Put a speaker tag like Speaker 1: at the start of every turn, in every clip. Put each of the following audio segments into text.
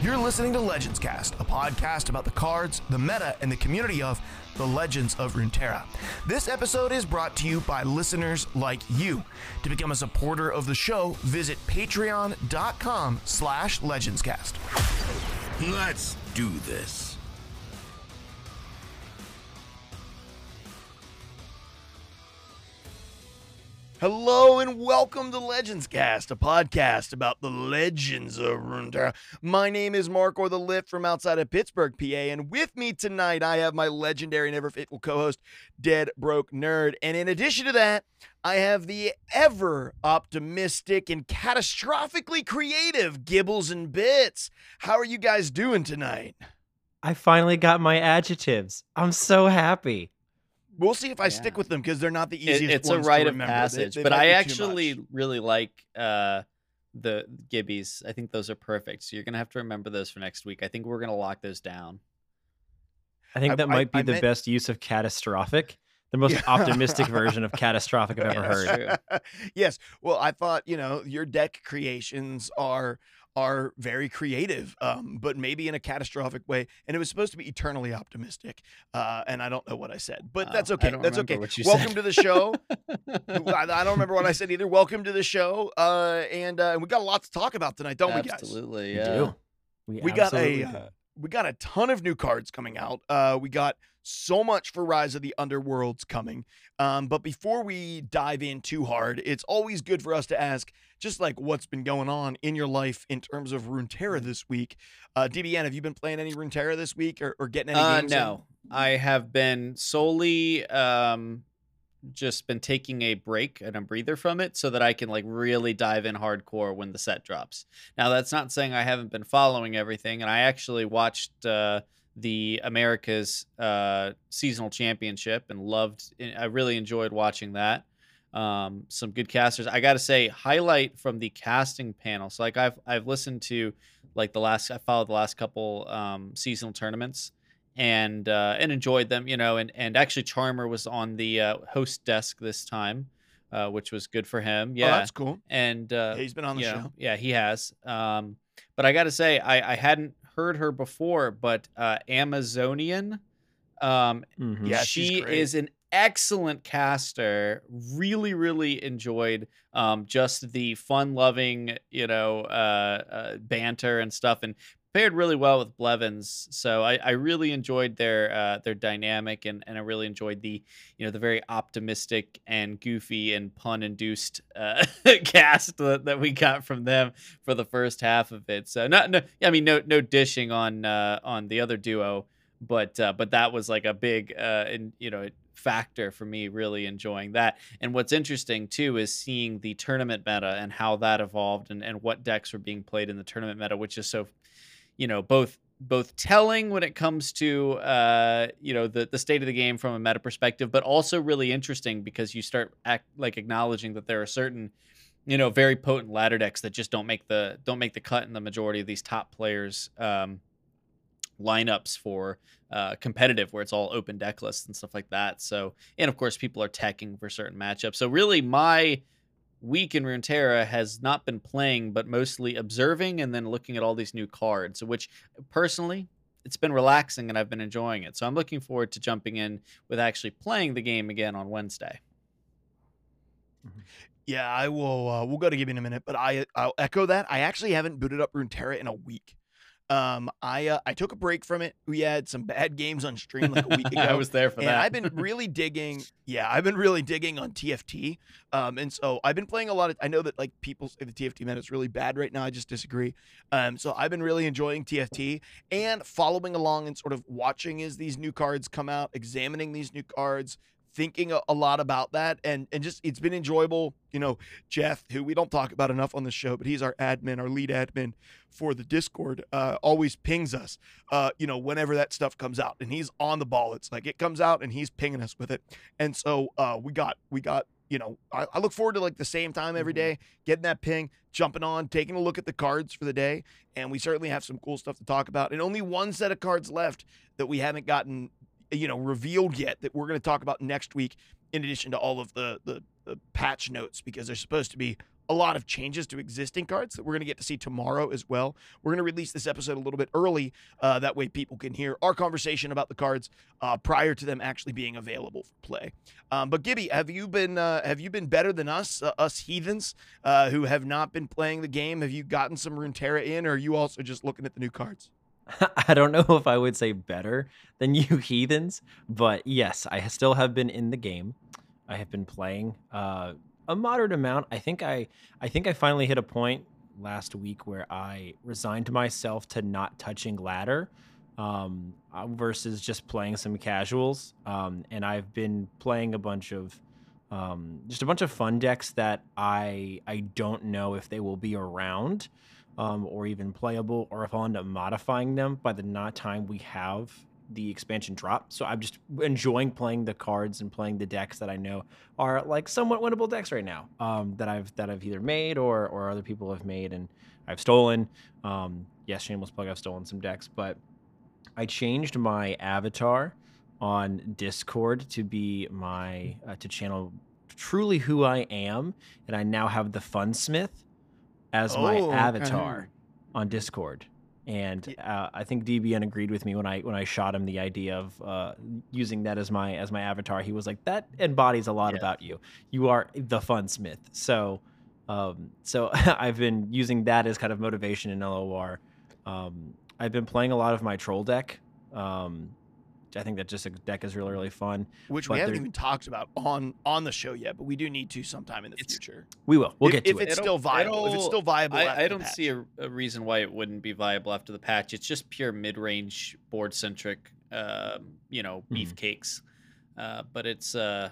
Speaker 1: You're listening to Legends Cast, a podcast about the cards, the meta, and the community of the Legends of Runeterra. This episode is brought to you by listeners like you. To become a supporter of the show, visit patreon.com slash legendscast.
Speaker 2: Let's do this.
Speaker 1: Hello and welcome to Legends Cast, a podcast about the legends of Runeterra. My name is Mark or the Lift from outside of Pittsburgh, PA, and with me tonight I have my legendary never faithful co-host, Dead Broke Nerd. And in addition to that, I have the ever optimistic and catastrophically creative Gibbles and Bits. How are you guys doing tonight?
Speaker 3: I finally got my adjectives. I'm so happy.
Speaker 1: We'll see if I
Speaker 4: Yeah.
Speaker 1: stick with them because they're not the easiest.
Speaker 4: It-
Speaker 1: easiest.
Speaker 4: it's a
Speaker 1: ones to
Speaker 4: rite of
Speaker 1: remember. They-
Speaker 4: passage,
Speaker 1: they
Speaker 4: but I actually really like uh, the Gibbies. I think those are perfect. So you're gonna have to remember those for next week. I think we're gonna lock those down.
Speaker 3: I think that
Speaker 1: I-
Speaker 3: might be
Speaker 1: I
Speaker 3: the
Speaker 1: meant-
Speaker 3: best use of catastrophic. The most
Speaker 1: Yeah.
Speaker 3: optimistic version of catastrophic I've ever
Speaker 4: Yeah,
Speaker 3: heard.
Speaker 1: yes. Well, I thought you know your deck creations are are very creative, um, but maybe in a catastrophic way. And it was supposed to be eternally optimistic, uh, and I don't know what I said, but
Speaker 4: Oh,
Speaker 1: that's okay.
Speaker 4: don't
Speaker 1: That's okay. Welcome
Speaker 4: said.
Speaker 1: to the show. I, I don't remember what I said either. Welcome to the show, uh, and uh, we got a lot to talk about tonight, don't we, guys?
Speaker 4: Absolutely,
Speaker 3: We do.
Speaker 1: We got a,
Speaker 3: absolutely
Speaker 1: uh,
Speaker 3: do.
Speaker 1: we got a ton of new cards coming out. Uh, we got so much for Rise of the Underworlds coming. Um, but before we dive in too hard, it's always good for us to ask just like what's been going on in your life in terms of Runeterra this week. Uh, DBN, have you been playing any Runeterra this week or, or getting any
Speaker 4: Uh,
Speaker 1: games? in?
Speaker 4: no, I have been solely um, just been taking a break and a breather from it so that I can like really dive in hardcore when the set drops. Now that's not saying I haven't been following everything, and I actually watched uh, the Americas uh, seasonal championship and loved. I really enjoyed watching that. Um, some good casters. I got to say, highlight from the casting panel. So like I've I've listened to like the last I followed the last couple um, seasonal tournaments and uh, and enjoyed them, you know. And and actually, Charmer was on the uh, host desk this time, uh, which was good for him.
Speaker 1: Oh,
Speaker 4: Yeah,
Speaker 1: that's cool.
Speaker 4: and uh,
Speaker 1: Yeah, he's been on the show.
Speaker 4: know, yeah, he has. Um, but I got to say, I I hadn't heard her before, but uh, Amazonian. Um,
Speaker 3: Mhm.
Speaker 1: Yeah,
Speaker 4: she is an excellent caster. Really, really enjoyed um, just the fun-loving, you know, uh, uh, banter and stuff, and paired really well with Blevins. So I, I really enjoyed their uh, their dynamic, and, and I really enjoyed the, you know, the very optimistic and goofy and pun-induced uh, cast that, that we got from them for the first half of it. So not, no, I mean, no, no dishing on uh, on the other duo but uh, but that was like a big uh, in, you know factor for me really enjoying that and what's interesting too is seeing the tournament meta and how that evolved and, and what decks were being played in the tournament meta which is so you know both both telling when it comes to uh, you know the, the state of the game from a meta perspective but also really interesting because you start act, like acknowledging that there are certain you know very potent ladder decks that just don't make the don't make the cut in the majority of these top players um, lineups for uh, competitive where it's all open deck lists and stuff like that. So, and of course, people are teching for certain matchups. So, really, my week in Runeterra has not been playing, but mostly observing and then looking at all these new cards, which personally, it's been relaxing and I've been enjoying it. So, I'm looking forward to jumping in with actually playing the game again on Wednesday.
Speaker 1: Yeah, I will. Uh, we'll go to give you in a minute, but I I'll echo that. I actually haven't booted up Runeterra in a week. Um, I uh, I took a break from it. We had some bad games on stream like a week ago.
Speaker 4: I was there for
Speaker 1: and
Speaker 4: that.
Speaker 1: I've been really digging. Yeah, I've been really digging on TFT. Um, and so I've been playing a lot of. I know that like people say the TFT meta is really bad right now. I just disagree. Um, so I've been really enjoying TFT and following along and sort of watching as these new cards come out, examining these new cards, thinking a, a lot about that, and and just it's been enjoyable. You know, Jeff, who we don't talk about enough on the show, but he's our admin, our lead admin for the Discord, uh, always pings us, uh, you know, whenever that stuff comes out, and he's on the ball. It's like it comes out, and he's pinging us with it, and so uh, we got we got. You know, I, I look forward to like the same time every
Speaker 4: Mhm.
Speaker 1: getting that ping, jumping on, taking a look at the cards for the day, and we certainly have some cool stuff to talk about. And only one set of cards left that we haven't gotten, you know, revealed yet that we're going to talk about next week. In addition to all of the, the the patch notes, because there's supposed to be a lot of changes to existing cards that we're going to get to see tomorrow as well. We're going to release this episode a little bit early. Uh, that way, people can hear our conversation about the cards uh, prior to them actually being available for play. Um, but Gibby, have you been uh, have you been better than us, uh, us heathens uh, who have not been playing the game? Have you gotten some Runeterra in, or are you also just looking at the new cards?
Speaker 3: I don't know if I would say better than you heathens, but yes, I still have been in the game. I have been playing uh, a moderate amount. I think I I think I finally hit a point last week where I resigned myself to not touching ladder um, uh, versus just playing some casuals. Um, and I've been playing a bunch of um, just a bunch of fun decks that I I don't know if they will be around um, or even playable, or if I'll end up modifying them by the not time we have the expansion drop. So I'm just enjoying playing the cards and playing the decks that I know are like somewhat winnable decks right now. Um, that I've that I've either made or or other people have made and I've stolen. Um, yes, shameless plug. I've stolen some decks, but I changed my avatar on Discord to be my uh, to channel truly who I am, and I now have the Funsmith as my
Speaker 1: Oh, okay.
Speaker 3: avatar on Discord. And uh, I think DBN agreed with me when I when I shot him the idea of uh, using that as my as my avatar. He was like, "That embodies a lot
Speaker 4: Yeah.
Speaker 3: about you. You are the Funsmith." So, um, so I've been using that as kind of motivation in LOR. Um, I've been playing a lot of my troll deck. Um, I think that just a deck is really really fun.
Speaker 1: Which
Speaker 3: But
Speaker 1: we haven't even talked about on on the show yet, but we do need to sometime in the future.
Speaker 3: We will. We'll
Speaker 1: if,
Speaker 3: get to
Speaker 1: if
Speaker 3: it.
Speaker 1: it's
Speaker 4: It'll-
Speaker 1: still viable. If it's still viable, after
Speaker 4: I, I don't
Speaker 1: patch.
Speaker 4: see a, a reason why it wouldn't be viable after the patch. It's just pure mid-range board centric, um, you know,
Speaker 3: Mhm.
Speaker 4: beefcakes. Uh, but it's, uh,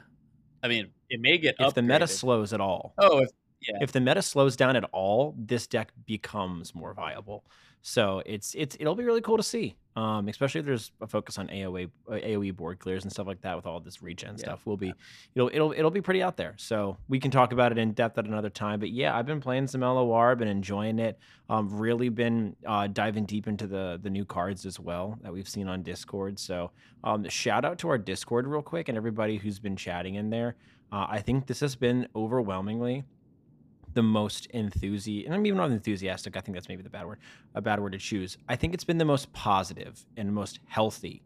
Speaker 4: I mean, it may get
Speaker 3: if the meta slows at all,
Speaker 4: Oh, if, yeah.
Speaker 3: if the meta slows down at all, this deck becomes more viable. So it's it's it'll be really cool to see. Um, especially if there's a focus on AOE uh, AOE board clears and stuff like that with all this regen
Speaker 4: Yeah.
Speaker 3: stuff. We'll be it'll it'll it'll be pretty out there. So we can talk about it in depth at another time. But yeah, I've been playing some LOR, been enjoying it. Um, really been uh, diving deep into the the new cards as well that we've seen on Discord. So um, shout out to our Discord real quick and everybody who's been chatting in there. Uh, I think this has been overwhelmingly the most enthusiastic, and I'm even not enthusiastic. I think that's maybe the bad word, a bad word to choose. I think it's been the most positive and most healthy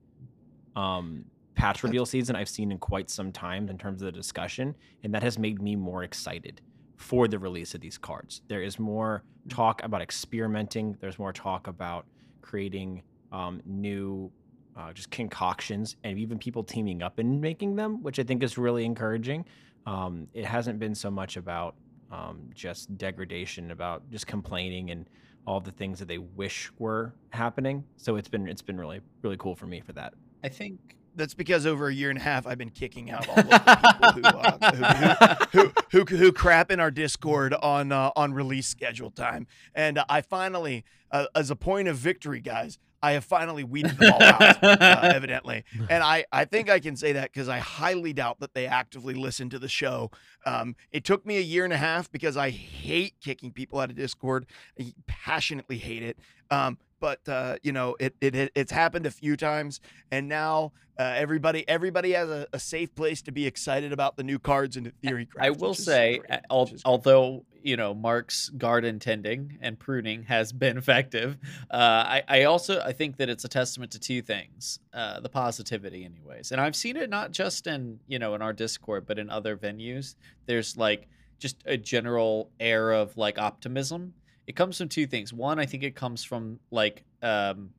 Speaker 3: um, patch reveal season I've seen in quite some time in terms of the discussion, and that has made me more excited for the release of these cards. There is more talk about experimenting. There's more talk about creating um, new uh, just concoctions and even people teaming up and making them, which I think is really encouraging. Um, it hasn't been so much about um, just degradation, about just complaining and all the things that they wish were happening. So it's been it's been really really cool for me for that.
Speaker 4: I think
Speaker 1: That's because over a year and a half, I've been kicking out all of the people who, uh, who, who, who, who, crap in our Discord on uh, on release schedule time. And uh, I finally, uh, as a point of victory, guys, I have finally weeded them all out, uh, evidently. And I, I think I can say that because I highly doubt that they actively listen to the show. Um, it took me a year and a half because I hate kicking people out of Discord. I passionately hate it. Um, but uh, you know, it, it it it's happened a few times, and now uh, everybody everybody has a, a safe place to be excited about the new cards and theory.
Speaker 4: I will say,
Speaker 1: great,
Speaker 4: al-
Speaker 1: which is great.
Speaker 4: although you know Mark's garden tending and pruning has been effective, uh, I, I also I think that it's a testament to two things: uh, the positivity, anyways. And I've seen it not just in you know in our Discord, but in other venues. There's like just a general air of like optimism. It comes from two things. One, I think it comes from like um,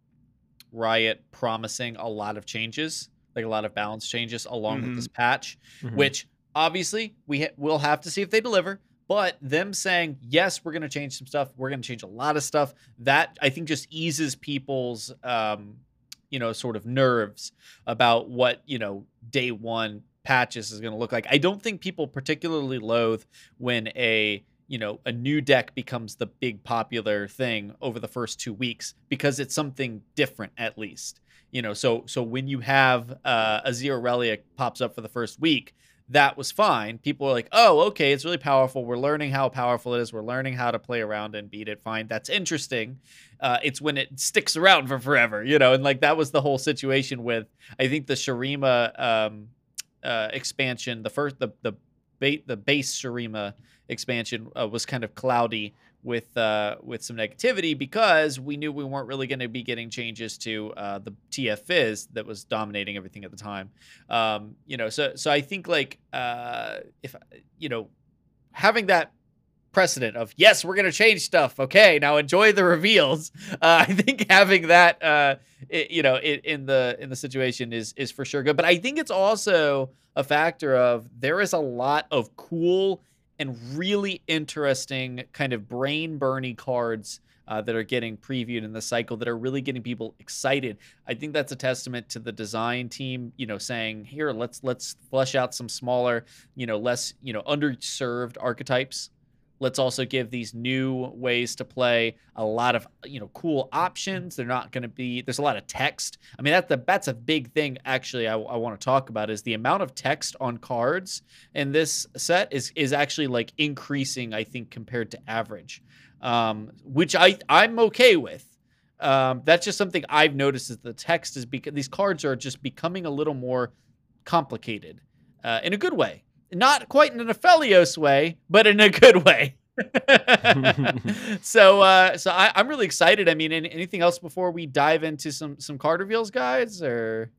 Speaker 4: Riot promising a lot of changes, like a lot of balance changes along with
Speaker 1: Mhm.
Speaker 4: this patch
Speaker 3: Mhm.
Speaker 4: which obviously we ha- will have to see if they deliver. But them saying yes, we're going to change some stuff. We're going to change a lot of stuff. That I think just eases people's, um, you know, sort of nerves about what you know day one patches is going to look like. I don't think people particularly loathe when a you know a new deck becomes the big popular thing over the first two weeks because it's something different at least you know? So so when you have uh, a zero relic pops up for the first week that was fine. People were like oh okay it's really powerful. We're learning how powerful it is. We're learning how to play around and beat it. Fine. That's interesting. Uh, it's when it sticks around for forever you know? And like that was the whole situation with i think the Shurima um, uh, expansion the first the, the the base Shurima expansion uh, was kind of cloudy with uh, with some negativity because we knew we weren't really going to be getting changes to uh, the TF Fizz that was dominating everything at the time. Um, you know, so so I think like uh, if you know having that precedent of yes we're going to change stuff okay now enjoy the reveals uh, i think having that uh, it, you know it, in the in the situation is is for sure good but i think it's also a factor of there is a lot of cool and really interesting kind of brain burny cards uh, that are getting previewed in the cycle that are really getting people excited. I think that's a testament to the design team, you know, saying here let's let's flesh out some smaller, you know, less you know underserved archetypes let's also give these new ways to play a lot of you know cool options. They're not going to be there's a lot of text. I mean that's the that's a big thing actually i, I want to talk about is the amount of text on cards in this set is is actually like increasing i think compared to average um, which i i'm okay with. Um, that's just something i've noticed is the text is because these cards are just becoming a little more complicated uh, in a good way not quite in an Aphelios way, but in a good way. so uh so I, I'm really excited. I mean, anything else before we dive into some some card reveals, guys? Or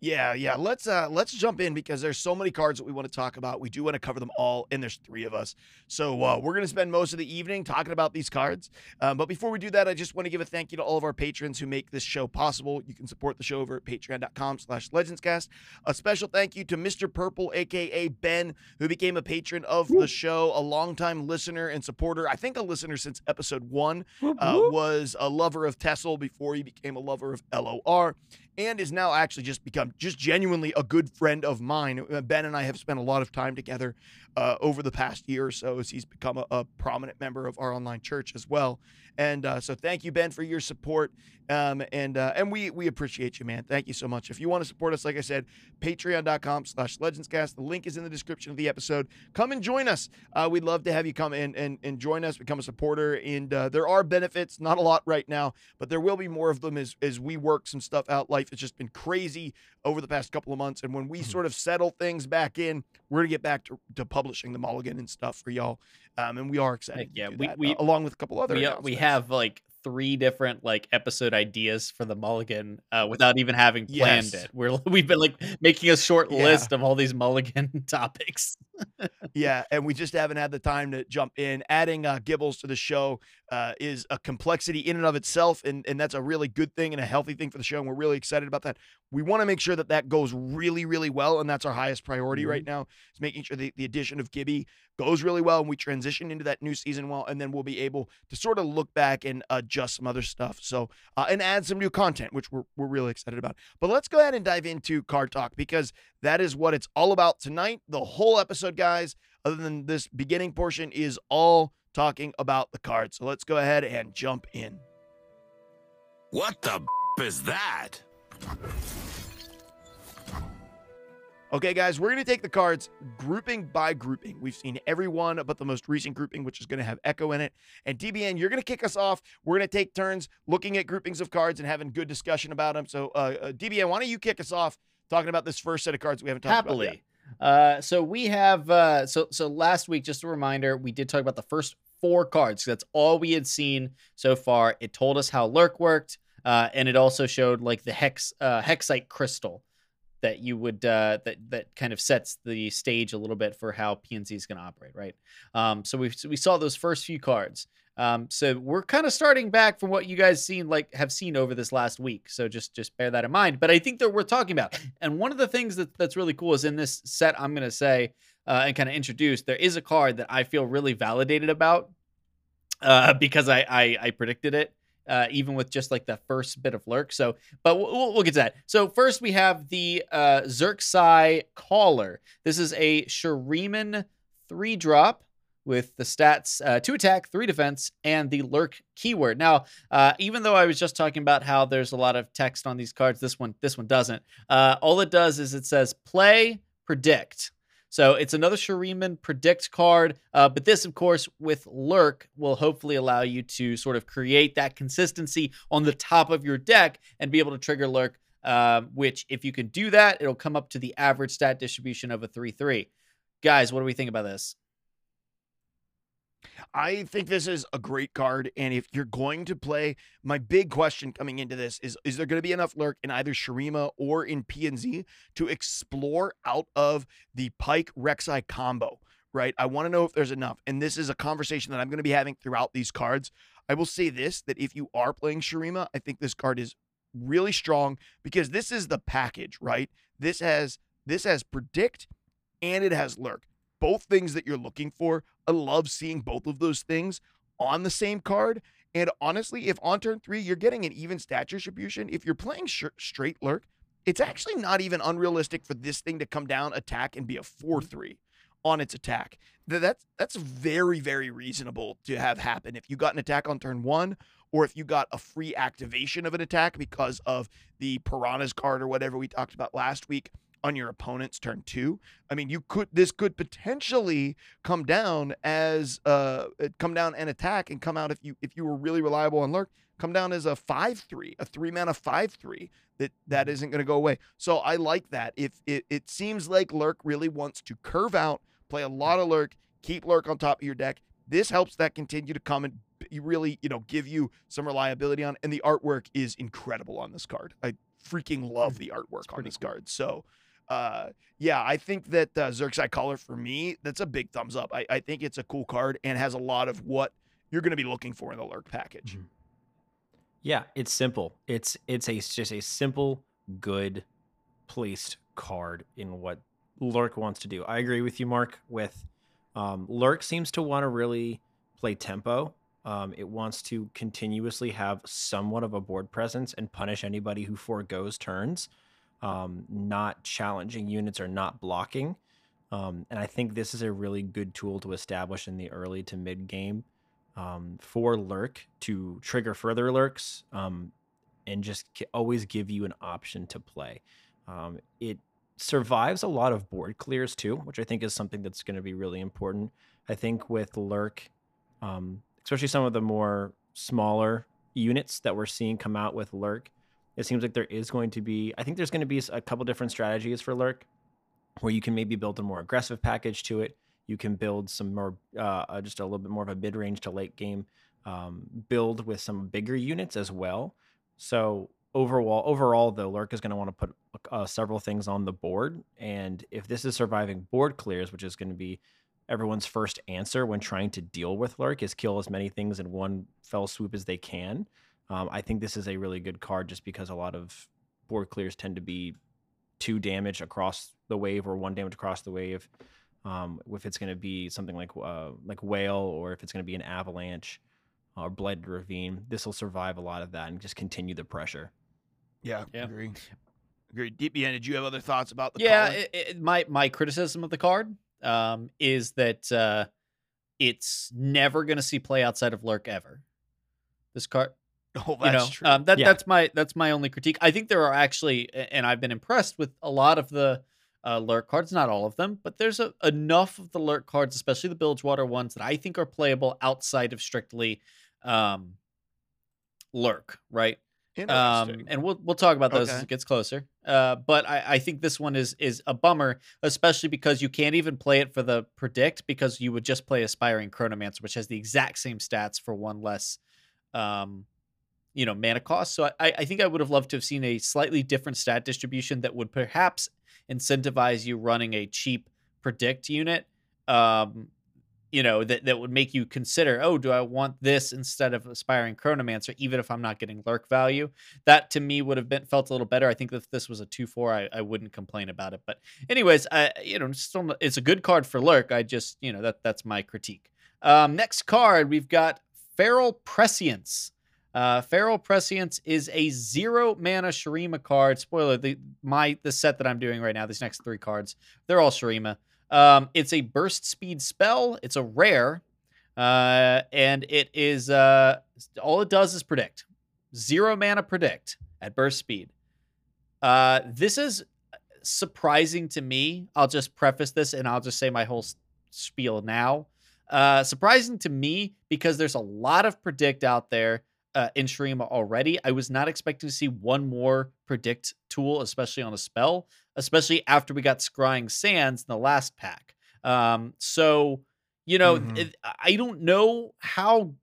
Speaker 1: yeah, yeah. Let's uh let's jump in because there's so many cards that we want to talk about. We do want to cover them all, and there's three of us. So uh, we're gonna spend most of the evening talking about these cards. Um, but before we do that, I just want to give a thank you to all of our patrons who make this show possible. You can support the show over at patreon.com slash legendscast. A special thank you to Mr. Purple, aka Ben, who became a patron of the show, a longtime listener and supporter. I think a listener since episode one, uh, was a lover of Tessel before he became a lover of LOR and is now actually just become just genuinely a good friend of mine. Uh, ben and I have spent a lot of time together uh, over the past year or so as he's become a, a, prominent member of our online church as well. And uh, so thank you, Ben, for your support. Um, and uh, and we we appreciate you, man. Thank you so much. If you want to support us, like I said, patreon.com slash legendscast. The link is in the description of the episode. Come and join us. Uh, we'd love to have you come in and, and join us, become a supporter. And uh, there are benefits, not a lot right now, but there will be more of them as, as we work some stuff out. Life has just been crazy over the past couple of months. And when we mm-hmm. sort of settle things back in, we're going to get back to, to publishing the mulligan and stuff for y'all. Um, and we are excited.
Speaker 4: yeah,
Speaker 1: we,
Speaker 4: we
Speaker 1: uh, along with a couple other.
Speaker 4: We, uh, we have like three different like episode ideas for the mulligan uh, without even having planned yes. it. We're we've been like making a short yeah. list of all these mulligan topics.
Speaker 1: yeah, and we just haven't had the time to jump in. Adding uh, Gibbles to the show uh, is a complexity in and of itself, and and that's a really good thing and a healthy thing for the show. And we're really excited about that. We want to make sure that that goes really, really well, and that's our highest priority mm-hmm. right now. Is making sure the, the addition of Gibby goes really well, and we transition into that new season well, and then we'll be able to sort of look back and adjust some other stuff. So uh, and add some new content, which we're we're really excited about. But let's go ahead and dive into card talk because that is what it's all about tonight. The whole episode, guys, other than this beginning portion, is all talking about the cards. So let's go ahead and jump in.
Speaker 2: What the b- is that?
Speaker 1: Okay, guys, we're going to take the cards grouping by grouping. We've seen every one but the most recent grouping, which is going to have Echo in it. And DBN, you're going to kick us off. We're going to take turns looking at groupings of cards and having good discussion about them. So, uh, uh, DBN, why don't you kick us off talking about this first set of cards we haven't talked
Speaker 4: Happily.
Speaker 1: about yet?
Speaker 4: Uh, so we have uh, so so last week, just a reminder, we did talk about the first four cards. That's all we had seen so far. It told us how Lurk worked, uh, and it also showed like the hex uh, hexite crystal that you would uh, that that kind of sets the stage a little bit for how PNZ is going to operate, right? Um, so we we saw those first few cards. Um, so we're kind of starting back from what you guys seen like have seen over this last week. So just just bear that in mind. But I think they're worth talking about. And one of the things that, that's really cool is in this set, I'm gonna say uh, and kind of introduce, there is a card that I feel really validated about uh, because I, I I predicted it. Uh, even with just like the first bit of lurk. So, but we'll, we'll get to that. So first we have the uh, Caller. This is a Shuriman three drop with the stats uh, two attack, three defense, and the lurk keyword. Now, uh, even though I was just talking about how there's a lot of text on these cards, this one this one doesn't. Uh, all it does is it says play, predict. So it's another Shuriman predict card, uh, but this, of course, with lurk, will hopefully allow you to sort of create that consistency on the top of your deck and be able to trigger lurk. Um, which, if you can do that, it'll come up to the average stat distribution of a three three. guys, what do we think about this?
Speaker 1: I think this is a great card. And if you're going to play, my big question coming into this is is there going to be enough lurk in either Shurima or in PNZ to explore out of the Pyke Rek'Sai combo? Right. I want to know if there's enough. And this is a conversation that I'm going to be having throughout these cards. I will say this that if you are playing Shurima, I think this card is really strong because this is the package, right? This has this has predict and it has lurk. Both things that you're looking for. I love seeing both of those things on the same card. And honestly, if on turn three you're getting an even stat distribution, if you're playing sh- straight lurk, it's actually not even unrealistic for this thing to come down, attack, and be a 4 mm-hmm. 3 on its attack. That's that's very very reasonable to have happen if you got an attack on turn one, or if you got a free activation of an attack because of the piranhas card or whatever we talked about last week on your opponent's turn two. I mean, you could this could potentially come down as uh, uh come down and attack and come out if you if you were really reliable on lurk, come down as a five three, a three mana five three that that mm-hmm. isn't going to go away. So I like that. If it, it seems like lurk really wants to curve out, play a lot of lurk, keep lurk on top of your deck. This helps that continue to come and you really you know give you some reliability on. And the artwork is incredible on this card. I freaking love mm. the artwork on this
Speaker 4: cool.
Speaker 1: card. So uh, yeah, I think that uh, Xer'Sai Caller for me, that's a big thumbs up. I, I think it's a cool card and has a lot of what you're going to be looking for in the lurk package.
Speaker 3: Mhm. Yeah, it's simple. It's it's a it's just a simple, good placed card in what Lurk wants to do. I agree with you, Mark. With um, Lurk seems to want to really play tempo. Um, it wants to continuously have somewhat of a board presence and punish anybody who foregoes turns, um, not challenging units or not blocking. Um, and I think this is a really good tool to establish in the early to mid game um, for lurk to trigger further lurks um, and just always give you an option to play. Um, it survives a lot of board clears too, which I think is something that's going to be really important. I think with lurk, um, especially some of the more smaller units that we're seeing come out with lurk, it seems like there is going to be. I think there's going to be a couple different strategies for lurk, where you can maybe build a more aggressive package to it you can build some more uh, uh, just a little bit more of a mid-range to late game um, build with some bigger units as well so overall overall though lurk is going to want to put uh, several things on the board and if this is surviving board clears which is going to be everyone's first answer when trying to deal with lurk is kill as many things in one fell swoop as they can um, i think this is a really good card just because a lot of board clears tend to be two damage across the wave or one damage across the wave um, if it's going to be something like uh, like whale or if it's going to be an avalanche or blighted ravine this will survive a lot of that and just continue the pressure
Speaker 1: Yeah,
Speaker 4: Yeah.
Speaker 1: agree. Agree. DBN, did you have other thoughts about the
Speaker 4: card?
Speaker 1: yeah,
Speaker 4: it, it, my my criticism of the card um, is that uh, it's never going to see play outside of lurk ever. This card,
Speaker 1: Oh,
Speaker 4: you
Speaker 1: that's
Speaker 4: know,
Speaker 1: true.
Speaker 4: um, that
Speaker 3: Yeah.
Speaker 4: that's my that's my only critique. I think there are actually, and I've been impressed with a lot of the uh, lurk cards, not all of them, but there's a, enough of the lurk cards, especially the Bilgewater ones, that I think are playable outside of strictly um, lurk. Right. Um,
Speaker 1: Interesting.
Speaker 4: and we'll we'll talk about those as it gets closer. Uh, but I, I think this one is is a bummer, especially because you can't even play it for the predict because you would just play Aspiring Chronomancer, which has the exact same stats for one less, um, you know, mana cost. So I, I think I would have loved to have seen a slightly different stat distribution that would perhaps incentivize you running a cheap predict unit. Um, you know that that would make you consider oh do i want this instead of aspiring chronomancer even if i'm not getting lurk value? That to me would have been felt a little better. I think if this was a 2-4 i, I wouldn't complain about it. But anyways i you know still it's a good card for lurk. I just you know that that's my critique. Um next card we've got feral prescience uh, Feral Prescience is a zero mana Shurima card. Spoiler: the my the set that I'm doing right now, these next three cards, they're all Shurima. Um, it's a burst speed spell. It's a rare, uh, and it is uh, all it does is predict. Zero mana predict at burst speed. Uh, this is surprising to me. I'll just preface this and I'll just say my whole spiel now. Uh, surprising to me because there's a lot of predict out there uh, in Shurima already. I was not expecting to see one more predict tool, especially on a spell, especially after we got Scrying Sands in the last pack. Um, so you know,
Speaker 1: Mhm.
Speaker 4: it, I don't know how.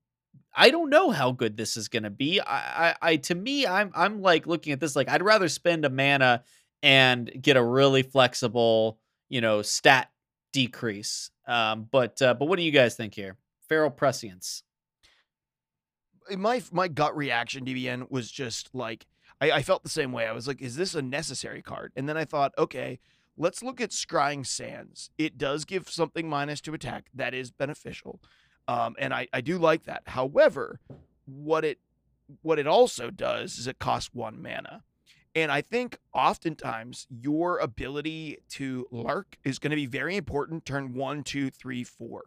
Speaker 4: I don't know how good this is going to be. I, I, I, to me, I'm, I'm like looking at this like I'd rather spend a mana and get a really flexible, you know, stat decrease. Um, but, uh, but what do you guys think here? Feral prescience.
Speaker 1: My my gut reaction, DBN, was just like I, I felt the same way. I was like, is this a necessary card? And then I thought, okay, let's look at Scrying Sands. It does give something minus to attack. That is beneficial. Um, and I, I do like that. However, what it what it also does is it costs one mana. And I think oftentimes your ability to lurk is going to be very important turn one, two, three, four.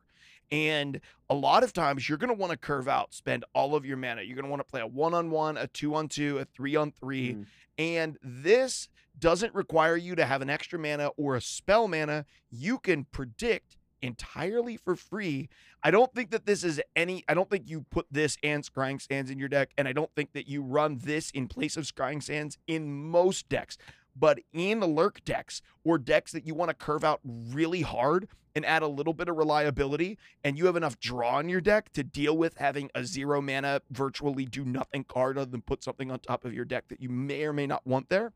Speaker 1: And a lot of times you're going to want to curve out, spend all of your mana. You're going to want to play a one on one, a two on two, a three on three.
Speaker 4: Mm.
Speaker 1: And this doesn't require you to have an extra mana or a spell mana. You can predict entirely for free. I don't think that this is any, I don't think you put this and Scrying Sands in your deck. And I don't think that you run this in place of Scrying Sands in most decks. But in the lurk decks or decks that you want to curve out really hard and add a little bit of reliability, and you have enough draw in your deck to deal with having a zero mana, virtually do nothing card other than put something on top of your deck that you may or may not want there.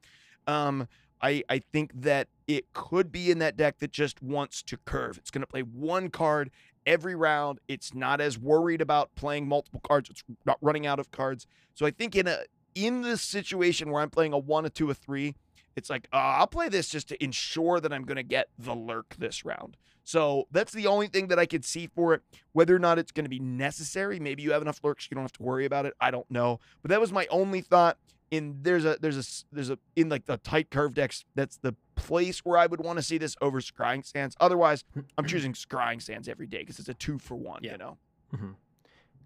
Speaker 1: Um, I, I think that it could be in that deck that just wants to curve. It's going to play one card every round. It's not as worried about playing multiple cards. It's not running out of cards. So I think in a in this situation where I'm playing a one, a two, a three, it's like uh, I'll play this just to ensure that I'm going to get the lurk this round. So that's the only thing that I could see for it. Whether or not it's going to be necessary, maybe you have enough lurks, you don't have to worry about it. I don't know, but that was my only thought. In there's a there's a there's a in like the tight curve decks. That's the place where I would want to see this over scrying sands. Otherwise, hmm, I'm hmm. choosing scrying sands every day because it's a two for one.
Speaker 4: Yeah.
Speaker 1: You know. Mm-hmm.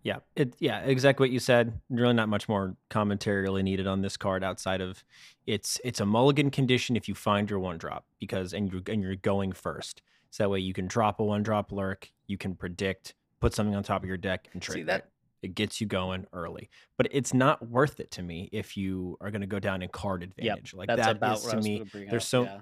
Speaker 3: Yeah, it yeah, exactly what you said. Really not much more commentary really needed on this card outside of it's it's a mulligan condition if you find your one drop because and you're and you're going first. So that way you can drop a one drop lurk, you can predict, put something on top of your deck and trigger
Speaker 4: See that?
Speaker 3: it. It gets you going early. But it's not worth it to me if you are going to go down in card advantage. like
Speaker 4: That's
Speaker 3: that
Speaker 4: about
Speaker 3: is to me there's
Speaker 4: up,
Speaker 3: so
Speaker 4: yeah.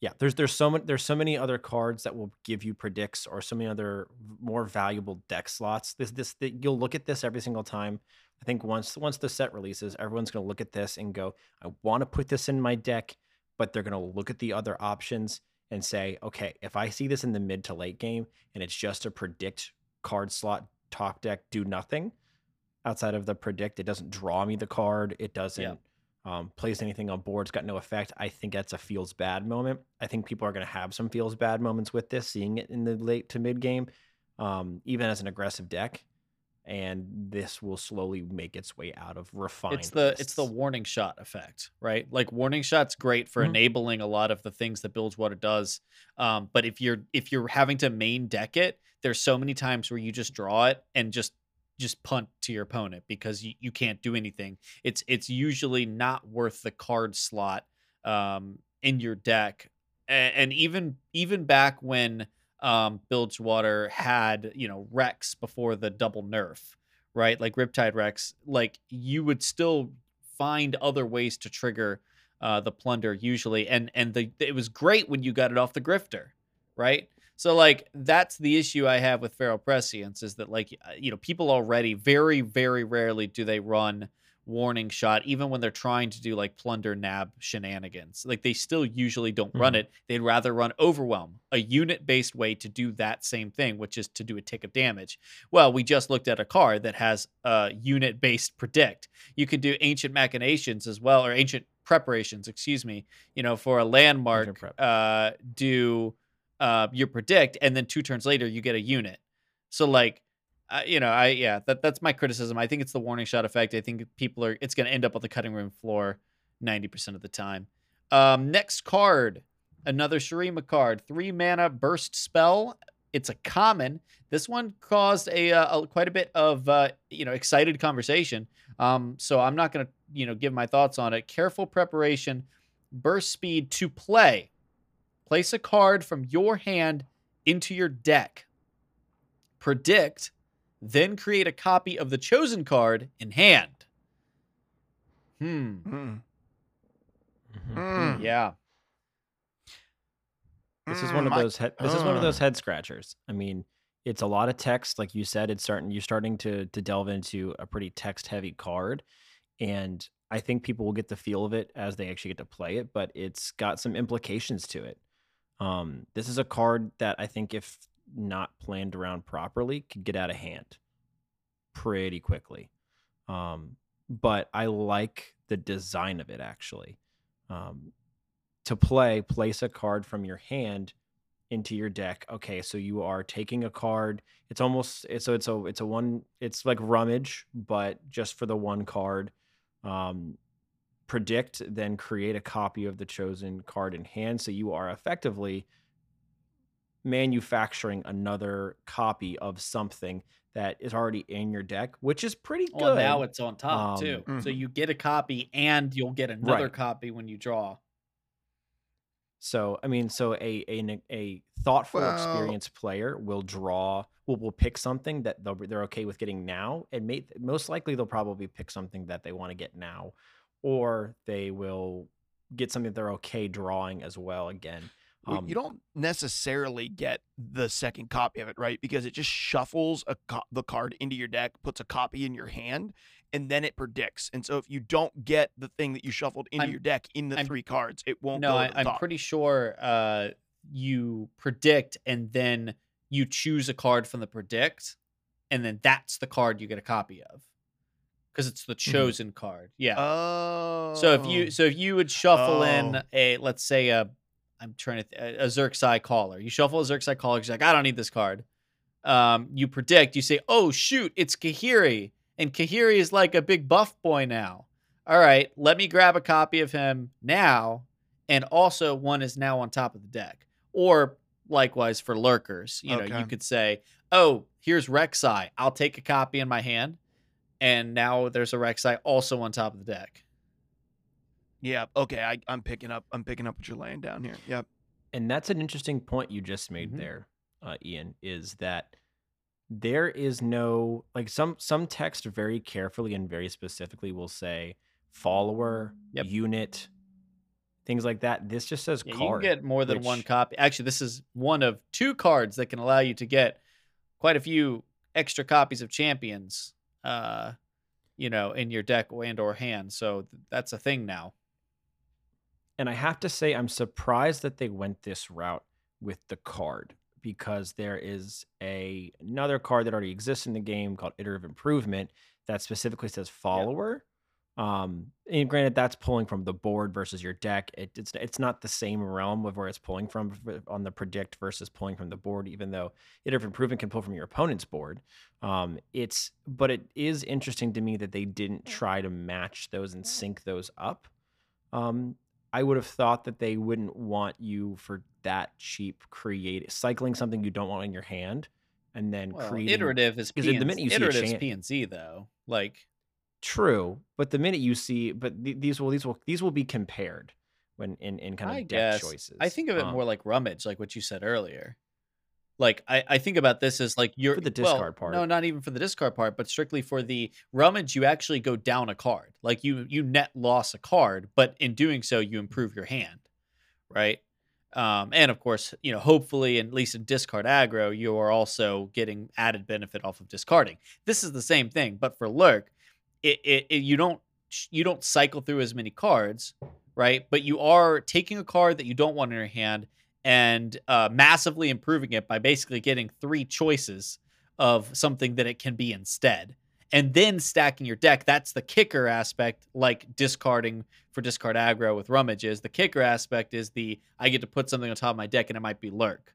Speaker 3: Yeah there's there's so many there's so many other cards that will give you predicts or so many other more valuable deck slots. This this that you'll look at this every single time. I think once once the set releases everyone's going to look at this and go i want to put this in my deck but they're going to look at the other options and say okay if i see this in the mid to late game and it's just a predict card slot talk deck do nothing outside of the predict it doesn't draw me the card it doesn't um, plays anything on board. It's got no effect. I think that's a feels bad moment. I think people are going to have some feels bad moments with this, seeing it in the late to mid game, um, even as an aggressive deck. And this will slowly make its way out of refined.
Speaker 4: it's the it's the warning shot effect right like warning shot's great for
Speaker 3: Mhm.
Speaker 4: enabling a lot of the things that builds what it does um, but if you're if you're having to main deck it there's so many times where you just draw it and just just punt to your opponent because you, you can't do anything it's it's usually not worth the card slot um, in your deck and, and even even back when um, Bilgewater had you know Rex before the double nerf right? Like Riptide Rex, like you would still find other ways to trigger uh, the plunder usually, and and the it was great when you got it off the grifter, right? So like that's the issue I have with Feral Prescience is that like you know people already very very rarely do they run warning shot even when they're trying to do like plunder nab shenanigans like they still usually don't run
Speaker 3: Mhm.
Speaker 4: it they'd rather run overwhelm a unit based way to do that same thing which is to do a tick of damage well, we just looked at a card that has a unit based predict. You could do ancient machinations as well, or ancient preparations, excuse me, you know, for a landmark, uh, do uh, your predict, and then two turns later, you get a unit. So, like, uh, you know, I, yeah, that, that's my criticism. I think it's the warning shot effect. I think people are, it's going to end up on the cutting room floor 90% of the time. Um, next card, another Shurima card, three mana burst spell. It's a common. This one caused a, uh, a quite a bit of uh, you know excited conversation. Um, so I'm not going to you know give my thoughts on it. Careful preparation, burst speed to play. Place a card from your hand into your deck. Predict, then create a copy of the chosen card in hand. Hmm.
Speaker 1: Mm. Mm.
Speaker 4: Yeah.
Speaker 3: This is one
Speaker 1: Mm,
Speaker 3: of
Speaker 1: my-
Speaker 3: those head, this is one of those head scratchers. I mean, it's a lot of text, like you said. It's starting you're starting to to delve into a pretty text heavy card, and I think people will get the feel of it as they actually get to play it. But it's got some implications to it. Um, this is a card that I think, if not planned around properly, could get out of hand pretty quickly. Um, but I like the design of it actually. Um, to play, place a card from your hand into your deck. Okay, so you are taking a card. It's almost so it's a it's a one it's like rummage, but just for the one card. Um, predict, then create a copy of the chosen card in hand. So you are effectively manufacturing another copy of something that is already in your deck, which is pretty good.
Speaker 4: Well, now it's on top
Speaker 3: Um,
Speaker 4: too. So
Speaker 1: mhm.
Speaker 4: you get a copy and you'll get another
Speaker 3: Right.
Speaker 4: copy when you draw.
Speaker 3: So I mean, so a a a thoughtful,
Speaker 1: Well-
Speaker 3: experienced player will draw will will pick something that they'll, they're okay with getting now, and may, most likely they'll probably pick something that they want to get now, or they will get something that they're okay drawing as well. Again, um,
Speaker 1: you don't necessarily get the second copy of it, right? Because it just shuffles a co- the card into your deck, puts a copy in your hand, and then it predicts. And so if you don't get the thing that you shuffled into
Speaker 4: I'm-
Speaker 1: your deck in the
Speaker 4: I'm-
Speaker 1: three cards, it won't
Speaker 4: No,
Speaker 1: go
Speaker 4: I, I'm pretty sure uh, you predict and then you choose a card from the predict, and then that's the card you get a copy of because it's the chosen card. Yeah.
Speaker 1: Oh.
Speaker 4: So if you so if you would shuffle in
Speaker 1: Oh.
Speaker 4: a let's say a I'm trying to th- a Xer'Sai caller. You shuffle a Xer'Sai caller. You're like, I don't need this card. Um, you predict. You say, oh shoot, it's Kahiri, and Kahiri is like a big buff boy now. All right, let me grab a copy of him now, and also one is now on top of the deck. Or likewise for lurkers, you know, you could say, oh, here's Rek'Sai. I'll take a copy in my hand, and now there's a Rek'Sai also on top of the deck.
Speaker 1: yeah, okay, I, I'm picking up. I'm picking up what you're laying down here. Yep.
Speaker 3: and that's an interesting point you just made
Speaker 4: Mhm.
Speaker 3: there, uh, Ian. Is that there is no like some some text very carefully and very specifically will say follower,
Speaker 4: Yep.
Speaker 3: unit, things like that. This just says
Speaker 4: Yeah, you can get more than one copy. Actually, this is one of two cards that can allow you to get quite a few extra copies of champions. Uh, you know, in your deck and or hand. So th- that's a thing now.
Speaker 3: And I have to say, I'm surprised that they went this route with the card because there is a another card that already exists in the game called Iterative Improvement that specifically says follower. Um, and granted, that's pulling from the board versus your deck. It, it's it's not the same realm of where it's pulling from on the predict versus pulling from the board. Even though Iterative Improvement can pull from your opponent's board, um, it's but it is interesting to me that they didn't try to match those and sync those up. Um, I would have thought that they wouldn't want you for that cheap create cycling something you don't want in your hand and then
Speaker 4: Well,
Speaker 3: creating
Speaker 4: iterative is
Speaker 3: because
Speaker 4: P
Speaker 3: the minute you see a
Speaker 4: iterative is
Speaker 3: chan-
Speaker 4: P and Z though. Like
Speaker 3: true but the minute you see but th- these will these will these will be compared when in in kind of
Speaker 4: I
Speaker 3: deck
Speaker 4: guess
Speaker 3: choices
Speaker 4: I think of it
Speaker 3: Um,
Speaker 4: more like rummage, like what you said earlier. Like I, I think about this as like you're
Speaker 3: the
Speaker 4: well,
Speaker 3: discard part.
Speaker 4: No, not even for the discard part, but strictly for the rummage. You actually go down a card. Like you you net loss a card, but in doing so, you improve your hand, right? Um, and of course, you know, hopefully, at least in discard aggro, you are also getting added benefit off of discarding. This is the same thing, but for lurk, it, it, it you don't you don't cycle through as many cards, right? But you are taking a card that you don't want in your hand and uh, massively improving it by basically getting three choices of something that it can be instead. And then stacking your deck. That's the kicker aspect, like discarding for discard aggro with rummage is. The kicker aspect is the I get to put something on top of my deck and it might be lurk,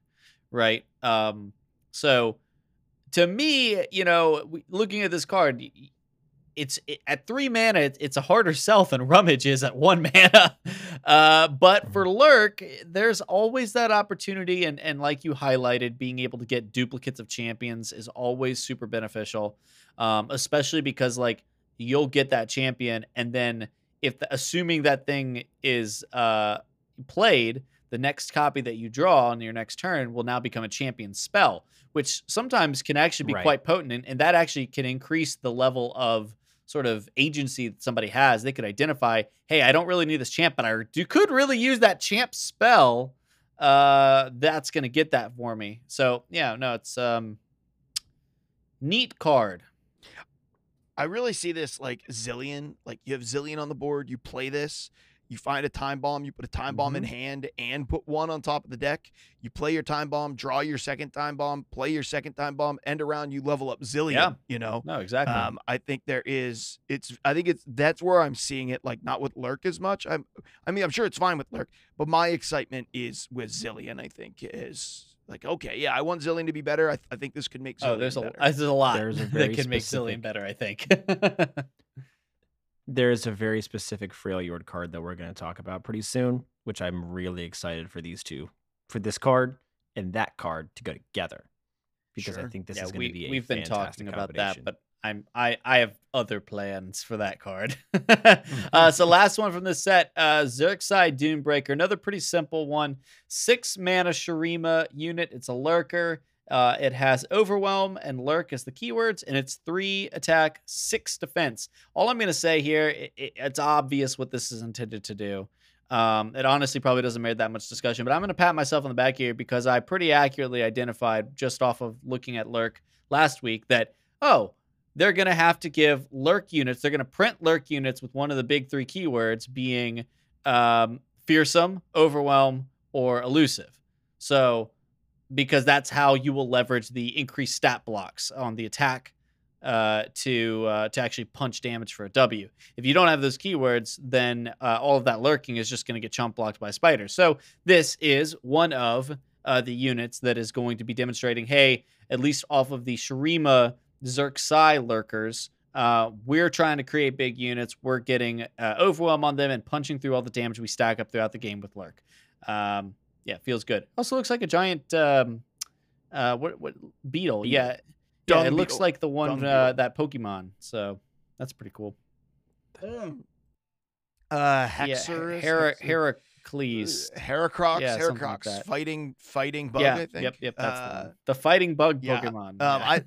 Speaker 4: right? Um, so to me, you know, looking at this card, it's it, at three mana, it's, it's a harder sell than rummage is at one mana. Uh, but for lurk, there's always that opportunity, and and like you highlighted, being able to get duplicates of champions is always super beneficial, um, especially because like you'll get that champion, and then if the, assuming that thing is uh played, the next copy that you draw on your next turn will now become a champion spell, which sometimes can actually be
Speaker 3: Right.
Speaker 4: quite potent, and, and that actually can increase the level of sort of agency that somebody has. They could identify, hey, I don't really need this champ, but I do, could really use that champ spell uh, that's gonna get that for me. So yeah, no, it's um, neat card.
Speaker 1: I really see this like Zilean. Like you have Zilean on the board, you play this, you find a time bomb, you put a time bomb in
Speaker 4: Mm-hmm.
Speaker 1: hand and put one on top of the deck. You play your time bomb, draw your second time bomb, play your second time bomb, end around, you level up Zilean.
Speaker 4: Yeah.
Speaker 1: You know?
Speaker 4: No, exactly.
Speaker 1: Um, I think there is it's I think it's that's where I'm seeing it like not with Lurk as much. I'm I mean I'm sure it's fine with Lurk, but my excitement is with Zilean, I think is like, okay, yeah, I want Zilean to be better. I, I think this could make Zilean
Speaker 4: oh, there's a
Speaker 1: better.
Speaker 4: there's a lot
Speaker 3: There's a
Speaker 4: that
Speaker 3: very
Speaker 4: can make Zilean better. I think.
Speaker 3: There's a very specific Freljord card that we're going to talk about pretty soon, which I'm really excited for these two, for this card and that card to go together, because I think this
Speaker 4: yeah,
Speaker 3: is going
Speaker 4: we
Speaker 3: to be a
Speaker 4: we've been talking about that, but I'm I I have other plans for that card. uh, so last one from the set, uh, Xer'Sai Dunebreaker, another pretty simple one. Six mana Shurima unit. It's a lurker. Uh, it has overwhelm and lurk as the keywords, and it's three attack, six defense. All I'm gonna say here, i i- it's obvious what this is intended to do. Um, it honestly probably doesn't merit that much discussion, but I'm gonna pat myself on the back here because I pretty accurately identified just off of looking at lurk last week that oh they're going to have to give lurk units. They're going to print lurk units with one of the big three keywords being um, fearsome, overwhelm, or elusive. So, because that's how you will leverage the increased stat blocks on the attack uh, to uh, to actually punch damage for a W. If you don't have those keywords, then uh, all of that lurking is just going to get chump blocked by spiders. So this is one of uh, the units that is going to be demonstrating, hey, at least off of the Shurima Xer'Sai lurkers. Uh, we're trying to create big units. We're getting uh, overwhelm on them and punching through all the damage we stack up throughout the game with lurk. Um, yeah, feels good. Also looks like a giant um, uh, what what beetle?
Speaker 3: Beetle.
Speaker 4: Yeah, yeah.
Speaker 1: Dung
Speaker 4: It looks like the one uh, that Pokemon. So that's pretty cool.
Speaker 1: Uh,
Speaker 4: Yeah,
Speaker 1: Hexerus,
Speaker 4: Hera,
Speaker 1: Hexer-
Speaker 4: Heracles.
Speaker 1: uh, Heracrox,
Speaker 4: Yeah, something like
Speaker 1: fighting, fighting bug.
Speaker 4: yeah,
Speaker 1: I think.
Speaker 4: yep, yep. That's the,
Speaker 1: Uh,
Speaker 4: one. the fighting bug
Speaker 1: yeah,
Speaker 4: Pokemon.
Speaker 1: Um,
Speaker 4: yeah.
Speaker 1: I,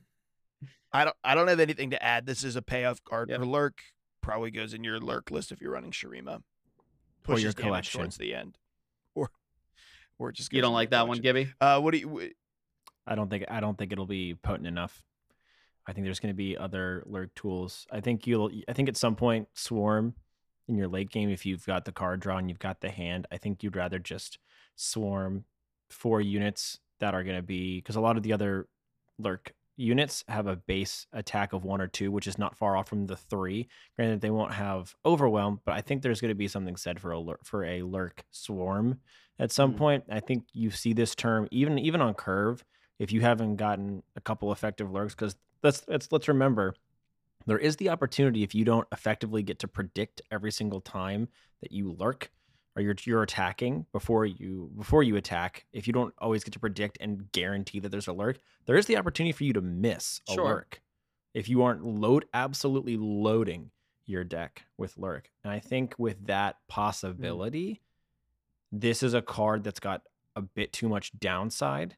Speaker 1: I don't, I don't have anything to add. This is a payoff card
Speaker 4: Yep.
Speaker 1: for Lurk. Probably goes in your Lurk list if you're running Shurima.
Speaker 3: Or your
Speaker 1: damage
Speaker 3: collection.
Speaker 1: towards the end, or, or it just
Speaker 4: you don't like that one. Gibby?
Speaker 1: Uh, what do you? wh-
Speaker 3: I don't think I don't think it'll be potent enough. I think there's going to be other lurk tools. I think you'll. I think at some point swarm in your late game if you've got the card draw and you've got the hand. I think you'd rather just swarm four units that are going to be because a lot of the other lurk units have a base attack of one or two, which is not far off from the three. Granted, they won't have overwhelm, but I think there's going to be something said for a lurk, for a lurk swarm at some
Speaker 4: Mhm.
Speaker 3: point. I think you see this term even even on curve if you haven't gotten a couple effective lurks because let's let's let's remember there is the opportunity if you don't effectively get to predict every single time that you lurk or you're you're attacking before you before you attack if you don't always get to predict and guarantee that there's a lurk there is the opportunity for you to miss a
Speaker 4: Sure.
Speaker 3: lurk. If you aren't load absolutely loading your deck with lurk. And i think with that mm. possibility this is a card that's got a bit too much downside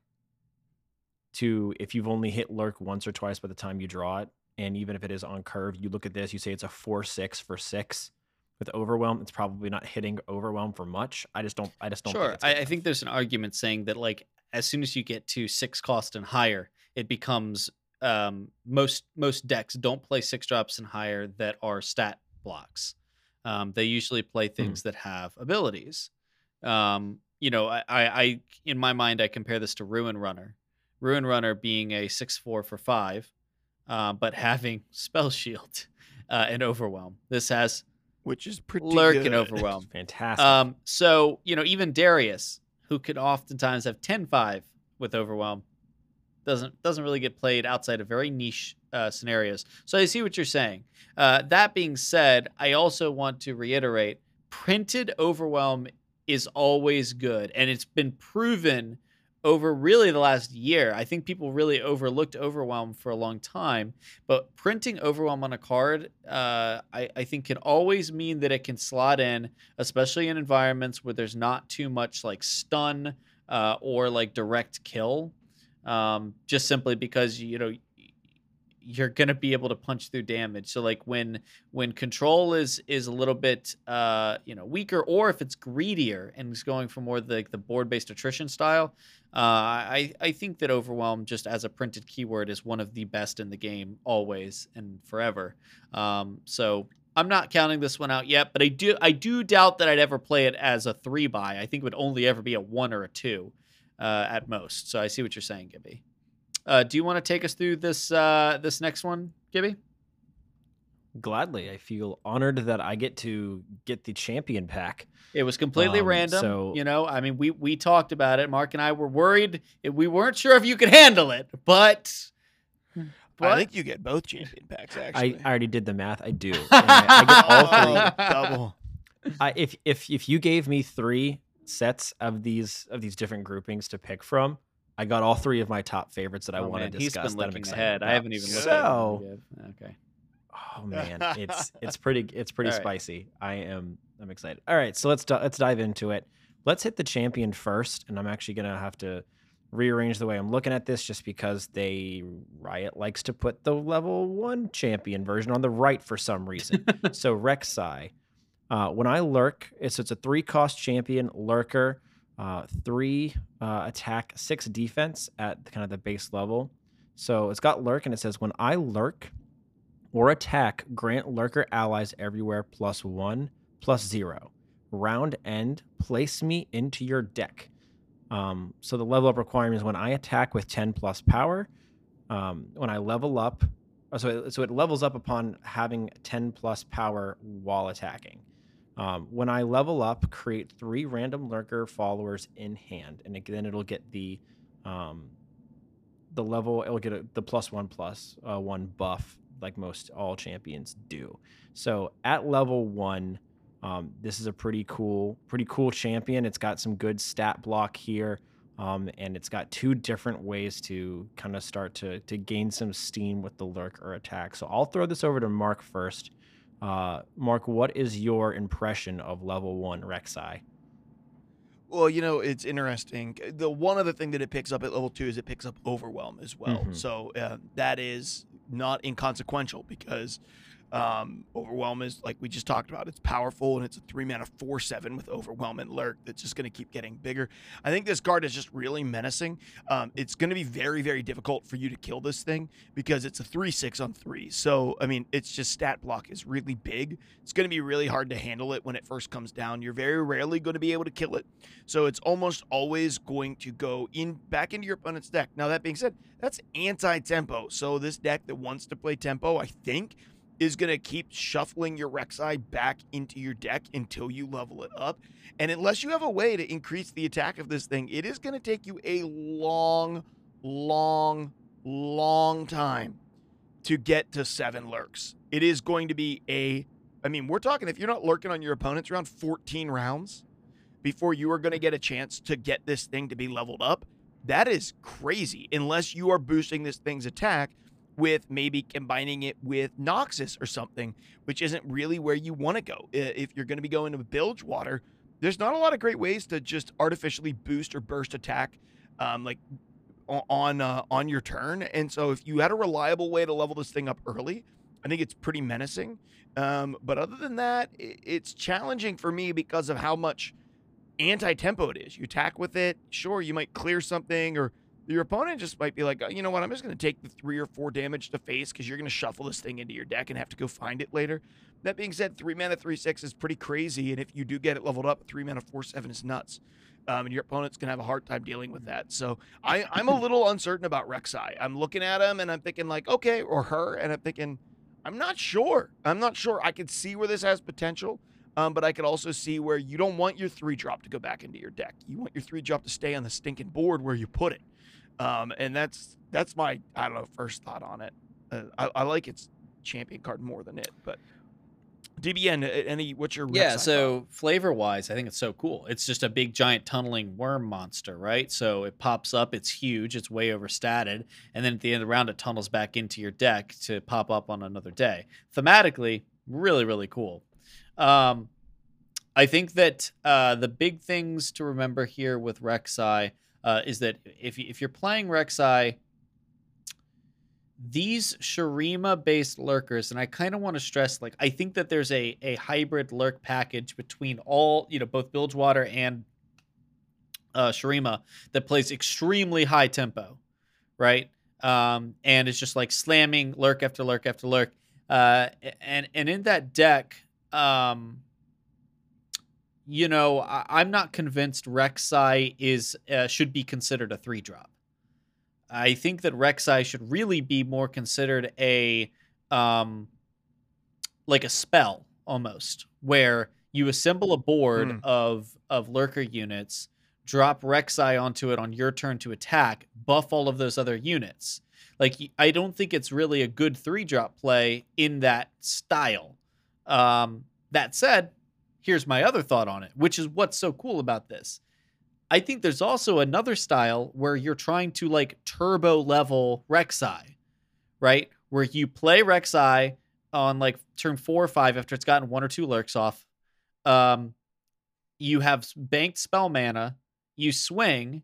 Speaker 3: to if you've only hit lurk once or twice by the time you draw it and even if it is on curve you look at this you say it's a 4-6 for 6 with overwhelm it's probably not hitting overwhelm for much i just don't i just don't
Speaker 4: sure.
Speaker 3: think
Speaker 4: I, I think there's an argument saying that like as soon as you get to six cost and higher, it becomes um, most most decks don't play six drops and higher that are stat blocks. Um, they usually play
Speaker 3: Hmm.
Speaker 4: things that have abilities. Um, you know, I, I, I in my mind I compare this to Ruin Runner. Ruin Runner being a six four for five, uh, but having spell shield uh, and overwhelm. This has
Speaker 1: which is pretty
Speaker 4: lurk
Speaker 1: good.
Speaker 4: and overwhelm.
Speaker 3: fantastic
Speaker 4: Um, so you know, even Darius, who could oftentimes have 10-5 with overwhelm, doesn't doesn't really get played outside of very niche uh, scenarios. So I see what you're saying. Uh, that being said, I also want to reiterate: printed overwhelm is always good, and it's been proven over really the last year. I think people really overlooked overwhelm for a long time, but printing overwhelm on a card, uh, I, I think can always mean that it can slot in especially in environments where there's not too much like stun uh, or like direct kill. Um, just simply because you know you're gonna be able to punch through damage. So like when when control is is a little bit uh you know weaker, or if it's greedier and is going for more the the board based attrition style, uh I I think that overwhelm just as a printed keyword is one of the best in the game always and forever. Um, so I'm not counting this one out yet, but I do I do doubt that I'd ever play it as a three buy. I think it would only ever be a one or a two uh, at most. So I see what you're saying, Gibby. Uh, do you want to take us through this uh, this next one, Gibby?
Speaker 3: Gladly, I feel honored that I get to get the champion pack.
Speaker 4: It was completely
Speaker 3: Um,
Speaker 4: random.
Speaker 3: so-
Speaker 4: you know, I mean, we we talked about it. Mark and I were worried. We weren't sure if you could handle it, but
Speaker 1: I think you get both champion packs. Actually,
Speaker 3: I already did the math. I do. I, I get all three.
Speaker 1: Oh, double.
Speaker 3: I, if if if you gave me three sets of these of these different groupings to pick from, I got all three of my top favorites that I
Speaker 4: Oh,
Speaker 3: want
Speaker 4: man,
Speaker 3: to
Speaker 4: he's
Speaker 3: discuss.
Speaker 4: been
Speaker 3: that I'm
Speaker 4: looking ahead. I haven't even looked
Speaker 3: so,
Speaker 4: at it. yet. Okay.
Speaker 3: Oh man, it's it's pretty it's pretty
Speaker 4: right.
Speaker 3: spicy. I am I'm excited. All right, so let's di- let's dive into it. Let's hit the champion first, and I'm actually gonna have to rearrange the way I'm looking at this just because they Riot likes to put the level one champion version on the right for some reason. so Rek'Sai, uh, when I lurk, it's it's a three cost champion lurker, uh, three uh, attack, six defense at the kind of the base level. So it's got lurk, and it says when I lurk or attack, grant lurker allies everywhere plus one, plus zero. Round end, place me into your deck. Um, so the level up requirement is when I attack with 10 plus power. Um, when I level up, oh, so it, so it levels up upon having 10 plus power while attacking. Um, when I level up, create three random lurker followers in hand, and then it'll get the um, the level. It'll get a, the plus one plus uh, one buff like most all champions do. So at level one, um, this is a pretty cool, pretty cool champion. It's got some good stat block here, um, and it's got two different ways to kind of start to to gain some steam with the lurker attack. So I'll throw this over to Mark first. Uh, Mark, what is your impression of level one Rek'Sai?
Speaker 1: Well, you know, it's interesting. The one other thing that it picks up at level two is it picks up overwhelm as well.
Speaker 3: Mhm.
Speaker 1: So uh, that is not inconsequential because um, overwhelm is like we just talked about. It's powerful and it's a three mana four seven with overwhelm and lurk that's just going to keep getting bigger. I think this card is just really menacing. Um, it's going to be very very difficult for you to kill this thing because it's a three six on three. So I mean, it's just stat block is really big. It's going to be really hard to handle it when it first comes down. You're very rarely going to be able to kill it. So it's almost always going to go in back into your opponent's deck. Now that being said, that's anti-tempo. So this deck that wants to play tempo, I think, is going to keep shuffling your Rek'Sai back into your deck until you level it up. And unless you have a way to increase the attack of this thing, it is going to take you a long, long, long time to get to seven lurks. It is going to be a I mean, we're talking if you're not lurking on your opponents around 14 rounds before you are going to get a chance to get this thing to be leveled up. That is crazy unless you are boosting this thing's attack with maybe combining it with Noxus or something, which isn't really where you want to go. If you're going to be going to Bilgewater, there's not a lot of great ways to just artificially boost or burst attack um, like on uh, on your turn. And so if you had a reliable way to level this thing up early, I think it's pretty menacing. Um, but other than that, it's challenging for me because of how much anti-tempo it is. You attack with it, sure, you might clear something, or your opponent just might be like, "Oh, you know what, I'm just going to take the three or four damage to face because you're going to shuffle this thing into your deck and have to go find it later. That being said, three mana three six is pretty crazy, and if you do get it leveled up, three mana four seven is nuts. Um, and your opponent's gonna have a hard time dealing with that. So I, I'm a little uncertain about Rek'Sai. I'm looking at him and I'm thinking like, okay, or her, and I'm thinking, I'm not sure. I'm not sure. I could see where this has potential, um, but I could also see where you don't want your three drop to go back into your deck. You want your three drop to stay on the stinking board where you put it. Um, and that's that's my I don't know first thought on it. Uh, I, I like its champion card more than it, but DBN, any what's your
Speaker 4: Yeah, so flavor wise, I think it's so cool. It's just a big giant tunneling worm monster, right? So it pops up, it's huge, it's way overstated, and then at the end of the round, it tunnels back into your deck to pop up on another day. Thematically, really, really cool. Um, I think that uh, the big things to remember here with Rek'Sai uh, is that if, if you're playing Rek'Sai, these Shurima based lurkers, and I kind of want to stress like I think that there's a a hybrid lurk package between all you know both Bilgewater and uh, Shurima that plays extremely high tempo, right? Um, and it's just like slamming lurk after lurk after lurk. Uh, and and in that deck, um, you know, I, am not convinced Rek'Sai is uh, should be considered a three drop. I think that Rek'Sai should really be more considered a um, like a spell almost, where you assemble a board
Speaker 1: Mm.
Speaker 4: of of lurker units, drop Rek'Sai onto it on your turn to attack, buff all of those other units. Like I don't think it's really a good three drop play in that style. Um, that said, here's my other thought on it, which is what's so cool about this. I think there's also another style where you're trying to like turbo level Rek'Sai, right? Where you play Rek'Sai on like turn four or five after it's gotten one or two lurks off. Um, you have banked spell mana, you swing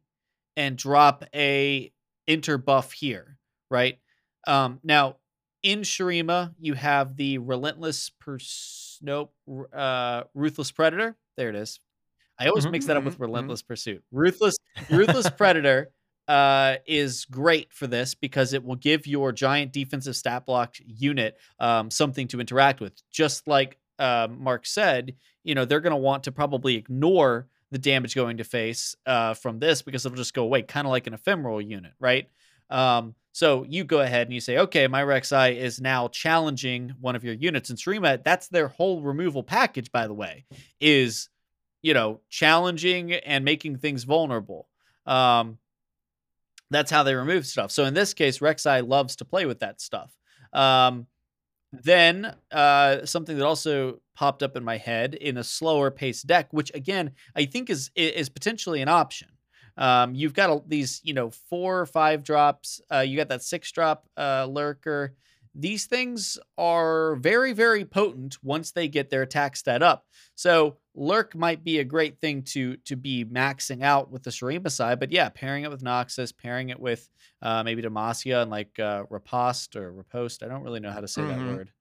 Speaker 4: and drop a inter buff here, right? Um, now in Shurima, you have the relentless purs- nope, uh, ruthless predator. There it is. I always
Speaker 3: Mhm,
Speaker 4: mix that up
Speaker 1: mhm,
Speaker 4: with
Speaker 1: mhm.
Speaker 4: relentless pursuit. Ruthless, ruthless predator uh, is great for this because it will give your giant defensive stat block unit um, something to interact with. Just like um, Mark said, you know they're going to want to probably ignore the damage going to face uh, from this because it'll just go away, kind of like an ephemeral unit, right? Um, so you go ahead and you say, okay, my Rek'Sai is now challenging one of your units in Shurima. That's their whole removal package, by the way, is you know challenging and making things vulnerable. Um, that's how they remove stuff. So in this case, Rek'Sai loves to play with that stuff. Um, then uh, something that also popped up in my head in a slower paced deck, which again I think is is potentially an option. Um, you've got a, these, you know, four or five drops. Uh, you got that six drop uh, lurker. These things are very, very potent once they get their attack stat up. So lurk might be a great thing to to be maxing out with the Shurima side, but yeah, pairing it with Noxus, pairing it with uh, maybe Demacia and like uh, Riposte or Riposte. I don't really know how to say
Speaker 1: Mhm.
Speaker 4: that word.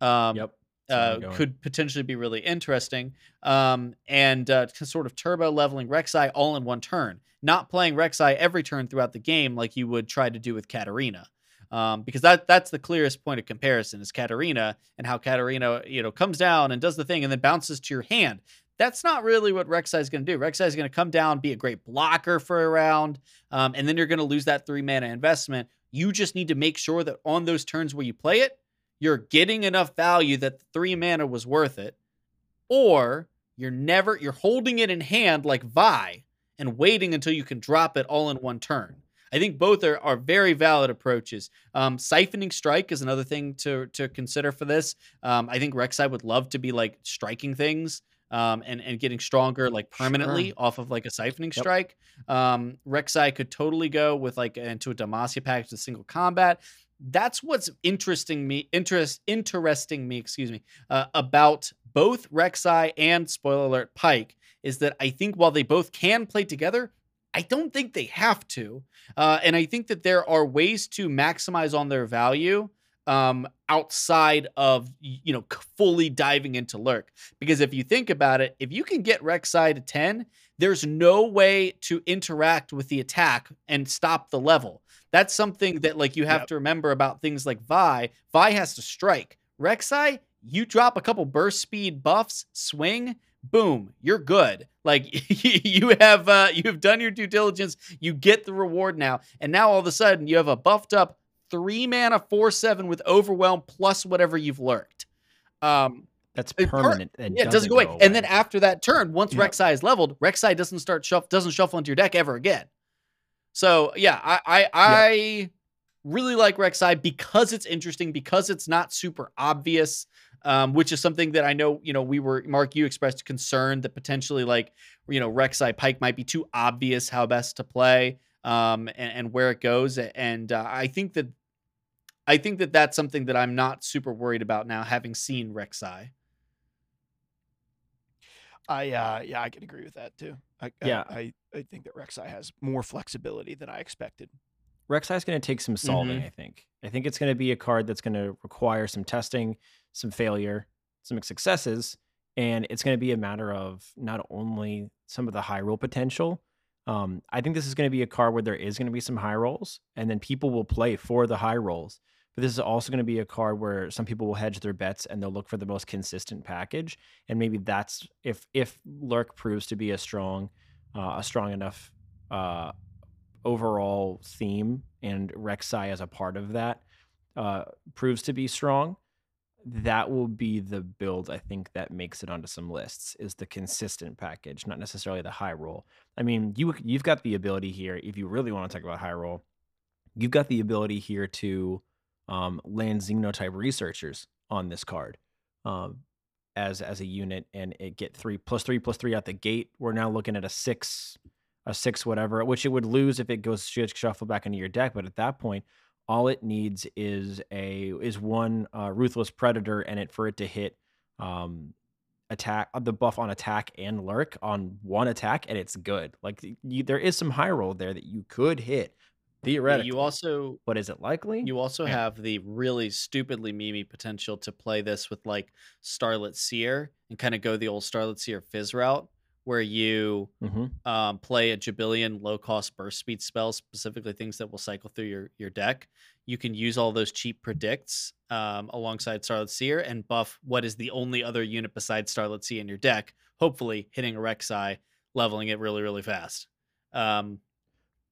Speaker 4: Um,
Speaker 3: Yep.
Speaker 4: Uh,
Speaker 3: That's where I'm going.
Speaker 4: could potentially be really interesting. Um, and uh, sort of turbo leveling Rek'Sai all in one turn, not playing Rek'Sai every turn throughout the game like you would try to do with Katarina. Um, because that that's the clearest point of comparison is Katarina and how Katarina you know comes down and does the thing and then bounces to your hand. That's not really what Rek'Sai is going to do. Rek'Sai is going to come down, be a great blocker for a round, um, and then you're going to lose that three mana investment. You just need to make sure that on those turns where you play it, you're getting enough value that the three mana was worth it, or you're never you're holding it in hand like Vi and waiting until you can drop it all in one turn. I think both are, are very valid approaches. Um, siphoning strike is another thing to to consider for this. Um, I think Rek'Sai would love to be like striking things um, and and getting stronger like permanently off of like a siphoning
Speaker 3: Yep.
Speaker 4: strike. Um, Rek'Sai could totally go with like into a Demacia package with single combat. That's what's interesting me interest interesting me excuse me uh, about both Rek'Sai and spoiler alert Pike is that I think while they both can play together, I don't think they have to. Uh, and I think that there are ways to maximize on their value um, outside of you know fully diving into lurk. Because if you think about it, if you can get Rek'Sai to ten, there's no way to interact with the attack and stop the level. That's something that like you have
Speaker 1: Yep.
Speaker 4: to remember about things like Vi. Vi has to strike. Rek'Sai, you drop a couple burst speed buffs, swing, boom, you're good. Like you have uh, you have done your due diligence. You get the reward now, and now all of a sudden you have a buffed up three mana four seven with overwhelm plus whatever you've lurked. Um,
Speaker 3: That's permanent. and
Speaker 4: yeah, it doesn't go away. And then after that turn, once
Speaker 1: Yeah.
Speaker 4: Rek'Sai is leveled, Rek'Sai doesn't start shuff doesn't shuffle into your deck ever again. So yeah, I I, I really like Rek'Sai because it's interesting, because it's not super obvious. Um, which is something that I know, you know, we were Mark, you expressed concern that potentially like, you know, Rek'Sai Pike might be too obvious how best to play um, and, and where it goes. And uh, I think that I think that that's something that I'm not super worried about now, having seen Rek'Sai.
Speaker 1: I uh yeah, I can agree with that too. I,
Speaker 3: Yeah.
Speaker 1: I, I I think that Rek'Sai has more flexibility than I expected.
Speaker 3: Rek'Sai is going to take some solving.
Speaker 4: Mm-hmm.
Speaker 3: I think. I think it's going to be a card that's going to require some testing, some failure, some successes, and it's going to be a matter of not only some of the high roll potential. Um, I think this is going to be a card where there is going to be some high rolls, and then people will play for the high rolls. But this is also going to be a card where some people will hedge their bets and they'll look for the most consistent package. And maybe that's if if Lurk proves to be a strong, uh, a strong enough uh, overall theme, and Rek'Sai as a part of that uh, proves to be strong, that will be the build I think that makes it onto some lists is the consistent package, not necessarily the high roll. I mean, you you've got the ability here if you really want to talk about high roll, you've got the ability here to um, land xenotype researchers on this card um, as as a unit and it get three plus three plus three out the gate. We're now looking at a six, a six whatever, which it would lose if it goes shuffle back into your deck. But at that point, all it needs is a is one uh, ruthless predator and it for it to hit um, attack the buff on attack and lurk on one attack and it's good. Like you, there is some high roll there that you could hit theoretically.
Speaker 4: you also
Speaker 3: but is it likely?
Speaker 4: You also
Speaker 3: Yeah.
Speaker 4: have the really stupidly memey potential to play this with like Starlit Seer and kind of go the old Starlit Seer Fizz route, where you
Speaker 3: hmm
Speaker 4: um, play a jabillion low cost burst speed spells, specifically things that will cycle through your, your deck. You can use all those cheap predicts um, alongside Starlit Seer and buff what is the only other unit besides Starlit Seer in your deck, hopefully hitting a Rek'Sai, leveling it really, really fast. Um,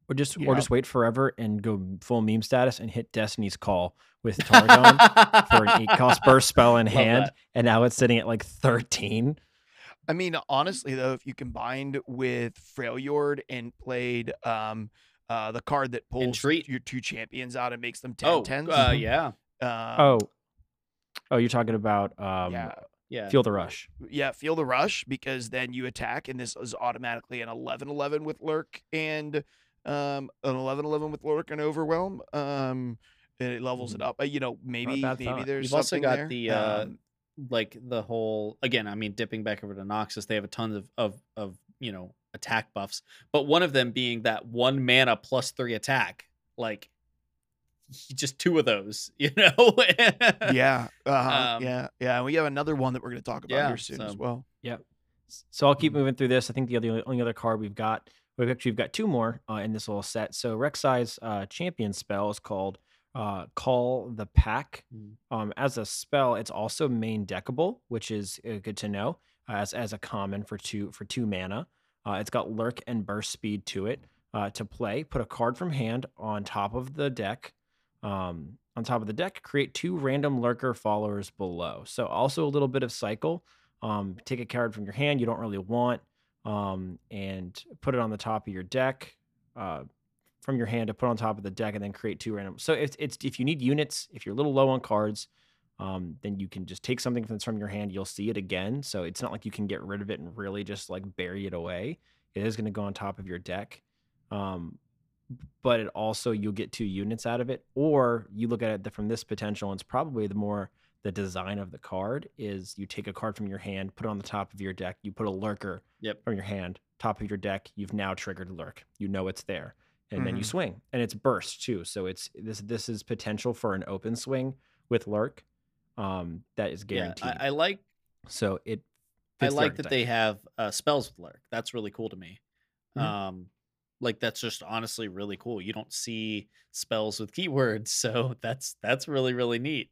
Speaker 3: Or just or just wait forever and go full meme status and hit Destiny's Call with Targon for an eight cost burst spell in
Speaker 4: Love
Speaker 3: hand,
Speaker 4: that.
Speaker 3: and now it's sitting at like thirteen.
Speaker 1: I mean, honestly though, if you combined with Freljord and played um uh the card that pulls
Speaker 4: Entreat.
Speaker 1: your two champions out and makes them 10
Speaker 4: oh,
Speaker 1: 10s.
Speaker 4: uh, yeah.
Speaker 1: um,
Speaker 3: oh, oh, you're talking about um,
Speaker 1: yeah.
Speaker 4: Yeah.
Speaker 3: Feel the Rush.
Speaker 1: Yeah, feel the rush because then you attack and this is automatically an 11-11 with lurk and um an 11-11 with lurk and overwhelm. Um and it levels it up. Uh, You know, maybe maybe
Speaker 3: thought.
Speaker 1: there's
Speaker 4: You've also got
Speaker 1: there.
Speaker 4: the, uh,
Speaker 1: Um,
Speaker 4: like the whole again i mean dipping back over to noxus they have a ton of of of you know attack buffs but one of them being that one mana plus three attack like just two of those you know
Speaker 1: yeah, uh-huh,
Speaker 4: Um,
Speaker 1: yeah, yeah. And we have another one that we're going to talk about
Speaker 4: yeah,
Speaker 1: here soon as well. Yeah.
Speaker 3: So I'll keep
Speaker 1: Mhm.
Speaker 3: moving through this. I think the other only other card we've got, we've actually got two more uh, in this little set. So Rek'Sai's uh, champion spell is called uh, Call the Pack.
Speaker 4: Mm.
Speaker 3: Um, as a spell, it's also main deckable, which is uh, good to know uh, as as a common for two for two mana. Uh, it's got lurk and burst speed to it. Uh, to play, put a card from hand on top of the deck. Um, on top of the deck, create two random lurker followers below. So also a little bit of cycle. Um, take a card from your hand you don't really want, um, and put it on the top of your deck. Uh, from your hand to put on top of the deck, and then create two random. So it's it's if you need units, if you're a little low on cards, um, then you can just take something that's from your hand. You'll see it again. So it's not like you can get rid of it and really just like bury it away. It is going to go on top of your deck. Um, but it also you'll get two units out of it, or you look at it from this potential, and it's probably the more the design of the card is you take a card from your hand, put it on the top of your deck, you put a lurker
Speaker 4: Yep.
Speaker 3: from your hand, top of your deck, you've now triggered lurk. You know it's there. And then you
Speaker 1: Mhm.
Speaker 3: swing. And it's burst too. So it's this this is potential for an open swing with lurk. Um, that is
Speaker 4: yeah
Speaker 3: guaranteed.
Speaker 4: I, I like
Speaker 3: so it
Speaker 4: i like that they have uh spells with lurk that's really cool to me
Speaker 3: Mhm.
Speaker 4: um like that's just honestly really cool you don't see spells with keywords so that's that's really really neat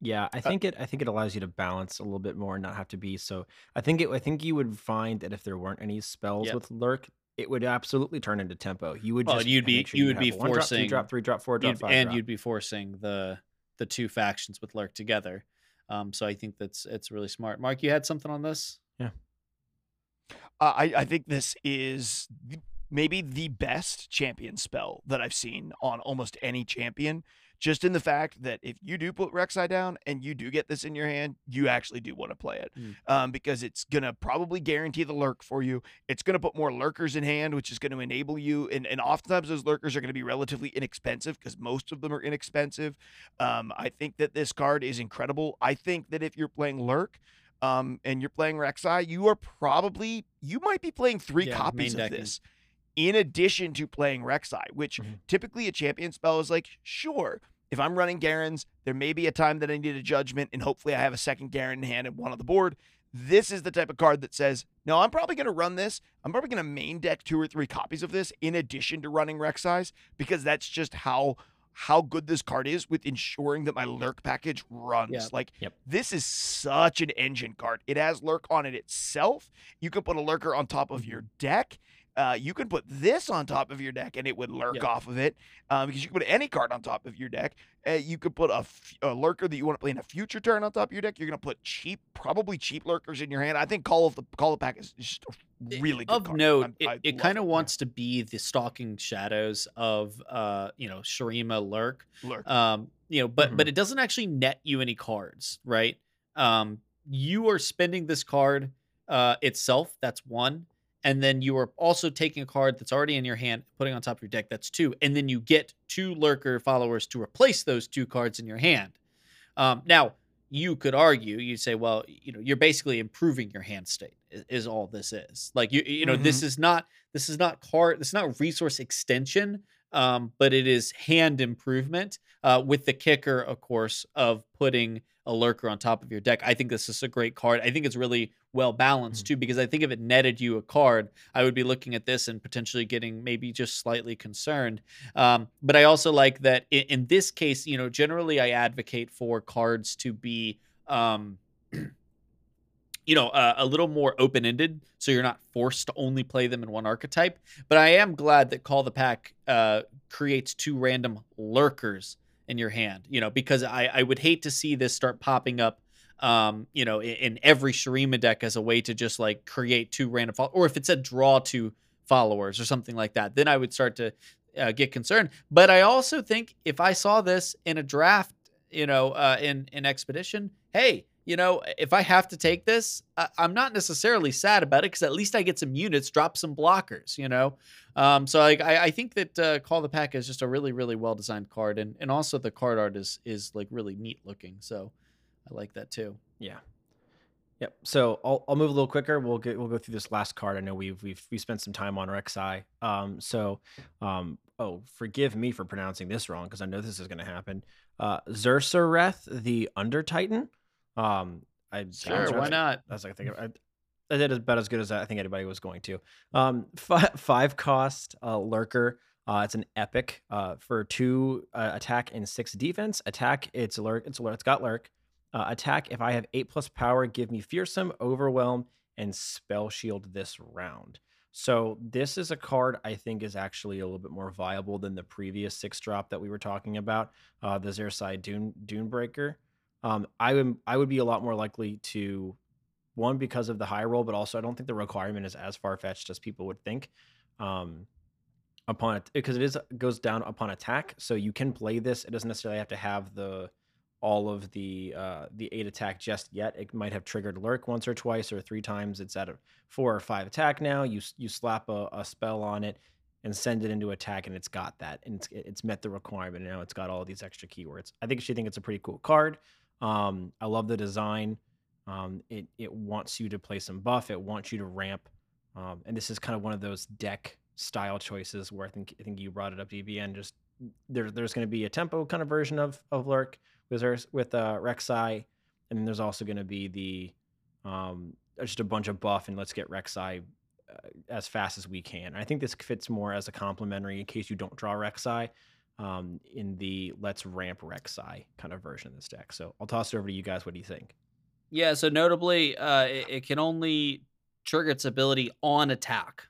Speaker 3: Yeah, I think it. I think it allows you to balance a little bit more and not have to be so. I think it. I think you would find that if there weren't any spells
Speaker 4: Yep.
Speaker 3: with lurk, it would absolutely turn into tempo. You would
Speaker 4: Well,
Speaker 3: just
Speaker 4: you'd be-
Speaker 3: sure
Speaker 4: you
Speaker 3: would
Speaker 4: would be
Speaker 3: have a one drop, two
Speaker 4: forcing-
Speaker 3: drop, three drop, four drop,
Speaker 4: You'd-
Speaker 3: five
Speaker 4: and
Speaker 3: drop.
Speaker 4: you'd be forcing the the two factions with lurk together um so i think that's it's really smart mark you had something on this
Speaker 1: Uh, I, I think this is th- maybe the best champion spell that I've seen on almost any champion. Just in the fact that if you do put Rek'Sai down and you do get this in your hand, you actually do want to play it
Speaker 4: Mm.
Speaker 1: um, because it's gonna probably guarantee the lurk for you. It's gonna put more lurkers in hand, which is gonna enable you. And and oftentimes those lurkers are gonna be relatively inexpensive because most of them are inexpensive. Um, I think that this card is incredible. I think that if you're playing lurk, um, and you're playing Rek'Sai, you are probably you might be playing three
Speaker 4: Yeah,
Speaker 1: copies of this in addition to playing Rek'Sai, which
Speaker 3: Mhm.
Speaker 1: typically a champion spell is like, sure, if I'm running Garens, there may be a time that I need a judgment, and hopefully I have a second Garen in hand and one on the board. This is the type of card that says, no, I'm probably going to run this. I'm probably going to main deck two or three copies of this in addition to running Rek'Sai's because that's just how how good this card is with ensuring that my lurk package runs.
Speaker 4: Yep.
Speaker 1: Like
Speaker 3: Yep.
Speaker 1: this is such an engine card. It has lurk on it itself. You can put a lurker on top of your deck. Uh, you can put this on top of your deck and it would lurk off of it um, because you can put any card on top of your deck. Uh, you could put a, f- a lurker that you want to play in a future turn on top of your deck. You're going to put cheap, probably cheap lurkers in your hand. I think Call of the Call of the Pack is just really good
Speaker 4: of
Speaker 1: card.
Speaker 4: note,
Speaker 1: I'm-
Speaker 4: it, it kind of wants to be the stalking shadows of uh, you know, Shurima Lurk.
Speaker 1: lurk.
Speaker 4: Um, you know, but
Speaker 1: Mm-hmm.
Speaker 4: but it doesn't actually net you any cards, right? Um, you are spending this card uh itself, that's one. And then you are also taking a card that's already in your hand, putting on top of your deck, that's two. And then you get two lurker followers to replace those two cards in your hand. Um, now, you could argue, you'd say, well, you know, you're basically improving your hand state is, is all this is. Like you, you know, this is not this is not card, this is not resource extension, um, but it is hand improvement. Uh, with the kicker, of course, of putting a lurker on top of your deck. I think this is a great card. I think it's really well balanced too, because I think if it netted you a card, I would be looking at this and potentially getting maybe just slightly concerned. Um, but I also like that in, in this case, you know, generally I advocate for cards to be, um, you know, uh, a little more open ended, so you're not forced to only play them in one archetype. But I am glad that Call the Pack uh, creates two random lurkers in your hand, you know, because I, I would hate to see this start popping up, um, you know, in, in every Shurima deck as a way to just like create two random, fol- or if it's a draw two followers or something like that, then I would start to uh, get concerned. But I also think if I saw this in a draft, you know, uh, in in expedition, hey, you know, if I have to take this, I, I'm not necessarily sad about it because at least I get some units, drop some blockers, you know. Um, so I, I think that uh, Call the Pack is just a really really well designed card, and and also the card art is is like really neat looking. So I like that too.
Speaker 3: Yeah. Yep. So I'll, I'll move a little quicker. We'll get we'll go through this last card. I know we've we've we spent some time on Rek'Sai. Um. So, um. Oh, forgive me for pronouncing this wrong because I know this is going to happen. Uh, Zersereth, the Under Titan. Um. I
Speaker 4: Sure, why not?
Speaker 3: That's like I think I, I did about as good as I think anybody was going to. Um. Five, five cost uh, lurker. Uh, it's an epic. Uh, for two uh, attack and six defense. Attack. It's lurk. It's lurk. It's got lurk. Uh, attack, if I have 8 plus power, give me Fearsome, Overwhelm, and Spell Shield this round. So this is a card I think is actually a little bit more viable than the previous six drop that we were talking about, uh, the Xer'Sai Dune Dunebreaker. Um, I would I would be a lot more likely to one because of the high roll, but also I don't think the requirement is as far fetched as people would think. Um, upon it because it is goes down upon attack, so you can play this. It doesn't necessarily have to have the all of the uh, the eight attack just yet. It might have triggered lurk once or twice or three times. It's at a four or five attack now. You you slap a, a spell on it and send it into attack, and it's got that, and it's it's met the requirement. And now it's got all these extra keywords. I think she think it's a pretty cool card. Um, I love the design. Um, it it wants you to play some buff. It wants you to ramp, um, and this is kind of one of those deck style choices where I think I think you brought it up, DBN. Just there, there's going to be a tempo kind of version of of lurk with Urs- with uh, Rek'Sai, and then there's also going to be the um, just a bunch of buff and let's get Rek'Sai uh, as fast as we can. I think this fits more as a complementary in case you don't draw Rek'Sai um, in the let's ramp Rek'Sai kind of version of this deck. So I'll toss it over to you guys. What do you think?
Speaker 4: Yeah. So notably, uh, it, it can only trigger its ability on attack.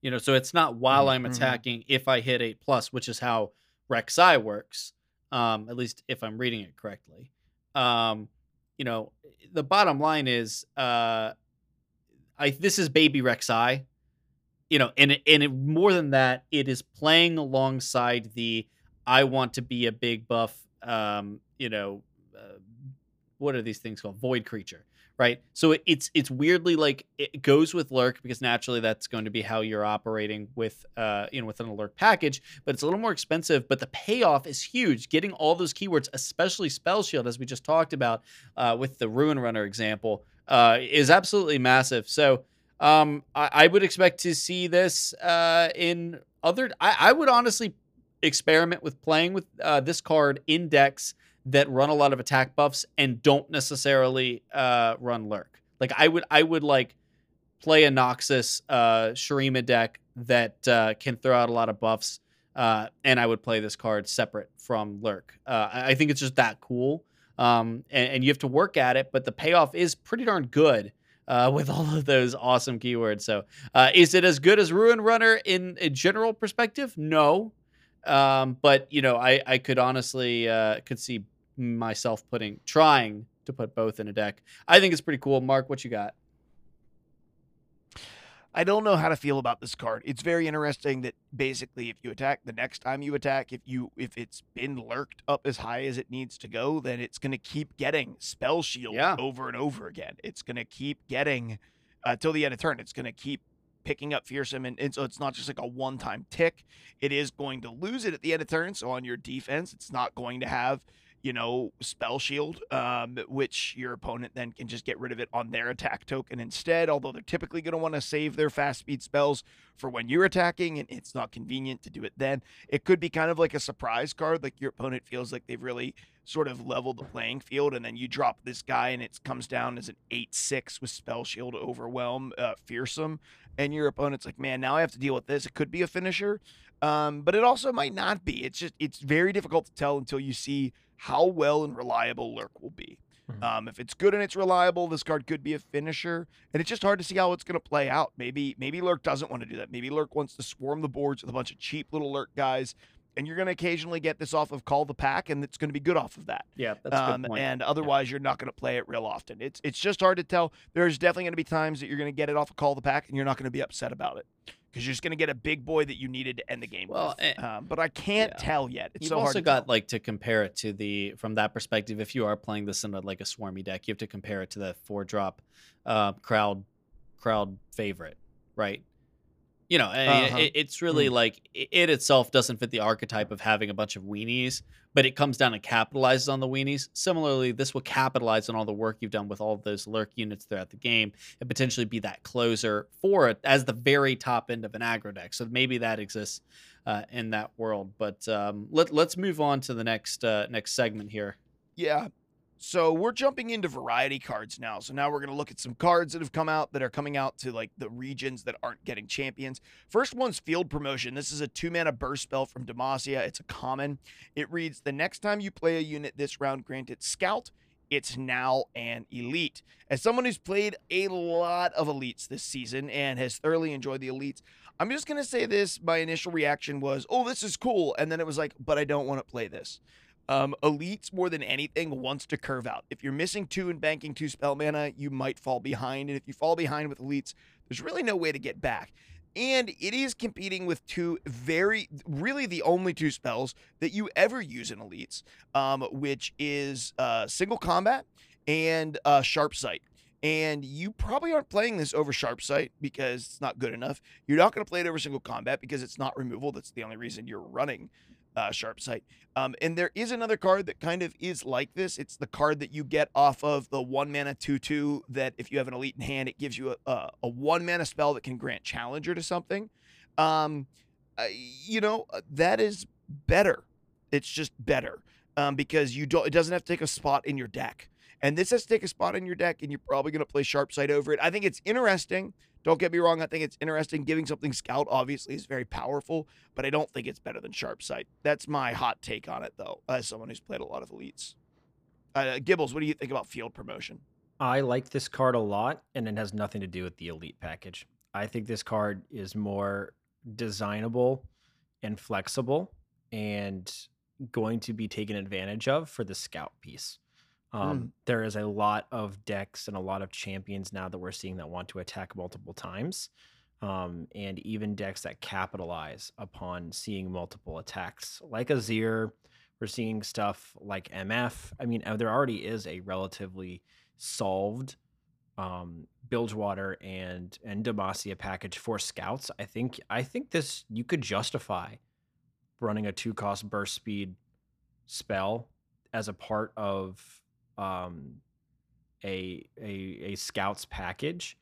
Speaker 4: You know, so it's not while I'm
Speaker 1: Mhm.
Speaker 4: attacking if I hit eight plus, which is how Rek'Sai works. Um, at least if I'm reading it correctly. Um, you know, the bottom line is, uh, I this is baby Rek'Sai. You know, and and it, more than that, it is playing alongside the I want to be a big buff. Um, you know, uh, what are these things called? Void creature, right? So it, it's it's weirdly like it goes with lurk because naturally that's going to be how you're operating with uh you know within a lurk package, but it's a little more expensive. But the payoff is huge. Getting all those keywords, especially spell shield, as we just talked about uh, with the ruin runner example, uh, is absolutely massive. So Um, I, I would expect to see this uh, in other. I, I would honestly experiment with playing with uh, this card in decks that run a lot of attack buffs and don't necessarily uh, run lurk. Like I would, I would like play a Noxus uh, Shurima deck that uh, can throw out a lot of buffs, uh, and I would play this card separate from lurk. Uh, I think it's just that cool, um, and, and you have to work at it, but the payoff is pretty darn good. Uh, with all of those awesome keywords, so uh, is it as good as Ruin Runner in a general perspective? No, um, but you know, I I could honestly uh, could see myself putting trying to put both in a deck. I think it's pretty cool. Mark, what you got?
Speaker 1: I don't know how to feel about this card. It's very interesting that basically if you attack the next time you attack, if you if it's been lurked up as high as it needs to go, then it's going to keep getting spell shield
Speaker 4: Yeah.
Speaker 1: over and over again. It's going to keep getting uh, till the end of turn. It's going to keep picking up fearsome and, and so it's not just like a one-time tick. It is going to lose it at the end of turn. So on your defense, it's not going to have you know, spell shield, um, which your opponent then can just get rid of it on their attack token instead. Although they're typically going to want to save their fast speed spells for when you're attacking, and it's not convenient to do it then. It could be kind of like a surprise card, like your opponent feels like they've really sort of leveled the playing field, and then you drop this guy, and it comes down as an eight-six with spell shield, overwhelm, uh, fearsome, and your opponent's like, man, now I have to deal with this. It could be a finisher. Um, but it also might not be. It's just it's very difficult to tell until you see how well and reliable Lurk will be.
Speaker 3: Mhm.
Speaker 1: Um, if it's good and it's reliable, this card could be a finisher, and it's just hard to see how it's going to play out. Maybe maybe Lurk doesn't want to do that. Maybe Lurk wants to swarm the boards with a bunch of cheap little Lurk guys, and you're going to occasionally get this off of Call the Pack, and it's going to be good off of that.
Speaker 4: Yeah, that's a
Speaker 1: Um,
Speaker 4: good point.
Speaker 1: and otherwise, you're not going to play it real often. It's it's just hard to tell. There's definitely going to be times that you're going to get it off of Call the Pack, and you're not going to be upset about it because you're just going to get a big boy that you needed to end the game.
Speaker 4: Well,
Speaker 1: with.
Speaker 4: eh,
Speaker 1: um, but I can't
Speaker 4: yeah.
Speaker 1: tell yet. It's
Speaker 4: You've
Speaker 1: so
Speaker 4: also got
Speaker 1: tell.
Speaker 4: like to compare it to the from that perspective. If you are playing this in a, like a swarmy deck, you have to compare it to the four drop uh, crowd crowd favorite, right? You know,
Speaker 1: Uh-huh.
Speaker 4: it, it's really
Speaker 3: Mm.
Speaker 4: like it itself doesn't fit the archetype of having a bunch of weenies, but it comes down and capitalizes on the weenies. Similarly, this will capitalize on all the work you've done with all of those lurk units throughout the game and potentially be that closer for it as the very top end of an aggro deck. So maybe that exists uh, in that world. But um, let let's move on to the next uh, next segment here.
Speaker 1: Yeah. So we're jumping into variety cards now. So now we're going to look at some cards that have come out that are coming out to like the regions that aren't getting champions. First one's Field Promotion. This is a two mana burst spell from Demacia. It's a common. It reads The next time you play a unit this round, grant it Scout. It's now an elite. As someone who's played a lot of elites this season and has thoroughly enjoyed the elites, I'm just going to say this. My initial reaction was, oh, this is cool. And then it was like, but I don't want to play this. Um, elites more than anything wants to curve out. If you're missing two and banking two spell mana, you might fall behind. And if you fall behind with elites, there's really no way to get back. And it is competing with two very, really the only two spells that you ever use in elites, um, which is uh, single combat and uh, sharp sight. And you probably aren't playing this over sharp sight because it's not good enough. You're not going to play it over single combat because it's not removal. That's the only reason you're running uh, sharp sight. Um, and there is another card that kind of is like this. It's the card that you get off of the one mana 2 2 that if you have an elite in hand, it gives you a, a, a one mana spell that can grant challenger to something. Um, uh, you know, uh, that is better. It's just better um, because you don't, it doesn't have to take a spot in your deck. And this has to take a spot in your deck, and you're probably going to play sharp sight over it. I think it's interesting. Don't get me wrong. I think it's interesting. Giving something scout obviously is very powerful, but I don't think it's better than sharp sight. That's my hot take on it, though, as someone who's played a lot of elites. Uh, Gibbles, what do you think about field promotion?
Speaker 3: I like this card a lot, and it has nothing to do with the elite package. I think this card is more designable and flexible and going to be taken advantage of for the scout piece. Um, There is a lot of decks and a lot of champions now that we're seeing that want to attack multiple times. Um, and even decks that capitalize upon seeing multiple attacks, like Azir. We're seeing stuff like MF. I mean, uh, there already is a relatively solved um Bilgewater and and Demacia package for scouts. I think I think this you could justify running a two cost burst speed spell as a part of um a a a scouts package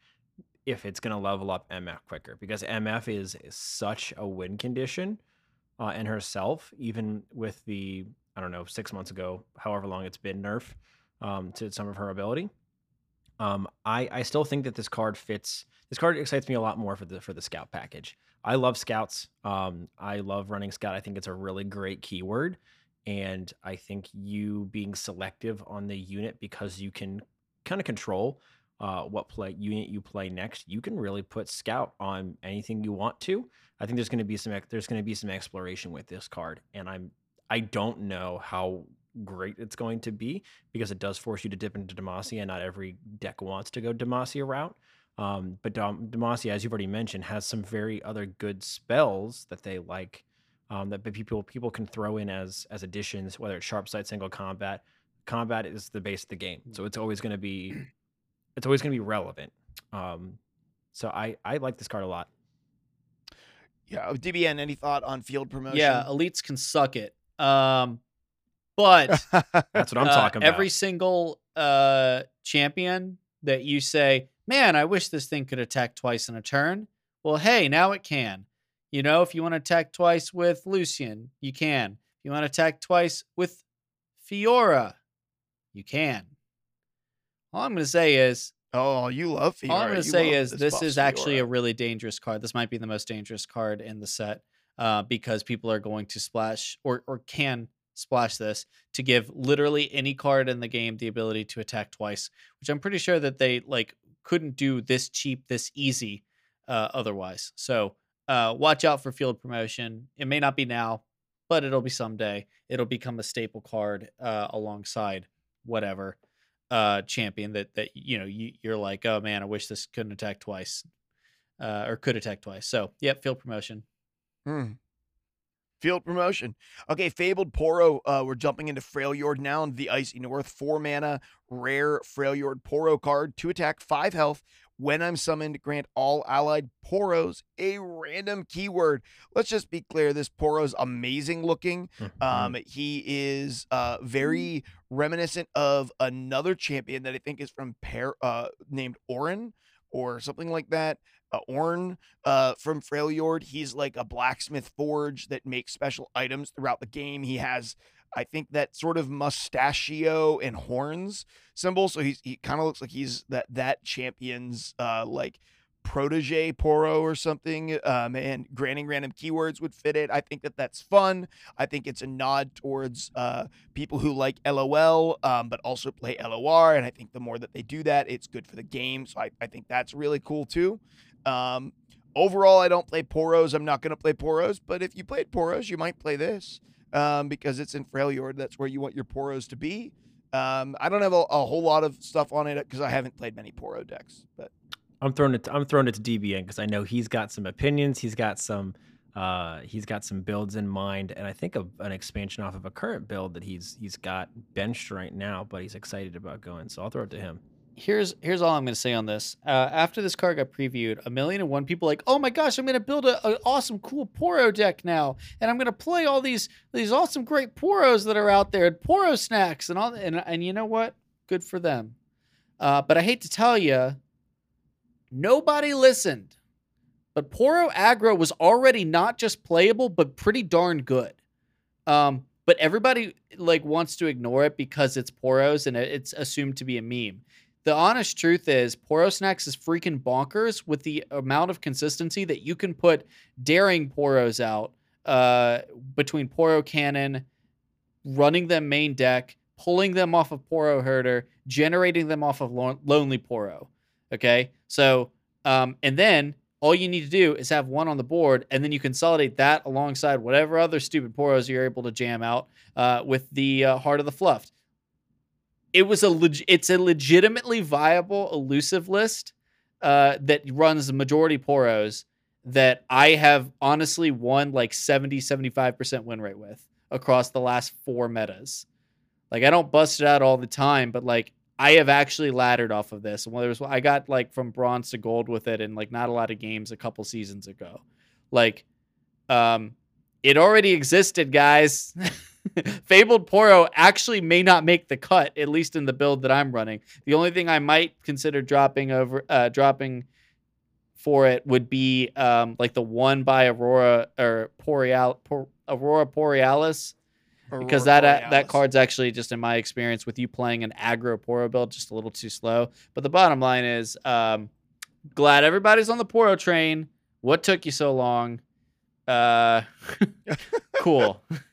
Speaker 3: if it's going to level up MF quicker because MF is, is such a win condition uh, in herself, even with the, I don't know, six months ago, however long it's been nerf um, to some of her ability. Um, I, I still think that this card fits. This card excites me a lot more for the for the scout package. I love scouts. Um, I love running scout. I think it's a really great keyword, and I think you being selective on the unit because you can kind of control uh, what play unit you play next. You can really put scout on anything you want to. I think there's going to be some there's going to be some exploration with this card, and I'm I don't know how great it's going to be because it does force you to dip into Demacia. And not every deck wants to go Demacia route. Um, but Dom- Demacia, as you've already mentioned, has some very other good spells that they like um, that people people can throw in as as additions, whether it's sharp sight, single combat. Combat is the base of the game, so it's always going to be it's always going to be relevant. Um, so I I like this card a lot.
Speaker 1: Yeah, DBN. Any thought on field promotion?
Speaker 4: Yeah, elites can suck it. Um, but
Speaker 3: That's what I'm
Speaker 4: uh,
Speaker 3: talking about.
Speaker 4: Every single uh champion that you say, "Man, I wish this thing could attack twice in a turn." Well, hey, now it can. You know, if you want to attack twice with Lucian, you can. If you want to attack twice with Fiora, you can. All I'm going to say is
Speaker 1: oh, you love Fiora.
Speaker 4: all I'm going to say is this
Speaker 1: buff
Speaker 4: is actually
Speaker 1: Fiora.
Speaker 4: a really dangerous card. This might be the most dangerous card in the set uh, because people are going to splash or or can splash this to give literally any card in the game the ability to attack twice, which I'm pretty sure that they like couldn't do this cheap, this easy uh, otherwise. So uh, watch out for field promotion. It may not be now, but it'll be someday. It'll become a staple card uh, alongside whatever uh champion that that you know you, you're like oh man i wish this couldn't attack twice uh or could attack twice so yep field promotion
Speaker 1: Hmm. Field promotion. Okay, Fabled Poro. Uh, we're jumping into Freljord now in the Icy North. Four mana, rare Freljord Poro card. Two attack, five health. When I'm summoned, grant all allied Poros a random keyword. Let's just be clear this Poro's amazing looking.
Speaker 3: Mm-hmm.
Speaker 1: Um, he is uh very reminiscent of another champion that I think is from pair uh named Orin or something like that. Uh, Orn uh from Freljord. He's like a blacksmith forge that makes special items throughout the game. He has I think that sort of mustachio and horns symbol. So he's he kind of looks like he's that that champion's uh like protege Poro or something. Um, and granting random keywords would fit it. I think that that's fun. I think it's a nod towards uh, people who like LOL, um, but also play LOR. And I think the more that they do that, it's good for the game. So I, I think that's really cool too. Um, overall, I don't play Poros. I'm not going to play Poros, but if you played Poros, you might play this um, because it's in Freljord. That's where you want your Poros to be. Um, I don't have a, a whole lot of stuff on it because I haven't played many Poro decks, but
Speaker 3: I'm throwing it. I'm throwing it to DBN because I know he's got some opinions. He's got some. Uh, he's got some builds in mind, and I think of an expansion off of a current build that he's he's got benched right now, but he's excited about going. So I'll throw it to him.
Speaker 4: Here's here's all i'm going to say on this. Uh, after this card got previewed a million and one people like oh my gosh i'm going to build a, a awesome cool poro deck now and i'm going to play all these these awesome great poros that are out there and poro snacks and all and, and you know what? Good for them. Uh, but i hate to tell you nobody listened but poro aggro was already not just playable but pretty darn good. Um, but everybody like wants to ignore it because it's poros and it's assumed to be a meme the honest truth is Poro Snacks is freaking bonkers with the amount of consistency that you can put daring Poros out uh, between Poro Cannon, running them main deck, pulling them off of Poro Herder, generating them off of Lon- Lonely Poro. Okay, so um, and then all you need to do is have one on the board, and then you consolidate that alongside whatever other stupid Poros you're able to jam out uh, with the uh, Heart of the Fluft it was a leg- it's a legitimately viable elusive list uh, that runs the majority poros that I have honestly won like 70 75% win rate with across the last four metas. Like I don't bust it out all the time, but like I have actually laddered off of this. And well, there's I got like from bronze to gold with it in like not a lot of games a couple seasons ago. Like um it already existed, guys. Fabled Poro actually may not make the cut, at least in the build that I'm running. The only thing I might consider dropping over, uh, dropping for it would be um, like the one by Aurora or Boreal, Por, Aurora Borealis because
Speaker 1: Aurora
Speaker 4: that uh, that card's actually just in my experience with you playing an aggro Poro build just a little too slow. But the bottom line is, um, glad everybody's on the Poro train. What took you so long? Uh, cool.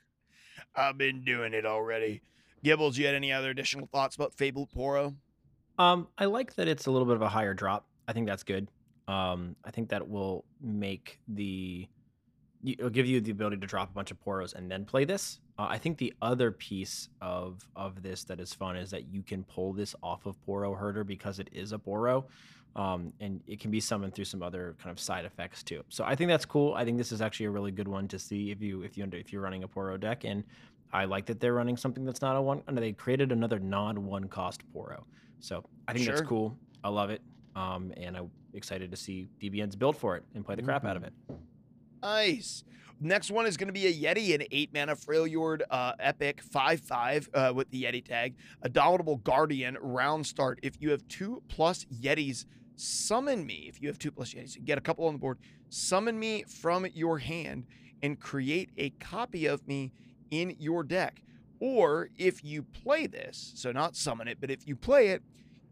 Speaker 1: I've been doing it already. Gibbles, you had any other additional thoughts about Fabled Poro?
Speaker 3: Um, I like that it's a little bit of a higher drop. I think that's good. Um, I think that will make the it'll give you the ability to drop a bunch of poros and then play this. Uh, I think the other piece of of this that is fun is that you can pull this off of Poro Herder because it is a Poro, um, and it can be summoned through some other kind of side effects too. So I think that's cool. I think this is actually a really good one to see if you if you under- if you're running a Poro deck, and I like that they're running something that's not a one. And they created another non one cost Poro. So I think
Speaker 1: Sure.
Speaker 3: that's cool. I love it. Um, and I'm excited to see DBN's build for it and play the crap out of it.
Speaker 1: Nice. Next one is going to be a Yeti, an eight mana Freljord uh, epic 5 5 uh, with the Yeti tag. A Dominable Guardian, round start. If you have two plus Yetis, summon me. If you have two plus Yetis, get a couple on the board. Summon me from your hand and create a copy of me in your deck. Or if you play this, so not summon it, but if you play it,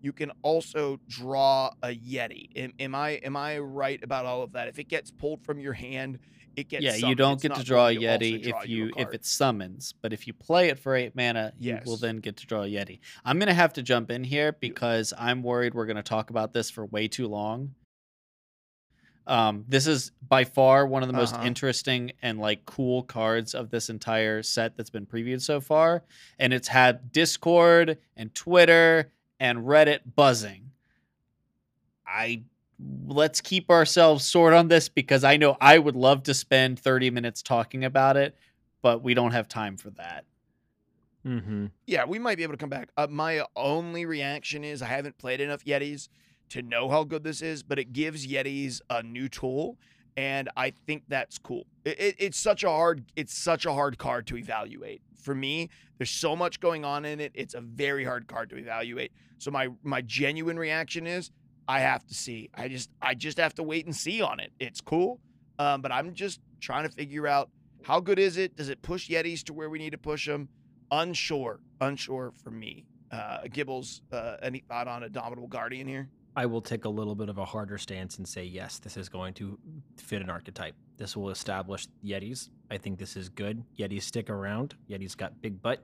Speaker 1: you can also draw a Yeti. Am, am I am I right about all of that? If it gets pulled from your hand, it gets
Speaker 4: yeah, you don't
Speaker 1: It's
Speaker 4: get to draw a
Speaker 1: going to also
Speaker 4: Yeti
Speaker 1: draw
Speaker 4: if you if it summons, but if you play it for eight mana, you will then get to draw a Yeti. I'm gonna have to jump in here because I'm worried we're gonna talk about this for way too long. Um, this is by far one of the most
Speaker 1: Uh-huh.
Speaker 4: interesting and like cool cards of this entire set that's been previewed so far, and it's had Discord and Twitter and Reddit buzzing. I let's keep ourselves short on this because I know I would love to spend 30 minutes talking about it, but we don't have time for that.
Speaker 3: Mm-hmm.
Speaker 1: Yeah, we might be able to come back. Uh, my only reaction is I haven't played enough Yetis to know how good this is, but it gives Yetis a new tool, and I think that's cool. It, it, it's such a hard it's such a hard card to evaluate. For me, there's so much going on in it. It's a very hard card to evaluate. So my my genuine reaction is I have to see. I just I just have to wait and see on it. It's cool, um, but I'm just trying to figure out how good is it. Does it push Yetis to where we need to push them? unsure, unsure for me. Uh, Gibbles, uh, any thought on a dominable guardian here?
Speaker 3: I will take a little bit of a harder stance and say yes, this is going to fit an archetype. This will establish Yetis. I think this is good. Yetis stick around. Yetis got big butt.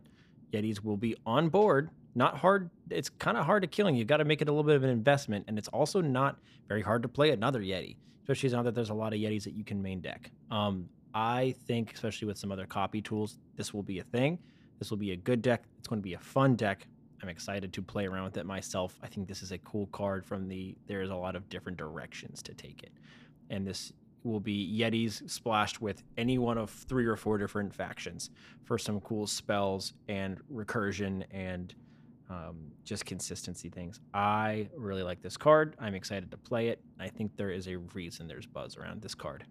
Speaker 3: Yetis will be on board. Not hard. It's kind of hard to killing. You got to make it a little bit of an investment, and it's also not very hard to play another Yeti, especially now that there's a lot of Yetis that you can main deck. Um, I think, especially with some other copy tools, this will be a thing. This will be a good deck. It's going to be a fun deck. I'm excited to play around with it myself. I think this is a cool card from the there's a lot of different directions to take it. And this will be Yetis splashed with any one of three or four different factions for some cool spells and recursion and um, just consistency things. I really like this card. I'm excited to play it. I think there is a reason there's buzz around this card.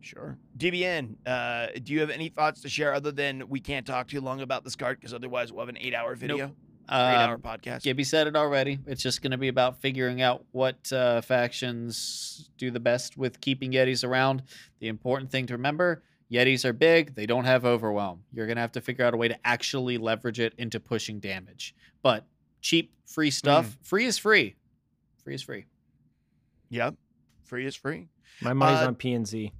Speaker 1: Sure. DBN, uh, do you have any thoughts to share other than we can't talk too long about this card because otherwise we'll have an eight hour video, eight hour
Speaker 4: Um,
Speaker 1: podcast?
Speaker 4: Gibby said it already. It's just going to be about figuring out what uh, factions do the best with keeping Yetis around. The important thing to remember Yetis are big, they don't have overwhelm. You're going to have to figure out a way to actually leverage it into pushing damage. But cheap, free stuff, free is free. Free is free.
Speaker 1: Yep. Free is free.
Speaker 3: My money's
Speaker 1: Uh,
Speaker 3: on PNZ.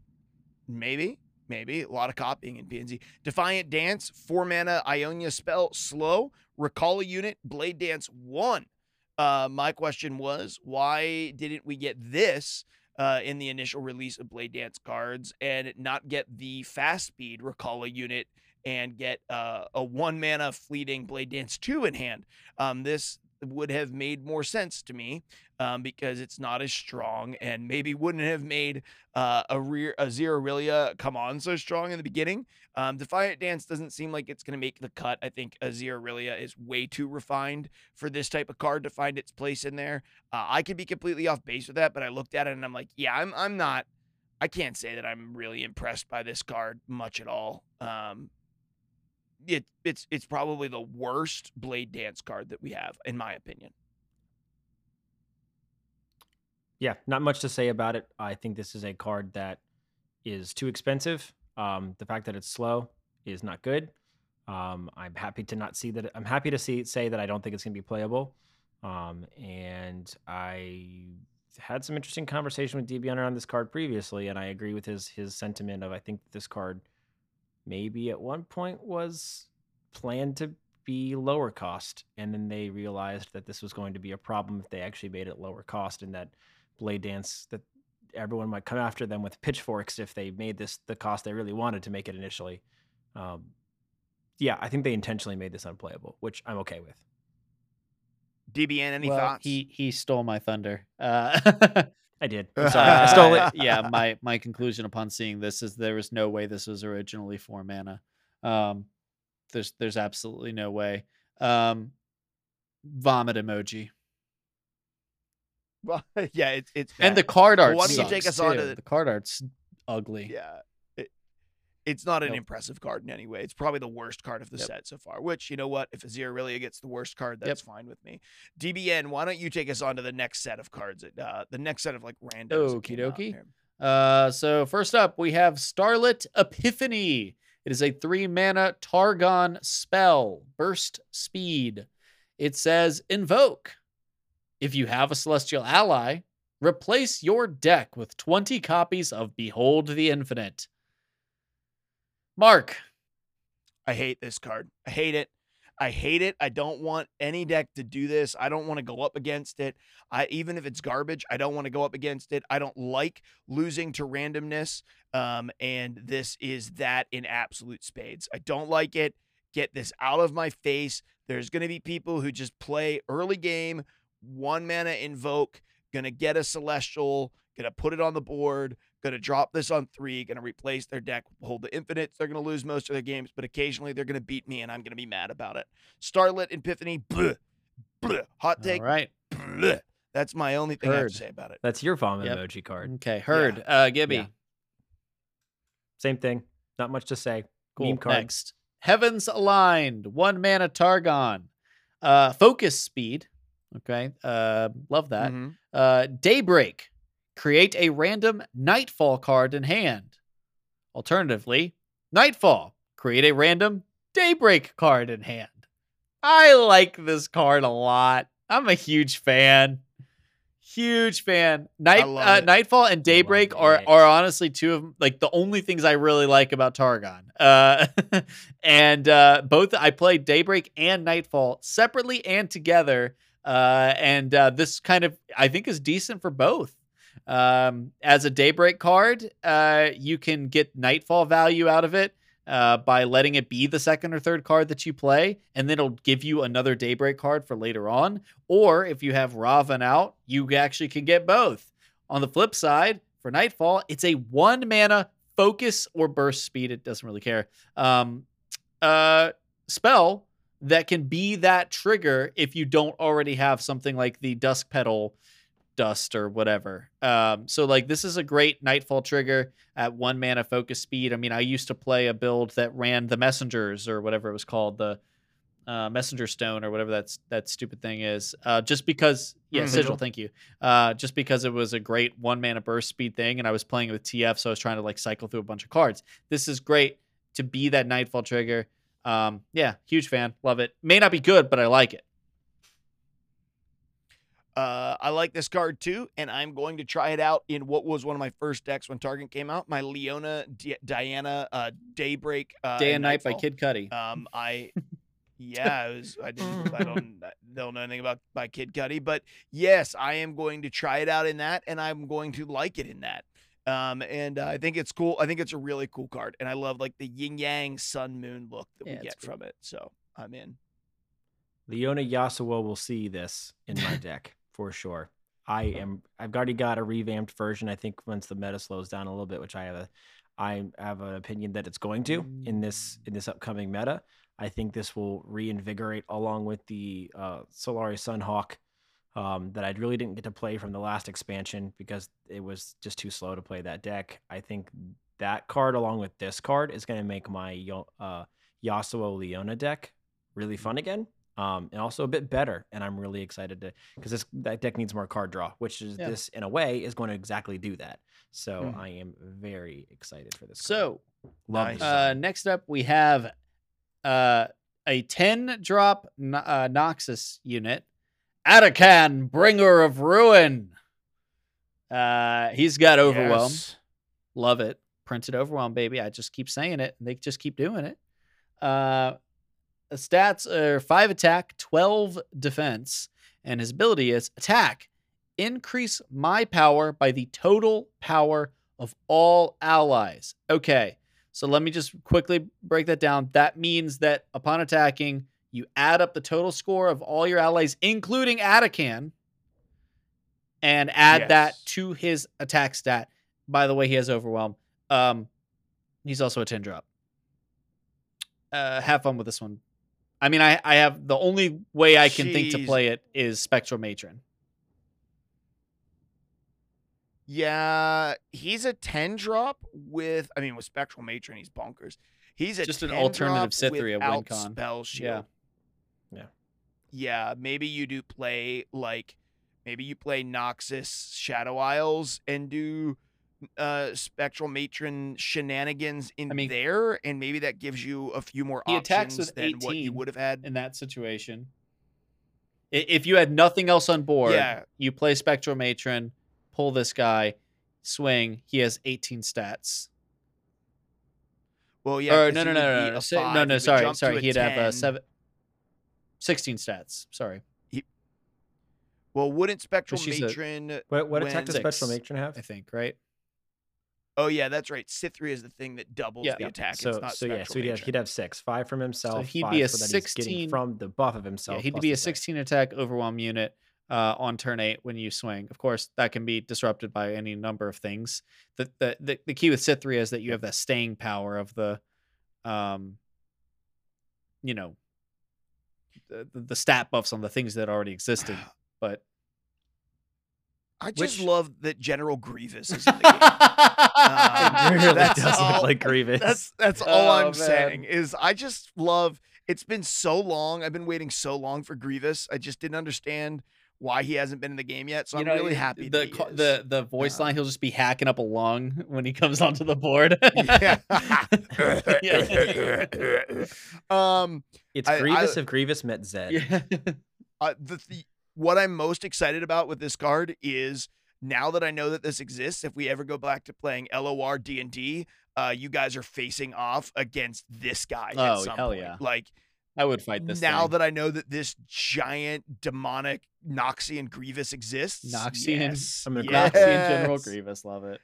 Speaker 1: Maybe. Maybe. A lot of copying in PNZ. Defiant Dance, four mana Ionia spell, slow. Recall a unit, Blade Dance one. Uh, my question was, why didn't we get this uh, in the initial release of Blade Dance cards and not get the fast speed Recall a unit and get uh, a one mana fleeting Blade Dance two in hand? Um, this would have made more sense to me um, because it's not as strong and maybe wouldn't have made uh, a rear a come on so strong in the beginning. Um, Defiant Dance doesn't seem like it's going to make the cut. I think a Azirelia is way too refined for this type of card to find its place in there. Uh, I could be completely off base with that, but I looked at it and I'm like, yeah, I'm I'm not. I can't say that I'm really impressed by this card much at all. Um, it it's it's probably the worst Blade Dance card that we have, in my opinion.
Speaker 3: Yeah, not much to say about it. I think this is a card that is too expensive. Um, the fact that it's slow is not good. Um, I'm happy to not see that. I'm happy to see say that I don't think it's going to be playable. Um, and I had some interesting conversation with DBN on this card previously, and I agree with his his sentiment of I think this card maybe at one point was planned to be lower cost, and then they realized that this was going to be a problem if they actually made it lower cost, and that Blade Dance that everyone might come after them with pitchforks if they made this the cost they really wanted to make it initially. Um, yeah, I think they intentionally made this unplayable, which I'm okay with.
Speaker 1: DBN, any
Speaker 4: well,
Speaker 1: thoughts?
Speaker 4: he he stole my thunder. Uh,
Speaker 3: I did. I'm sorry. I stole it.
Speaker 4: yeah, my my conclusion upon seeing this is there was no way this was originally four mana. Um, there's there's absolutely no way. Um, vomit emoji.
Speaker 1: Well, yeah, it's it's
Speaker 4: And the
Speaker 1: bad.
Speaker 4: card
Speaker 1: Well,
Speaker 4: art.
Speaker 1: why don't you take us on to the-
Speaker 4: the card art's ugly.
Speaker 1: yeah. It, it's not an
Speaker 4: Nope.
Speaker 1: impressive card in any way. It's probably the worst card of the
Speaker 4: Yep.
Speaker 1: set so far. Which you know what? If Azir really gets the worst card,
Speaker 4: Yep.
Speaker 1: that's fine with me. DBN, why don't you take us on to the next set of cards? Uh, the next set of like randoms. that
Speaker 4: Okie dokie. Uh, so first up, we have Starlit Epiphany. It is a three mana Targon spell, burst speed. It says invoke. If you have a celestial ally, replace your deck with 20 copies of Behold the Infinite. Mark,
Speaker 1: I hate this card. I hate it. I hate it. I don't want any deck to do this. I don't want to go up against it. I even if it's garbage, I don't want to go up against it. I don't like losing to randomness. Um, and this is that in absolute spades. I don't like it. Get this out of my face. There's gonna be people who just play early game, one mana invoke, gonna get a celestial, gonna put it on the board, gonna drop this on three, gonna replace their deck, hold the infinites. They're gonna lose most of their games, but occasionally they're gonna beat me, and I'm gonna be mad about it. Starlit Epiphany, bleh, bleh. hot take.
Speaker 4: right.
Speaker 1: bleh. That's my only thing I have to say about it.
Speaker 3: That's your vomit
Speaker 4: Yep.
Speaker 3: emoji card.
Speaker 4: Okay, heard. Uh, Gibby.
Speaker 3: Yeah. Same thing. Not much to say.
Speaker 4: Cool.
Speaker 3: Meme card.
Speaker 4: Next, Heavens Aligned, one mana Targon, uh, focus speed. Okay, uh, love that.
Speaker 1: Mhm.
Speaker 4: Uh, Daybreak, create a random Nightfall card in hand. Alternatively, Nightfall, create a random Daybreak card in hand. I like this card a lot. I'm a huge fan. Huge fan. Night uh. Nightfall and Daybreak are are honestly two of like the only things I really like about Targon. Uh, and uh, both I played Daybreak and Nightfall separately and together. Uh, and uh, this kind of I think is decent for both. Um, as a Daybreak card, uh, you can get Nightfall value out of it uh, by letting it be the second or third card that you play, and then it'll give you another Daybreak card for later on. Or if you have Raven out, you actually can get both. On the flip side, for Nightfall, it's a one mana focus or burst speed. It doesn't really care. Um, uh, spell that can be that trigger if you don't already have something like the Dusk Petal dust or whatever. Um, so like this is a great Nightfall trigger at one mana focus speed. I mean, I used to play a build that ran the messengers or whatever it was called, the uh, messenger stone or whatever that's that stupid thing is. Uh, just because, yeah,
Speaker 1: Mhm.
Speaker 4: sigil.
Speaker 3: Sigil.
Speaker 4: Thank you. Uh, just because it was a great one mana burst speed thing, and I was playing with TF, so I was trying to like cycle through a bunch of cards. This is great to be that Nightfall trigger. Um, yeah, huge fan, love it. May not be good, but I like it.
Speaker 1: Uh, I like this card too, and I'm going to try it out in what was one of my first decks when Targon came out. My Leona Di- Diana uh, Daybreak uh,
Speaker 4: Day and Night by Kid Cudi.
Speaker 1: Um, I, yeah, it was. I didn't. I don't. I don't know anything about by Kid Cudi, but yes, I am going to try it out in that, and I'm going to like it in that. Um, and uh, I think it's cool. I think it's a really cool card, and I love like the yin yang sun moon look that
Speaker 4: Yeah,
Speaker 1: we get
Speaker 4: cool.
Speaker 1: from it. So I'm in.
Speaker 3: Leona Yasuo will see this in my deck for sure. I am. I've already got a revamped version. I think once the meta slows down a little bit, which I have a, I have an opinion that it's going to in this in this upcoming meta. I think this will reinvigorate along with the uh, Solari Sunhawk um, that I really didn't get to play from the last expansion because it was just too slow to play that deck. I think that card along with this card is going to make my uh, Yasuo Leona deck really fun again. Um, and also a bit better. And I'm really excited to because this that deck needs more card draw, which is
Speaker 4: Yeah.
Speaker 3: this in a way is going to exactly do that. So
Speaker 4: Mhm.
Speaker 3: I am very excited for this.
Speaker 4: So
Speaker 3: love
Speaker 1: Nice.
Speaker 4: Uh, next up, we have uh, a 10 drop no- uh, Noxus unit, Atakan, Bringer of Ruin. Uh, he's got Overwhelm.
Speaker 1: Yes.
Speaker 4: Love it. Printed Overwhelm, baby. I just keep saying it, and they just keep doing it. Uh, stats are 5 attack, 12 defense, and his ability is attack. Increase my power by the total power of all allies. Okay. So let me just quickly break that down. That means that upon attacking, you add up the total score of all your allies, including Atakan, and add that to his attack stat. By the way, he has overwhelm. Um, he's also a 10 drop. Uh, have fun with this one. I mean, I, I have the only way I can think to play it is Spectral Matron.
Speaker 1: Yeah, he's a 10 drop with, I mean, with Spectral Matron, he's bonkers. He's a
Speaker 4: Just an
Speaker 1: 10
Speaker 4: alternative
Speaker 1: drop
Speaker 4: WinCon.
Speaker 1: Spell shield.
Speaker 3: Yeah.
Speaker 1: Yeah. Yeah, maybe you do play like, maybe you play Noxus Shadow Isles and do uh Spectral Matron shenanigans in
Speaker 4: I mean-
Speaker 1: there, and maybe that gives you a few more
Speaker 4: He
Speaker 1: options
Speaker 4: attacks with
Speaker 1: than what you would have had.
Speaker 4: in that situation. If you had nothing else on board,
Speaker 1: Yeah.
Speaker 4: you play Spectral Matron, pull this guy, swing. He has 18 stats.
Speaker 1: Well, yeah.
Speaker 4: or
Speaker 1: 'cause
Speaker 4: no,
Speaker 1: he
Speaker 4: no,
Speaker 1: would
Speaker 4: no,
Speaker 1: be
Speaker 4: no,
Speaker 1: a
Speaker 4: no, no, no. Sorry, sorry. He'd have uh,
Speaker 1: 10.
Speaker 4: seven, 16 stats. Sorry,
Speaker 1: Well, wouldn't Spectral
Speaker 4: she's a-
Speaker 1: Matron?
Speaker 3: what what
Speaker 1: when-
Speaker 3: attack does Spectral Matron have?
Speaker 4: I think right.
Speaker 1: Oh yeah, that's right. Cytherea is the thing that doubles
Speaker 4: Yeah.
Speaker 1: the attack.
Speaker 3: So
Speaker 1: it's not
Speaker 3: so yeah, so he'd have, he'd have six, five from himself.
Speaker 4: he'd
Speaker 3: five
Speaker 4: be a
Speaker 3: for that he's getting
Speaker 4: 16
Speaker 3: from the buff of himself.
Speaker 4: Yeah, he'd be a 16 attack overwhelm unit uh, on turn eight when you swing. Of course, that can be disrupted by any number of things. The the the, the key with Cytherea is that you have that staying power of the, um, you know, the, the the stat buffs on the things that already existed. But
Speaker 1: I just
Speaker 4: Which-
Speaker 1: love that General Grievous is in the game. Um,
Speaker 3: It really
Speaker 1: that's
Speaker 3: does
Speaker 1: all-
Speaker 3: look like Grievous.
Speaker 1: That's that's all
Speaker 4: Oh,
Speaker 1: I'm
Speaker 4: man.
Speaker 1: saying is I just love. It's been so long. I've been waiting so long for Grievous. I just didn't understand why he hasn't been in the game yet. So
Speaker 4: you
Speaker 1: I'm
Speaker 4: know,
Speaker 1: really happy.
Speaker 4: The
Speaker 1: that he
Speaker 4: ca-
Speaker 1: is.
Speaker 4: the the voice
Speaker 1: Um,
Speaker 4: line he'll just be hacking up a lung when he comes onto the board.
Speaker 1: yeah. um.
Speaker 3: It's
Speaker 1: I- I-
Speaker 3: Grievous if Grievous met Zed.
Speaker 4: yeah.
Speaker 1: uh, the, the what I'm most excited about with this card is now that I know that this exists. If we ever go back to playing LOR D and D, uh, you guys are facing off against this guy.
Speaker 4: Oh,
Speaker 1: at some
Speaker 4: hell
Speaker 1: point.
Speaker 4: yeah.
Speaker 1: Like
Speaker 4: I would fight this
Speaker 1: now
Speaker 4: thing.
Speaker 1: that I know that this giant demonic Noxian Grievous exists.
Speaker 4: Noxian-
Speaker 1: yes,
Speaker 3: I'm gonna
Speaker 4: Noxie and General. Grievous love it.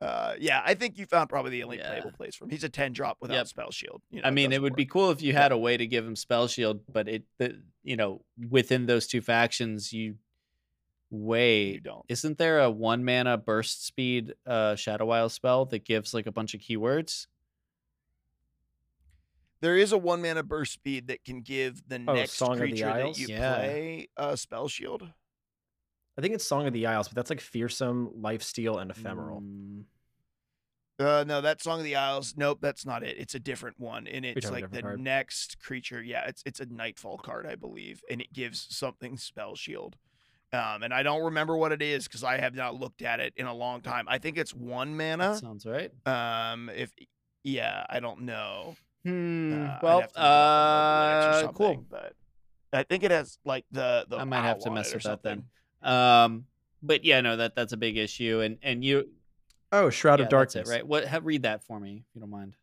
Speaker 1: Uh, yeah, I think you found probably the only
Speaker 4: Yeah.
Speaker 1: playable place for him. He's a ten drop without
Speaker 4: Yep.
Speaker 1: spell shield. You
Speaker 4: I mean, it
Speaker 1: doesn't
Speaker 4: would be cool if you had a way to give him spell shield, but it, the, you know, within those two factions, you wait.
Speaker 1: You don't.
Speaker 4: Isn't there a one mana burst speed uh Shadow Isle spell that gives like a bunch of keywords?
Speaker 1: There is a one mana burst speed that can give the
Speaker 3: Oh,
Speaker 1: next
Speaker 3: Song of the
Speaker 1: creature that you
Speaker 4: Yeah.
Speaker 1: play a spell shield.
Speaker 3: I think it's Song of the Isles, but that's like fearsome, lifesteal, and ephemeral.
Speaker 4: Mm,
Speaker 1: Uh, no, that Song of the Isles. Nope, that's not it. It's a different one, and it's like the
Speaker 3: card?
Speaker 1: next creature. Yeah, it's it's a Nightfall card, I believe, and it gives something spell shield. Um, and I don't remember what it is because I have not looked at it in a long time. I think it's one
Speaker 4: that
Speaker 1: mana.
Speaker 4: sounds right.
Speaker 1: Um, if yeah, I don't know.
Speaker 4: Hmm.
Speaker 1: Uh,
Speaker 4: well,
Speaker 1: have to look it up on Mobalytics or
Speaker 4: uh, cool.
Speaker 1: But I think it has like the the.
Speaker 4: I might have to mess
Speaker 1: it
Speaker 4: with that then. Um, but yeah, no, that that's a big issue, and and you,
Speaker 3: Oh, Shroud
Speaker 4: yeah,
Speaker 3: of Darkness.
Speaker 4: it, right? What? Have, read that for me, if you don't mind.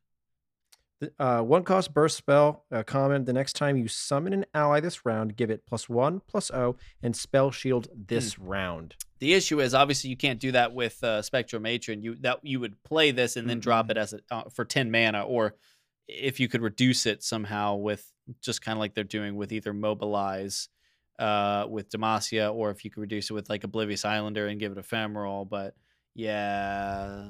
Speaker 3: Uh, one cost burst spell, uh, common. The next time you summon an ally this round, give it plus one, plus O, and spell shield this round.
Speaker 4: The issue is obviously you can't do that with uh, Spectral Matron. You that you would play this and then drop it as a, uh, for ten mana, or if you could reduce it somehow with just kind of like they're doing with either Mobilize uh, with Demacia, or if you could reduce it with like Oblivious Islander and give it Ephemeral. But yeah,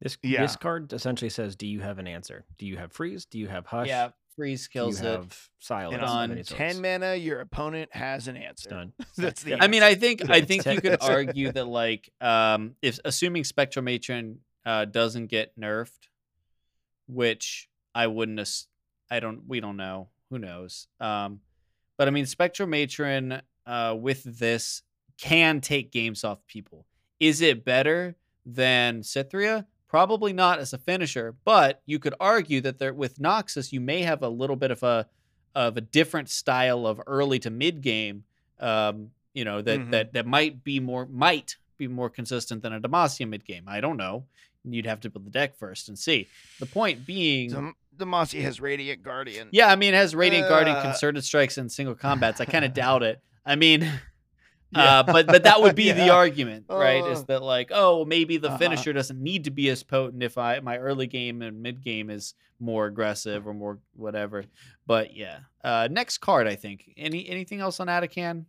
Speaker 3: This
Speaker 1: Yeah.
Speaker 3: this card essentially says, "Do you have an answer? Do you have freeze? Do you have hush?
Speaker 4: yeah, freeze
Speaker 3: Do you
Speaker 4: kills it.
Speaker 3: silence?"
Speaker 1: And
Speaker 4: on
Speaker 3: any sorts?"
Speaker 1: Ten mana, your opponent has an answer.
Speaker 3: done.
Speaker 1: That's the.
Speaker 4: I mean, I think I think you could argue that like um if assuming Spectral Matron uh doesn't get nerfed, which I wouldn't as- I don't we don't know. who knows? Um, but I mean, Spectral Matron uh, with this can take games off people. Is it better than Cytherea? Probably not as a finisher, but you could argue that there with Noxus you may have a little bit of a of a different style of early to mid game. Um, you know that
Speaker 1: Mhm.
Speaker 4: that that might be more might be more consistent than a Demacia mid game. I don't know. You'd have to build the deck first and see. The point being,
Speaker 1: Dem- Demacia has Radiant Guardian.
Speaker 4: yeah, I mean, it has Radiant Guardian,
Speaker 1: Uh.
Speaker 4: concerted strikes, and single combats. I kind of doubt it. I mean,
Speaker 1: Yeah.
Speaker 4: uh, but but that would be the argument, right? Is
Speaker 1: Uh.
Speaker 4: that like, oh, maybe the
Speaker 1: Uh-huh.
Speaker 4: finisher doesn't need to be as potent if I my early game and mid game is more aggressive or more whatever. But yeah, uh, next card, I think. Any anything else on Atakan?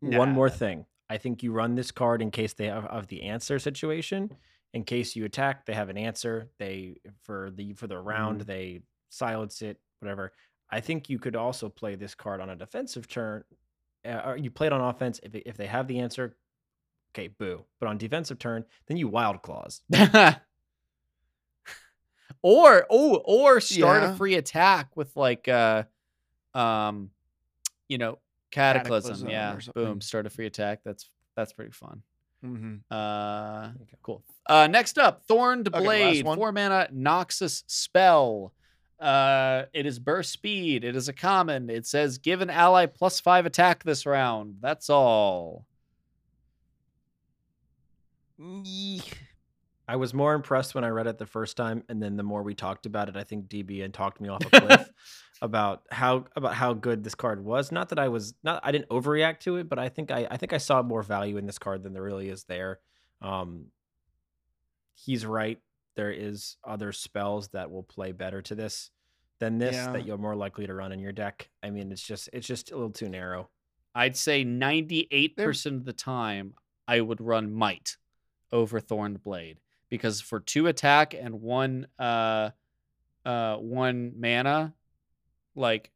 Speaker 3: One more thing. I think you run this card in case they have of the answer situation. In case you attack, they have an answer. They for the for the round they silence it. Whatever. I think you could also play this card on a defensive turn. Uh, or you play it on offense if if they have the answer. Okay, boo. But on defensive turn, then you wild claws.
Speaker 4: or oh, or start
Speaker 1: Yeah.
Speaker 4: a free attack with like uh um you know cataclysm,
Speaker 1: Cataclysm
Speaker 4: yeah boom start a free attack that's that's pretty fun
Speaker 1: Mm-hmm.
Speaker 4: uh cool. Uh next up thorned
Speaker 1: Okay, last
Speaker 4: blade four mana noxus spell. Uh it is burst speed. It is a common. It says give an ally plus five attack this round. That's all.
Speaker 3: I was more impressed when I read it the first time, and then the more we talked about it, I think DB had talked me off a cliff about how about how good this card was. Not that I was not I didn't overreact to it, but I think I I think I saw more value in this card than there really is there. Um, he's right. There is other spells that will play better to this than this
Speaker 1: Yeah.
Speaker 3: that you're more likely to run in your deck. I mean, it's just it's just a little too narrow.
Speaker 4: I'd say 98% of the time I would run Might over Thorned Blade because for two attack and one uh uh one mana like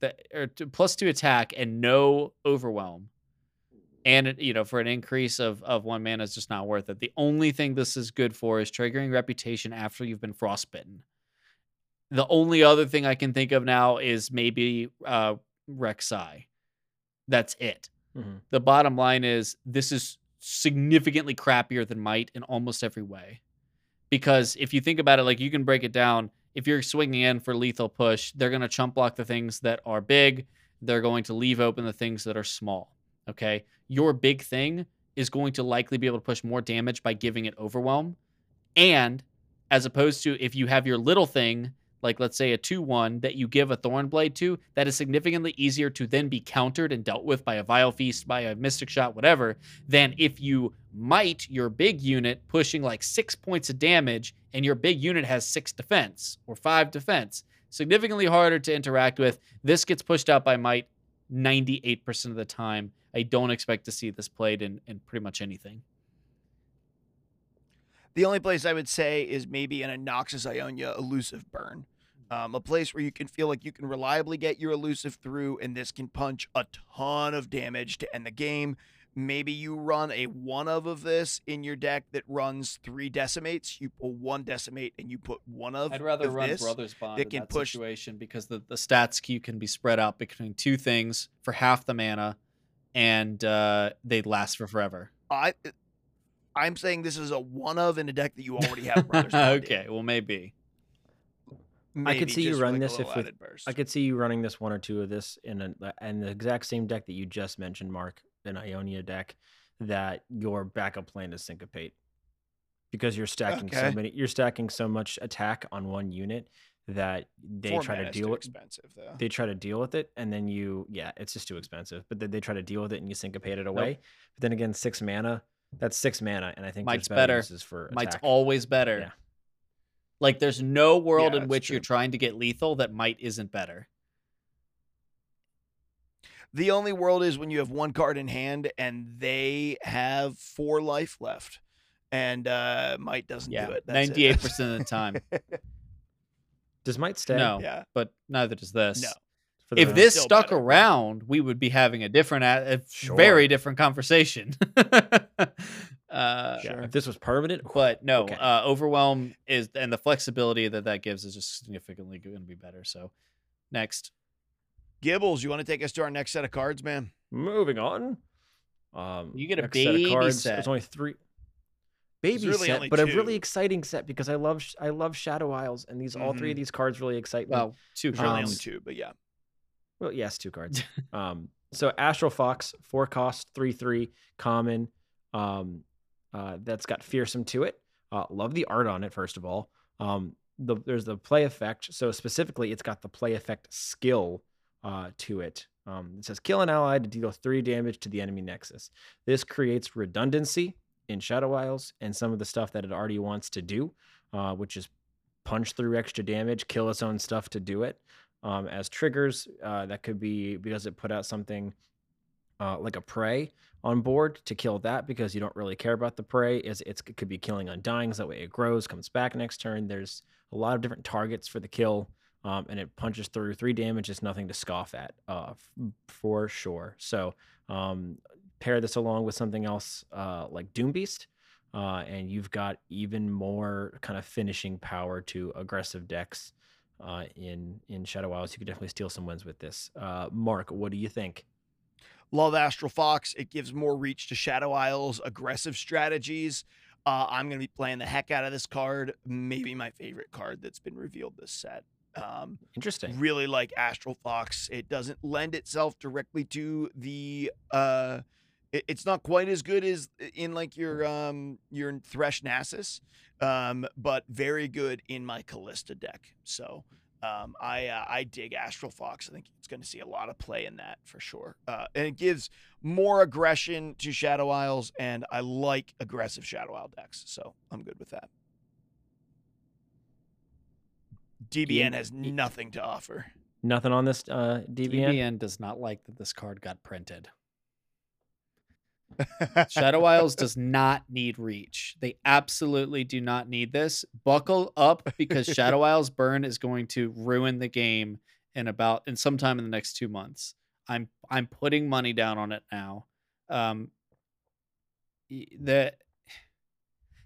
Speaker 4: the or two, plus two attack and no overwhelm and it- you know for an increase of of one mana is just not worth it. The only thing this is good for is triggering reputation after you've been frostbitten. The only other thing I can think of now is maybe uh Rek'Sai. That's it.
Speaker 3: Mhm.
Speaker 4: The bottom line is this is significantly crappier than Might in almost every way. Because if you think about it, like you can break it down. If you're swinging in for lethal push, they're going to chump block the things that are big. They're going to leave open the things that are small. Okay. Your big thing is going to likely be able to push more damage by giving it overwhelm. And as opposed to if you have your little thing, like let's say a 2 1 that you give a Thorn Blade to, that is significantly easier to then be countered and dealt with by a Vile Feast, by a Mystic Shot, whatever, than if you might your big unit pushing like six points of damage and your big unit has six defense or five defense. Significantly harder to interact with. This gets pushed out by might 98% of the time. I don't expect to see this played in, in pretty much anything.
Speaker 1: The only place I would say is maybe in a Noxus Ionia elusive burn. Um, a place where you can feel like you can reliably get your elusive through, and this can punch a ton of damage to end the game. Maybe you run a one of of this in your deck that runs three decimates. You pull one decimate and you put one of.
Speaker 4: I'd rather
Speaker 1: of
Speaker 4: run
Speaker 1: this.
Speaker 4: Brothers Bond in
Speaker 1: can
Speaker 4: that
Speaker 1: push-
Speaker 4: situation because the, the stats queue can be spread out between two things for half the mana, and uh, they last for forever.
Speaker 1: I, I'm saying this is a one of in a deck that you already have. Brothers Bond in.
Speaker 4: okay, well maybe.
Speaker 3: I could see you run
Speaker 1: like,
Speaker 3: this if
Speaker 1: little
Speaker 3: with-
Speaker 1: added burst.
Speaker 3: I could see you running this one or two of this in a and uh, the exact same deck that you just mentioned, Mark, an Ionia deck, that your backup plan is syncopate. Because you're stacking so many you're stacking so much attack on one unit that they
Speaker 1: Four
Speaker 3: try to deal with
Speaker 1: expensive though.
Speaker 3: they try to deal with it and then you yeah, it's just too expensive. But then they try to deal with it and you syncopate it away. But then again, six mana, that's six mana, and I think
Speaker 4: Might's
Speaker 3: better
Speaker 4: better.
Speaker 3: for
Speaker 4: Might's always better.
Speaker 3: Yeah.
Speaker 4: Like there's no world
Speaker 1: Yeah,
Speaker 4: in
Speaker 1: that's
Speaker 4: which you're trying to get lethal that might isn't better.
Speaker 1: The only world is when you have one card in hand and they have four life left, and uh, Might doesn't
Speaker 4: Yeah,
Speaker 1: do it. That's
Speaker 4: ninety-eight percent of the time.
Speaker 3: Does might stay?
Speaker 4: No,
Speaker 1: yeah.
Speaker 4: but neither does this.
Speaker 1: No.
Speaker 4: If this
Speaker 1: Still
Speaker 4: stuck
Speaker 1: better,
Speaker 4: around, we would be having a different, a, a
Speaker 3: Sure.
Speaker 4: very different conversation. uh,
Speaker 1: Sure.
Speaker 3: if this was permanent,
Speaker 4: But no,
Speaker 3: Okay.
Speaker 4: uh, overwhelm is and the flexibility that that gives is just significantly going to be better. So Next.
Speaker 1: Gibbles, you want to take us to our next set of cards, man?
Speaker 3: Moving on. Um,
Speaker 4: You get a
Speaker 3: next set of
Speaker 4: baby
Speaker 3: cards.
Speaker 4: set.
Speaker 3: It's only three. Baby
Speaker 1: really
Speaker 3: set,
Speaker 1: only
Speaker 3: but a really exciting set because I love I love Shadow Isles and these all three of
Speaker 1: Mhm.
Speaker 3: these cards really excite me.
Speaker 4: Well, two
Speaker 1: There's really
Speaker 3: Um,
Speaker 1: only two, but yeah.
Speaker 3: Well, yes, two cards. um, so Astral Fox, four cost, three three, common. Um, uh, that's got fearsome to it. Uh, love the art on it. First of all, um, the there's the play effect. So specifically, it's got the play effect skill uh, to it. Um, it says kill an ally to deal three damage to the enemy nexus. This creates redundancy in Shadow Isles and some of the stuff that it already wants to do, uh, which is punch through extra damage, kill its own stuff to do it um, as triggers. Uh, that could be because it put out something uh, like a prey on board to kill that because you don't really care about the prey. Is it could be killing undying, so That way it grows, comes back next turn. There's a lot of different targets for the kill, um, and it punches through three damage. It's nothing to scoff at, uh, f- for sure. So um, pair this along with something else uh, like Doom Beast. Uh, and you've got even more kind of finishing power to aggressive decks uh, in in Shadow Isles. You could definitely steal some wins with this. Uh, Mark, what do you think?
Speaker 1: Love Astral Fox. It gives more reach to Shadow Isles, aggressive strategies. Uh, I'm going to be playing the heck out of this card. Maybe my favorite card that's been revealed this set. Um,
Speaker 3: Interesting.
Speaker 1: really like Astral Fox. It doesn't lend itself directly to the. Uh, it- it's not quite as good as in like your um your Thresh Nasus, um, but very good in my Kalista deck. So um, I uh, I dig Astral Fox. I think it's going to see a lot of play in that for sure. Uh, and it gives more aggression to Shadow Isles, and I like aggressive Shadow Isle decks. So I'm good with that. DBN has nothing to offer.
Speaker 3: Nothing on this uh, DBN.
Speaker 4: DBN does not like that this card got printed. Shadow Isles does not need reach. They absolutely do not need this. Buckle up because Shadow Isles burn is going to ruin the game in about in sometime in the next two months. I'm I'm putting money down on it now. Um, the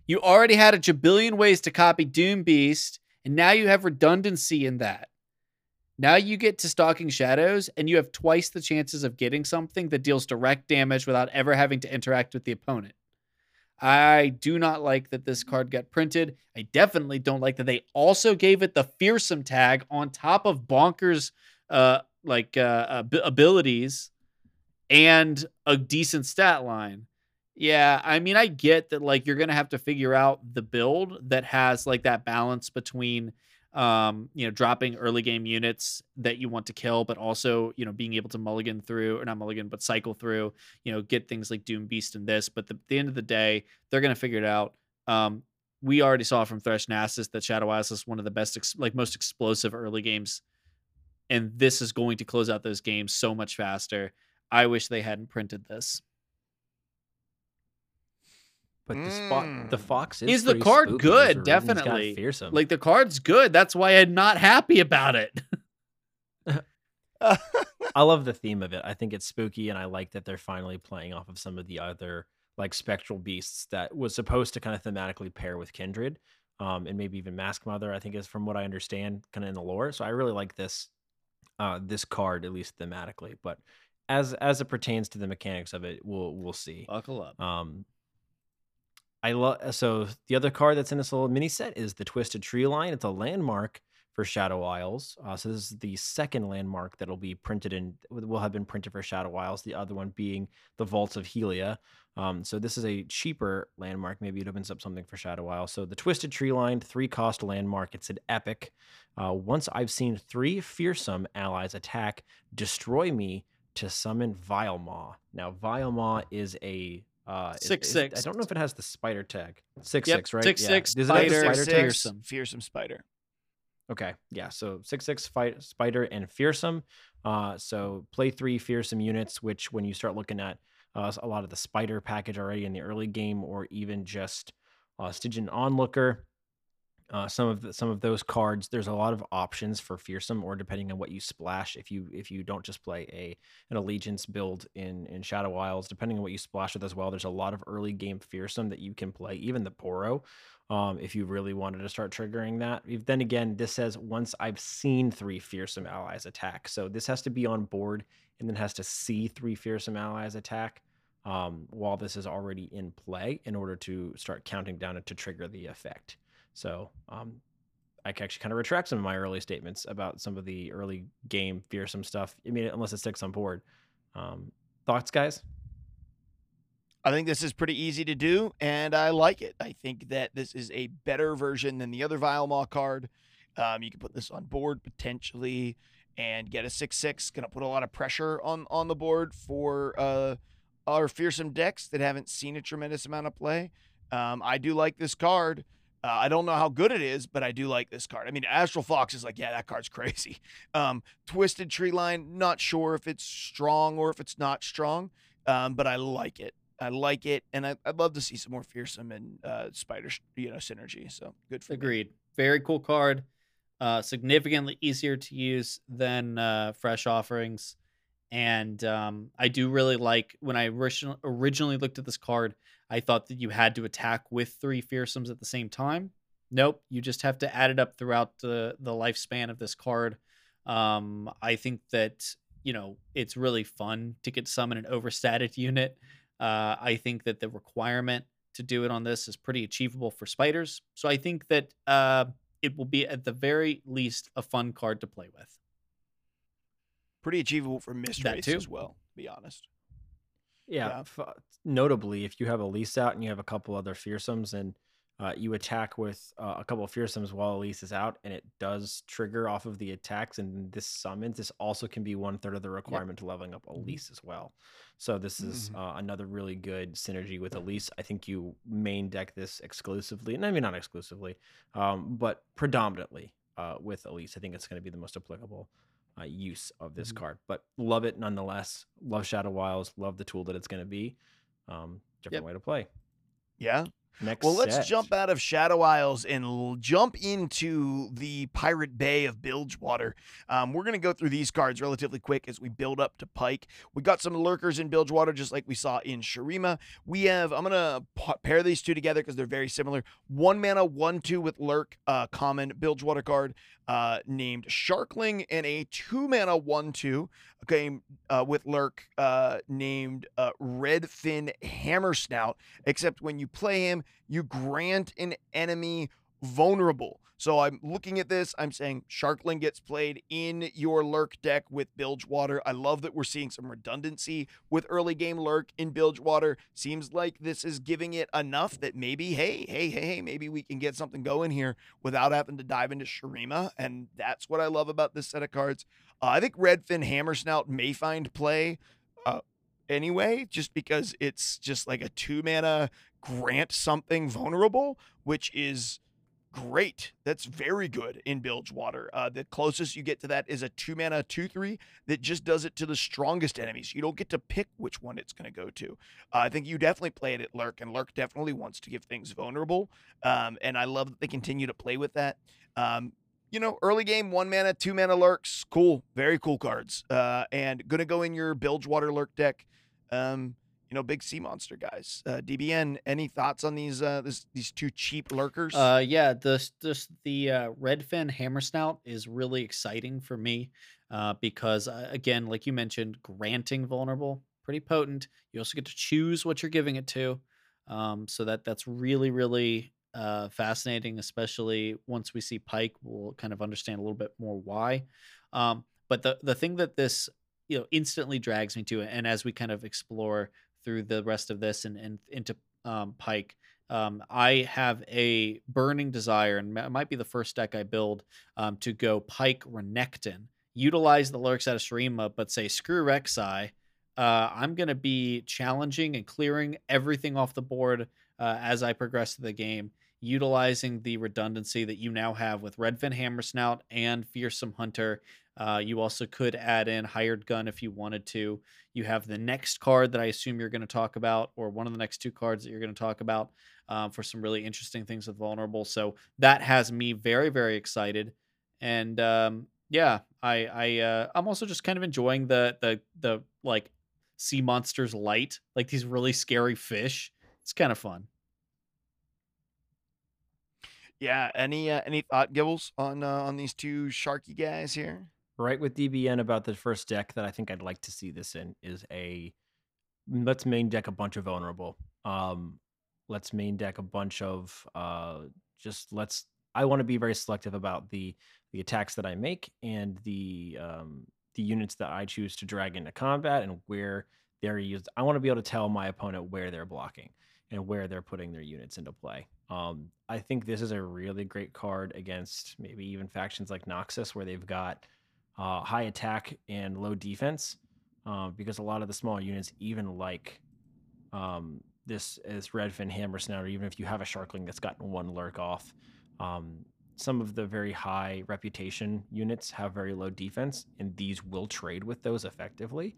Speaker 4: you already had a jabillion ways to copy Doom Beast, and now you have redundancy in that. Now you get to Stalking Shadows, and you have twice the chances of getting something that deals direct damage without ever having to interact with the opponent. I do not like that this card got printed. I definitely don't like that they also gave it the fearsome tag on top of bonkers uh like uh ab- abilities and a decent stat line. Yeah, I mean I get that like you're going to have to figure out the build that has like that balance between um, you know, dropping early game units that you want to kill, but also, you know, being able to mulligan through, or not mulligan, but cycle through, you know, get things like Doom Beast and this. But the, the end of the day, they're going to figure it out. Um, we already saw from Thresh Nasus that Shadow Isles is one of the best, ex- like most explosive early games. And this is going to close out those games so much faster. I wish they hadn't printed this.
Speaker 3: But the spot, the
Speaker 1: Mm.
Speaker 3: fox is
Speaker 4: Is the card
Speaker 3: spooky.
Speaker 4: good?
Speaker 3: There's a reason
Speaker 4: Definitely.
Speaker 3: fearsome.
Speaker 4: Like the card's good. That's why I'm not happy about it.
Speaker 3: I love the theme of it. I think it's spooky, and I like that they're finally playing off of some of the other like spectral beasts that was supposed to kind of thematically pair with Kindred, um, and maybe even Mask Mother. I think is from what I understand, kind of in the lore. So I really like this, uh, this card at least thematically. But as as it pertains to the mechanics of it, we'll we'll see.
Speaker 4: Buckle up.
Speaker 3: Um, I love so the other card that's in this little mini set is the Twisted Tree line. It's a landmark for Shadow Isles. Uh, so this is the second landmark that'll be printed in will have been printed for Shadow Isles. The other one being the Vaults of Helia. Um, so this is a cheaper landmark. Maybe it opens up something for Shadow Isles. So the Twisted Tree line, three cost landmark. It's an epic. Uh, once I've seen three fearsome allies attack, destroy me to summon Vilemaw. Now Vilemaw is a uh,
Speaker 4: Six,
Speaker 3: is-
Speaker 4: six.
Speaker 3: I don't know if it has the spider tag. Six
Speaker 4: Yep,
Speaker 3: six right?
Speaker 4: six,
Speaker 3: Yeah.
Speaker 4: six,
Speaker 3: Does it have the
Speaker 4: spider,
Speaker 3: spider
Speaker 4: six,
Speaker 3: tag?
Speaker 4: fearsome.
Speaker 1: fearsome spider.
Speaker 3: Okay, yeah. So six six fight spider and fearsome. Uh, so play three fearsome units, which when you start looking at uh, a lot of the spider package already in the early game, or even just uh, Stygian onlooker, uh, some of the, some of those cards, there's a lot of options for fearsome, or depending on what you splash. If you if you don't just play a an allegiance build in in Shadow Isles, depending on what you splash with as well, there's a lot of early game fearsome that you can play. Even the Poro Um, if you really wanted to start triggering that. Then again, this says once I've seen three fearsome allies attack. So this has to be on board and then has to see three fearsome allies attack um, while this is already in play in order to start counting down to trigger the effect. So um, I can actually kind of retract some of my early statements about some of the early game fearsome stuff. I mean, unless it sticks on board. Um, thoughts, guys?
Speaker 1: I think this is pretty easy to do, and I like it. I think that this is a better version than the other Vilemaw card. Um, you can put this on board potentially and get a six six. Going to put a lot of pressure on on the board for uh, our fearsome decks that haven't seen a tremendous amount of play. Um, I do like this card. Uh, I don't know how good it is, but I do like this card. I mean, Astral Fox is like, yeah, that card's crazy. Um, Twisted Tree Line, not sure if it's strong or if it's not strong, um, but I like it. I like it, and I, I'd love to see some more fearsome and uh, spider, you know, synergy. So good for me.
Speaker 4: Agreed. Very cool card. Uh, significantly easier to use than uh, fresh offerings, and um, I do really like when I originally looked at this card. I thought that you had to attack with three fearsomes at the same time. Nope, you just have to add it up throughout the the lifespan of this card. Um, I think that you know it's really fun to get summon an overstated unit. Uh, I think that the requirement to do it on this is pretty achievable for spiders. So I think that uh, it will be at the very least a fun card to play with.
Speaker 1: Pretty achievable for mist
Speaker 4: That
Speaker 1: race
Speaker 4: too.
Speaker 1: as well. To be honest.
Speaker 3: Yeah.
Speaker 1: Yeah.
Speaker 3: f- notably, if you have Elise out and you have a couple other fearsomes and uh, you attack with uh, a couple of fearsomes while Elise is out, and it does trigger off of the attacks, and this summons. This also can be one third of the requirement to leveling up Elise as well. So this is
Speaker 1: Mhm.
Speaker 3: uh, another really good synergy with Elise. I think you main deck this exclusively, and I mean not exclusively, um, but predominantly uh, with Elise. I think it's going to be the most applicable uh, use of this
Speaker 1: Mm-hmm.
Speaker 3: card. But love it nonetheless. Love Shadow Wilds. Love the tool that it's going to be. Um, different
Speaker 4: Yep.
Speaker 3: way to play.
Speaker 1: Yeah.
Speaker 3: Next,
Speaker 1: Well, let's jump out of Shadow Isles and l- jump into the Pirate Bay of Bilgewater. Um, we're going to go through these cards relatively quick as we build up to Pyke. We got some lurkers in Bilgewater, just like we saw in Shurima. We have, I'm going to pair these two together because they're very similar. One mana, one, two with lurk, uh, common Bilgewater card uh, named Sharkling, and a two mana, one, two game uh, with lurk uh, named uh, Redfin Hammersnout except when you play him, you grant an enemy vulnerable. So I'm looking at this, I'm saying Sharkling gets played in your lurk deck with Bilgewater. I love that we're seeing some redundancy with early game lurk in Bilgewater. Seems like this is giving it enough that maybe, hey, hey, hey, hey, maybe we can get something going here without having to dive into Shurima. And that's what I love about this set of cards. Uh, I think Redfin Hammersnout may find play uh, anyway, just because it's just like a two mana grant something vulnerable, which is great. That's very good in Bilgewater. Uh, the closest you get to that is a two mana two three that just does it to the strongest enemies. You don't get to pick which one it's going to go to. Uh, I think you definitely play it at Lurk, and Lurk definitely wants to give things vulnerable. Um, and I love that they continue to play with that. Um, you know, early game, one mana, two mana lurks, cool, very cool cards. Uh, and gonna go in your Bilgewater lurk deck. Um, you know, big sea monster guys. Uh, DBN, any thoughts on these uh, this, these two cheap lurkers?
Speaker 4: Uh, yeah, this this the uh, Redfin Hammersnout is really exciting for me uh, because uh, again, like you mentioned, granting vulnerable, pretty potent. You also get to choose what you're giving it to, um, so that that's really really uh, fascinating. Especially once we see Pyke, we'll kind of understand a little bit more why. Um, but the the thing that this you know instantly drags me to, and as we kind of explore through the rest of this and and into um, Pyke um, I have a burning desire, and it might be the first deck I build um, to go Pyke Renekton. Utilize the lurks out of Shurima, but say screw Rek'Sai. Uh, I'm going to be challenging and clearing everything off the board uh, as I progress through the game, utilizing the redundancy that you now have with Redfin Hammersnout and Fearsome Hunter. Uh, you also could add in Hired Gun if you wanted to. You have the next card that I assume you're going to talk about, or one of the next two cards that you're going to talk about um, for some really interesting things with Vulnerable. So that has me very, very excited. And um, yeah, I, I, uh, I'm also just kind of enjoying the, the, the like sea monsters light, like these really scary fish. It's kind of fun.
Speaker 1: Yeah. Any uh, any thought, Gibbles, on uh, on these two sharky guys here?
Speaker 3: Right with DBN about the first deck that I think I'd like to see this in is a let's main deck a bunch of vulnerable. Um, let's main deck a bunch of uh, just let's. I want to be very selective about the the attacks that I make and the um, the units that I choose to drag into combat and where they're used. I want to be able to tell my opponent where they're blocking and where they're putting their units into play. Um, I think this is a really great card against maybe even factions like Noxus, where they've got uh, high attack and low defense, uh, because a lot of the small units, even like um, this Redfin Hammer Snouter, even if you have a Sharkling that's gotten one lurk off, um, some of the very high reputation units have very low defense, and these will trade with those effectively.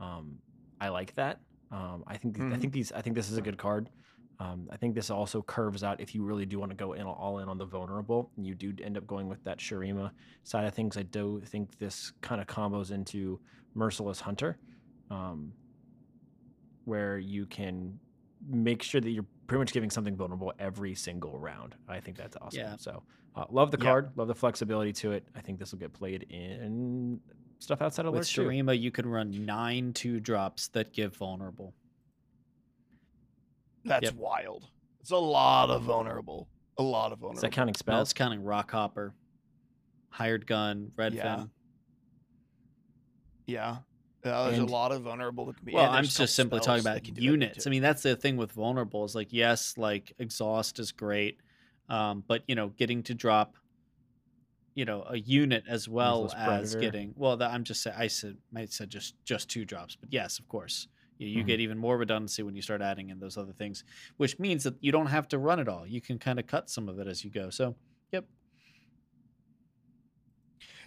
Speaker 3: Um, I like that. Um, I think th- I
Speaker 1: Mhm.
Speaker 3: think these I think this is a good card. Um, I think this also curves out if you really do want to go in all in on the vulnerable, and you do end up going with that Shurima side of things. I do think this kind of combos into Merciless Hunter, um, where you can make sure that you're pretty much giving something vulnerable every single round. I think that's awesome.
Speaker 4: Yeah.
Speaker 3: So uh, love the
Speaker 1: Yeah.
Speaker 3: card, love the flexibility to it. I think this will get played in stuff outside of
Speaker 4: With
Speaker 3: Lurk too.
Speaker 4: You can run nine two drops that give vulnerable.
Speaker 1: That's
Speaker 4: Yep.
Speaker 1: wild. It's a lot of vulnerable. A lot of
Speaker 3: Is
Speaker 1: vulnerable.
Speaker 3: that counting
Speaker 4: No,
Speaker 3: spells?
Speaker 4: it's counting Rockhopper, Hired Gun, Redfin.
Speaker 1: Yeah. yeah. Yeah, there's
Speaker 3: And-
Speaker 1: a lot of vulnerable that can be.
Speaker 4: Well, I'm just simply talking about
Speaker 1: can do that
Speaker 4: units. I mean, that's the thing with vulnerable is like, yes, like exhaust is great, um, but you know, getting to drop, you know, a unit as well as
Speaker 3: Predator.
Speaker 4: getting. Well, that, I'm just saying, I said, I said just just two drops, but yes, of course, you, you
Speaker 3: Mhm.
Speaker 4: get even more redundancy when you start adding in those other things, which means that you don't have to run it all. You can kind of cut some of it as you go. So, yep,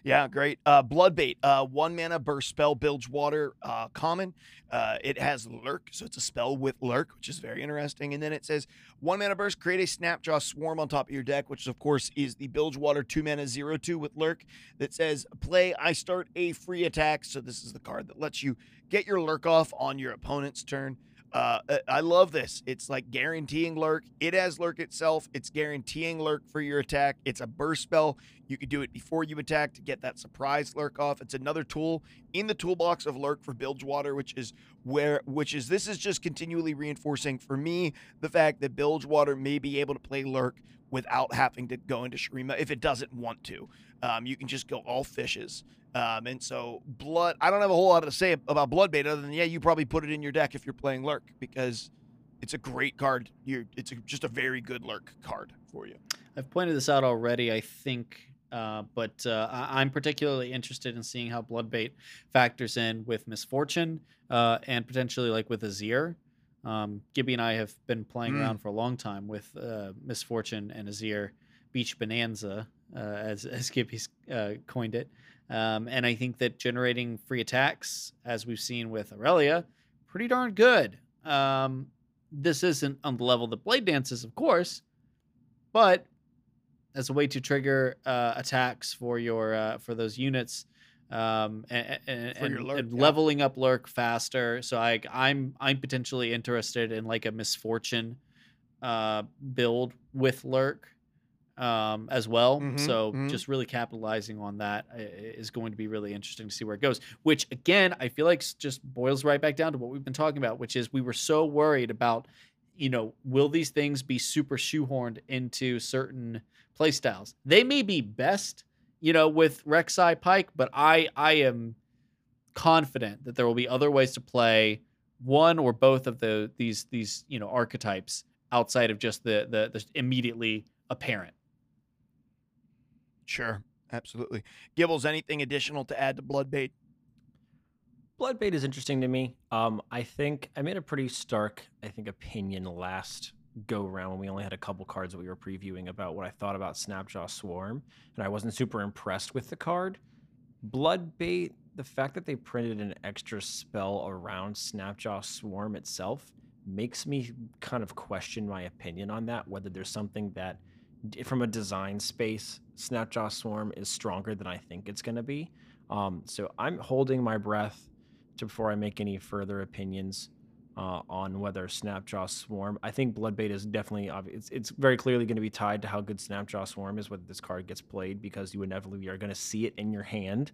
Speaker 1: Yeah, great. Uh, Bloodbait, uh, one mana burst spell, Bilgewater, uh, common. Uh, it has lurk, so it's a spell with lurk, which is very interesting. And then it says one mana burst, create a snapjaw swarm on top of your deck, which of course is the Bilgewater two mana zero two with lurk. That says play. I start a free attack, so this is the card that lets you get your lurk off on your opponent's turn. Uh, uh, I love this. It's like guaranteeing lurk. It has lurk itself. It's guaranteeing lurk for your attack. It's a burst spell. You can do it before you attack to get that surprise lurk off. It's another tool in the toolbox of lurk for Bilgewater, which is where which is this is just continually reinforcing for me the fact that Bilgewater may be able to play lurk without having to go into Shurima if it doesn't want to. Um, you can just go all fishes. Um, and so blood, I don't have a whole lot to say about Bloodbait other than yeah, you probably put it in your deck if you're playing lurk because it's a great card. You're it's a, just a very good lurk card for you.
Speaker 4: I've pointed this out already, I think, uh, but uh, I- I'm particularly interested in seeing how Bloodbait factors in with Miss Fortune uh, and potentially like with Azir. Um, Gibby and I have been playing
Speaker 1: Mm.
Speaker 4: around for a long time with uh, Miss Fortune and Azir Beach Bonanza, uh, as as Gibby's uh, coined it. Um, and I think that generating free attacks, as we've seen with Azirelia, pretty darn good. Um, this isn't on the level that Blade Dance is, of course, but as a way to trigger uh, attacks for your uh, for those units um, and, and,
Speaker 1: For your
Speaker 4: and-
Speaker 1: lurk,
Speaker 4: and
Speaker 1: yeah.
Speaker 4: leveling up lurk faster. So I I'm I'm potentially interested in like a Miss Fortune uh, build with lurk um, as well.
Speaker 1: Mhm,
Speaker 4: So
Speaker 1: mhm.
Speaker 4: just really capitalizing on that i- is going to be really interesting to see where it goes. Which again, I feel like just boils right back down to what we've been talking about, which is we were so worried about, you know, will these things be super shoehorned into certain playstyles? They may be best, you know, with Rek'Sai Pyke, but I I am confident that there will be other ways to play one or both of the these these you know archetypes outside of just the the, the immediately apparent.
Speaker 1: Sure, absolutely. Gibbles, anything additional to add to Bloodbait?
Speaker 3: Bloodbait is interesting to me. Um, I think I made a pretty stark, I think, opinion last go around when we only had a couple cards that we were previewing about what I thought about Snapjaw Swarm, and I wasn't super impressed with the card. Bloodbait, the fact that they printed an extra spell around Snapjaw Swarm itself makes me kind of question my opinion on that, whether there's something that from a design space, Snapjaw Swarm is stronger than I think it's going to be. Um, so I'm holding my breath to before I make any further opinions. Uh, on whether Snapjaw Swarm. I think Bloodbait is definitely it's it's very clearly going to be tied to how good Snapjaw Swarm is whether this card gets played because you inevitably are going to see it in your hand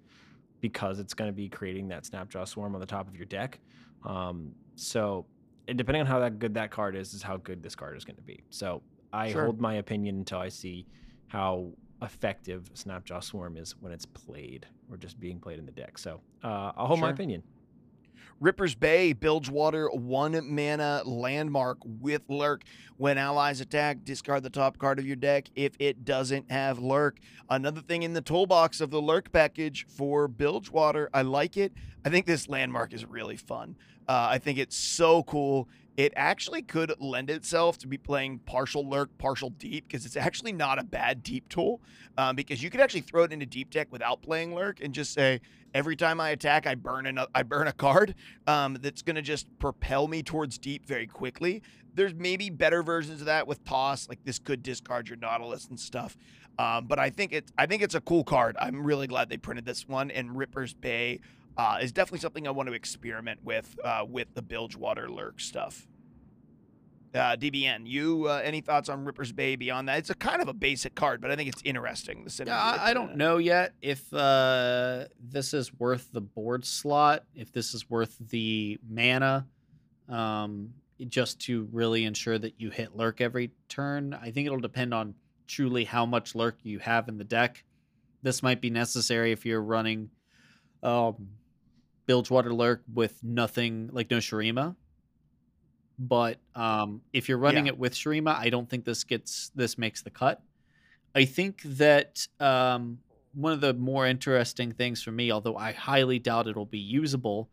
Speaker 3: because it's going to be creating that Snapjaw Swarm on the top of your deck. Um, so depending on how that good that card is, is how good this card is going to be. So I
Speaker 1: Sure.
Speaker 3: hold my opinion until I see how effective Snapjaw Swarm is when it's played or just being played in the deck. So uh, I'll hold my opinion.
Speaker 1: Ripper's Bay, Bilgewater, one mana landmark with Lurk. When allies attack, discard the top card of your deck if it doesn't have Lurk. Another thing in the toolbox of the Lurk package for Bilgewater, I like it. I think this landmark is really fun. Uh, I think it's so cool. It actually could lend itself to be playing partial Lurk, partial Deep, because it's actually not a bad Deep tool. Um, because you could actually throw it into Deep deck without playing Lurk and just say, every time I attack, I burn an, I burn a card um, that's going to just propel me towards deep very quickly. There's maybe better versions of that with toss, like this could discard your Nautilus and stuff. Um, but I think it's I think it's a cool card. I'm really glad they printed this one, and Ripper's Bay uh, is definitely something I want to experiment with uh, with the Bilgewater Lurk stuff. Uh, DBN, you uh, any thoughts on Ripper's Bay beyond that? It's a kind of a basic card, but I think it's interesting. The
Speaker 4: Yeah, I, I don't know yet if uh, this is worth the board slot, if this is worth the mana, um, just to really ensure that you hit lurk every turn. I think it'll depend on truly how much lurk you have in the deck. This might be necessary if you're running um, Bilgewater lurk with nothing like no Shurima. But um, if you're running
Speaker 1: Yeah.
Speaker 4: it with Shurima, I don't think this gets this makes the cut. I think that um, one of the more interesting things for me, although I highly doubt it'll be usable,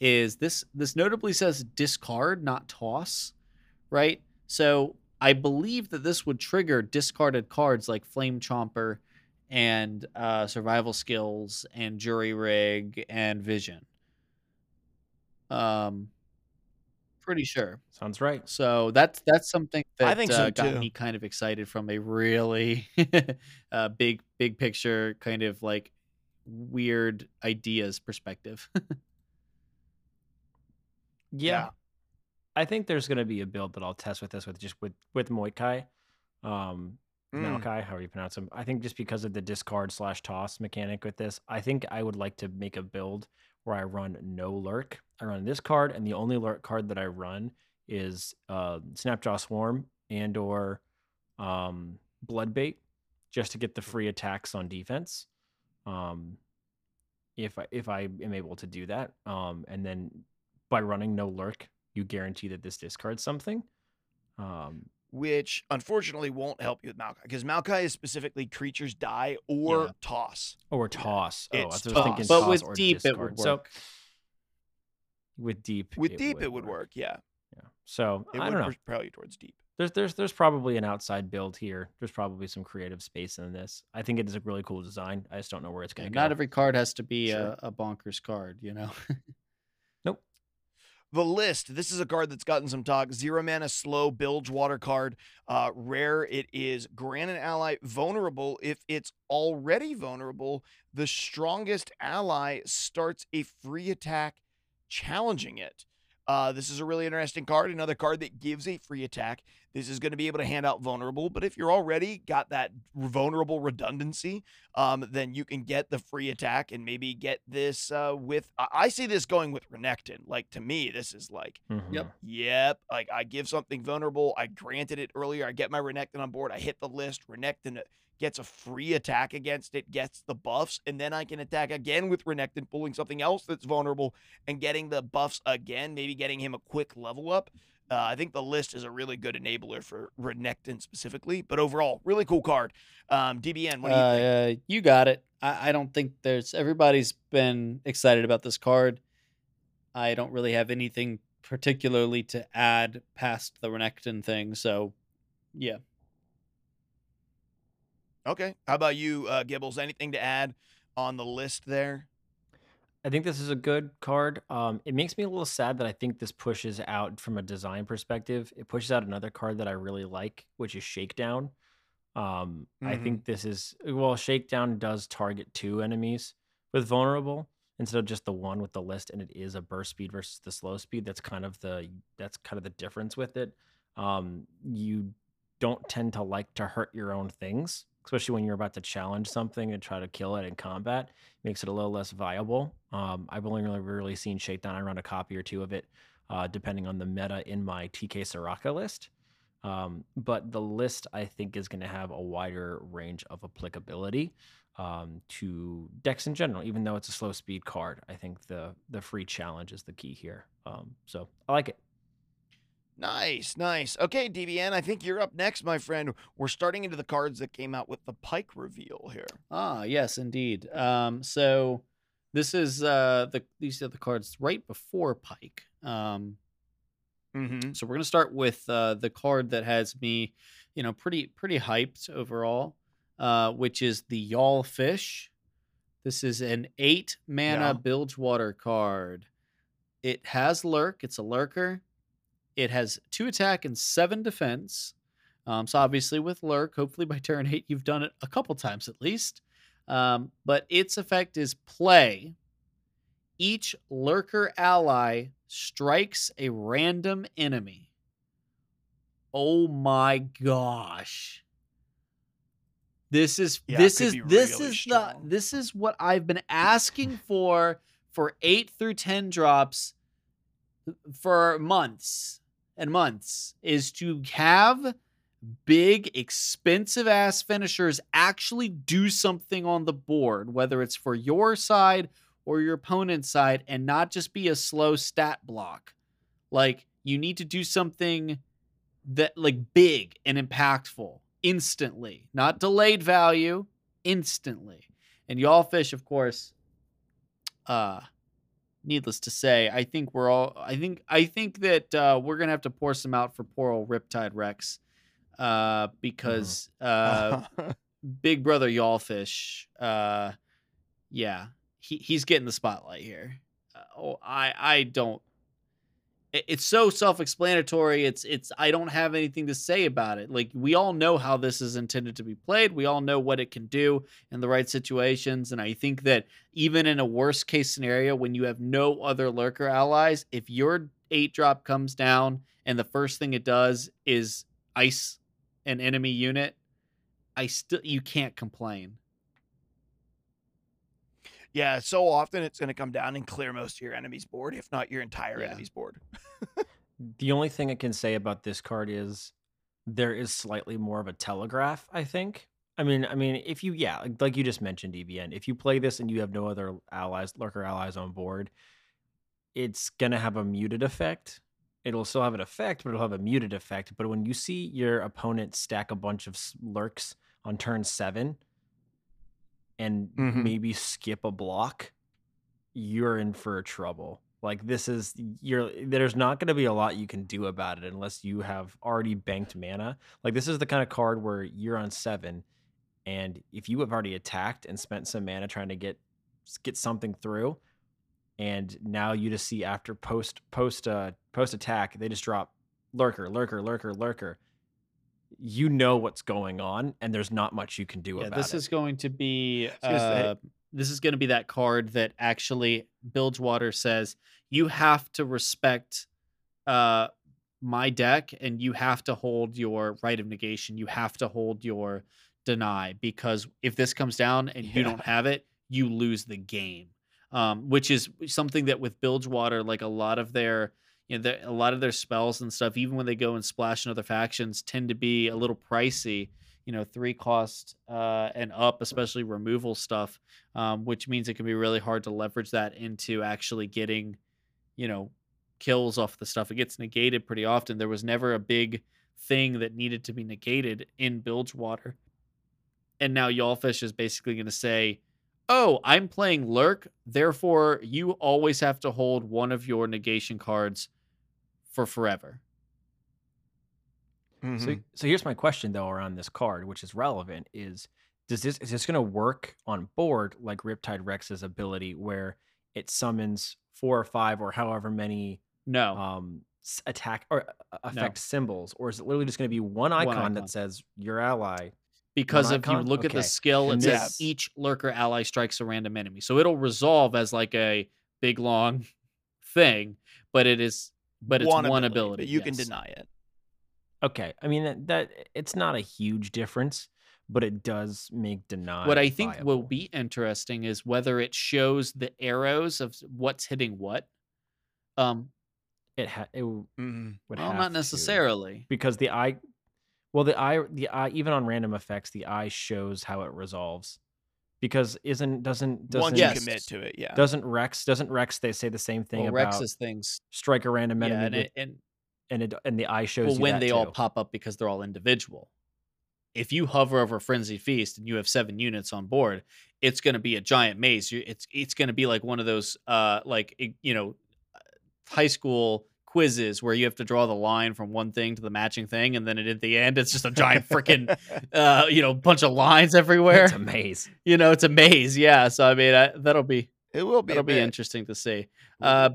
Speaker 4: is this this notably says discard, not toss, right? So I believe that this would trigger discarded cards like Flame Chomper and uh, Survival Skills and Jury Rig and Vision. Um, pretty sure.
Speaker 3: Sounds right.
Speaker 4: So that's that's something that
Speaker 1: I think
Speaker 4: uh, got
Speaker 1: too.
Speaker 4: me kind of excited from a really uh, big big picture kind of like weird ideas perspective.
Speaker 3: Yeah. I think there's going to be a build that I'll test with this with just with with Moikai, um,
Speaker 1: Mm.
Speaker 3: Malachi, however you pronounce him. I think just because of the discard slash toss mechanic with this, I think I would like to make a build where I run no lurk. I run this card, and the only lurk card that I run is uh, Snapjaw Swarm and or um, Bloodbait, just to get the free attacks on defense. Um, if I if I am able to do that, um, and then by running no lurk, you guarantee that this discards something. Um,
Speaker 1: which unfortunately won't help you with Maokai because Maokai is specifically creatures die or
Speaker 3: Yeah.
Speaker 1: toss.
Speaker 3: or toss. Oh, I
Speaker 1: It's
Speaker 3: was thinking
Speaker 1: toss.
Speaker 4: but
Speaker 3: toss
Speaker 4: with
Speaker 3: or
Speaker 4: deep it
Speaker 3: discard.
Speaker 4: would
Speaker 3: So
Speaker 4: work.
Speaker 3: with deep,
Speaker 1: With deep, it would work. Yeah,
Speaker 3: Yeah. So
Speaker 1: it
Speaker 3: I
Speaker 1: would
Speaker 3: don't know.
Speaker 1: propel you towards deep.
Speaker 3: There's there's there's probably an outside build here. There's probably some creative space in this. I think it is a really cool design. I just don't know where it's going to go.
Speaker 4: not every card has to be
Speaker 1: Sure.
Speaker 4: a, a bonkers card, you know.
Speaker 1: The list. This is a card that's gotten some talk. Zero mana, slow, Bilgewater card. Uh, rare. It is grant an ally vulnerable if it's already vulnerable. The strongest ally starts a free attack, challenging it. Uh, this is a really interesting card. Another card that gives a free attack. This is going to be able to hand out vulnerable, but if you're already got that vulnerable redundancy, um, then you can get the free attack and maybe get this uh, with. I I see this going with Renekton. Like to me, this is like,
Speaker 3: Mhm.
Speaker 1: yep. Like I give something vulnerable. I granted it earlier. I get my Renekton on board. I hit the list. Renekton gets a free attack against it, gets the buffs, and then I can attack again with Renekton, pulling something else that's vulnerable and getting the buffs again. Maybe getting him a quick level up. Uh, I think the list is a really good enabler for Renekton specifically, but overall, really cool card. Um, DBN, what do you
Speaker 4: uh,
Speaker 1: think?
Speaker 4: uh, you got it. I, I don't think there's everybody's been excited about this card. I don't really have anything particularly to add past the Renekton thing. So, yeah.
Speaker 1: Okay. How about you, uh, Gibbles? Anything to add on the list there?
Speaker 3: I think this is a good card. Um, it makes me a little sad that I think this pushes out from a design perspective. It pushes out another card that I really like, which is Shakedown. Um, I
Speaker 1: Mhm.
Speaker 3: think this is well, Shakedown does target two enemies with vulnerable, instead of just the one with the list, and it is a burst speed versus the slow speed. That's kind of the that's kind of the difference with it. Um, you don't tend to like to hurt your own things, especially when you're about to challenge something and try to kill it in combat. Makes it a little less viable. Um, I've only really really seen Shakedown. I run a copy or two of it, uh, depending on the meta in my TK Soraka list. Um, but the list I think is going to have a wider range of applicability um, to decks in general. Even though it's a slow speed card, I think the the free challenge is the key here. Um, so I like it.
Speaker 1: Nice, nice. Okay, DBN, I think you're up next, my friend. We're starting into the cards that came out with the Pyke reveal here.
Speaker 4: Ah, yes, indeed. Um, so this is uh the these are the cards right before Pyke. Um,
Speaker 1: Mm-hmm.
Speaker 4: so we're gonna start with uh the card that has me, you know, pretty pretty hyped overall, uh, which is the Y'all Fish. This is an eight mana
Speaker 1: Yeah.
Speaker 4: Bilgewater card. It has lurk. It's a lurker. It has two attack and seven defense. Um, so obviously with lurk, hopefully by turn eight you've done it a couple times at least. Um, but its effect is play. Each lurker ally strikes a random enemy. Oh my gosh. This is
Speaker 1: Yeah,
Speaker 4: this is this
Speaker 1: really
Speaker 4: is the this is what I've been asking for for 8 through 10 drops for months and months is to have big expensive ass finishers actually do something on the board whether it's for your side or your opponent's side and not just be a slow stat block. Like you need to do something that like big and impactful instantly not delayed value instantly. And Jaull-fish of course uh needless to say i think we're all i think i think that uh we're gonna have to pour some out for poor old riptide rex uh because uh big brother Jaull-fish uh yeah he, he's getting the spotlight here. Uh, oh i i don't it's so self-explanatory it's it's i don't have anything to say about it. Like we all know how this is intended to be played we all know what it can do in the right situations and i think that even in a worst case scenario when you have no other lurker allies if your eight drop comes down and the first thing it does is ice an enemy unit i still you can't complain
Speaker 1: yeah, so often it's going to come down and clear most of your enemy's board, if not your entire
Speaker 4: Yeah.
Speaker 1: enemy's board.
Speaker 3: The only thing I can say about this card is there is slightly more of a telegraph, I think. I mean, I mean, if you yeah, like- like you just mentioned, DBN, if you play this and you have no other allies, lurker allies on board, it's gonna have a muted effect. It'll still have an effect, but it'll have a muted effect. But when you see your opponent stack a bunch of lurks on turn seven and
Speaker 1: Mhm.
Speaker 3: maybe skip a block, you're in for trouble. Like this is you're there's not going to be a lot you can do about it unless you have already banked mana. Like this is the kind of card where you're on 7 and if you have already attacked and spent some mana trying to get get something through and now you just see after post post uh post attack they just drop lurker lurker lurker lurker you know what's going on and there's not much you can do
Speaker 4: yeah
Speaker 3: about
Speaker 4: this
Speaker 3: it.
Speaker 4: is going to be
Speaker 1: gonna say-
Speaker 4: uh, this is going to be that card that actually bilgewater says you have to respect uh my deck and you have to hold your right of negation. You have to hold your deny because if this comes down and you don't have it you lose the game. Um which is something that with bilgewater like a lot of their you know a lot of their spells and stuff even when they go and splash in other factions tend to be a little pricey you know three cost uh and up especially removal stuff um which means it can be really hard to leverage that into actually getting you know kills off the stuff. It gets negated pretty often. There was never a big thing that needed to be negated in bilgewater and now Jaull-fish is basically going to say oh i'm playing lurk therefore you always have to hold one of your negation cards for forever
Speaker 1: Mm-hmm.
Speaker 3: So, so here's my question though around this card, which is relevant: is does this is this going to work on board like Riptide Rex's ability, where it summons four or five or however many
Speaker 4: no
Speaker 3: um attack or uh, affect symbols, or is it literally just going to be one icon,
Speaker 4: icon.
Speaker 3: that says your ally
Speaker 4: because if you
Speaker 3: icon?
Speaker 4: look at the skill, it
Speaker 3: And
Speaker 4: says each lurker ally strikes a random enemy. So it'll resolve as like a big long thing, but it is but it's one, ability.
Speaker 1: but you can deny it.
Speaker 3: Okay, I mean that, that it's not a huge difference, but it does make deny.
Speaker 4: What I think will be interesting is whether it shows the arrows of what's hitting what. Um,
Speaker 3: it, ha- it w-
Speaker 1: Mhm.
Speaker 3: would
Speaker 4: well,
Speaker 3: have
Speaker 4: not
Speaker 3: to,
Speaker 4: necessarily.
Speaker 3: because the eye, well, the eye, the eye, even on random effects, the eye shows how it resolves. Because isn't doesn't doesn't
Speaker 1: Once
Speaker 4: Yes.
Speaker 1: you commit to it, yeah.
Speaker 3: doesn't Rex doesn't Rex they say the same thing
Speaker 4: Well,
Speaker 3: about
Speaker 4: Rex's things,
Speaker 3: strike a random
Speaker 4: yeah,
Speaker 3: enemy
Speaker 4: and,
Speaker 3: with-
Speaker 4: it, and
Speaker 3: and it and the eye shows
Speaker 4: well, when they all pop up because they're all individual. If you hover over Frenzy Feast and you have seven units on board, it's going to be a giant maze. It's it's going to be like one of those uh like you know high school quizzes where you have to draw the line from one thing to the matching thing, and then at the end it's just a giant freaking uh you know bunch of lines everywhere.
Speaker 3: It's a maze.
Speaker 4: you know, it's a maze. Yeah, so I mean I, that'll be
Speaker 1: it will be.
Speaker 4: that'll be
Speaker 1: bit.
Speaker 4: interesting to see.
Speaker 1: Will be a
Speaker 4: Uh.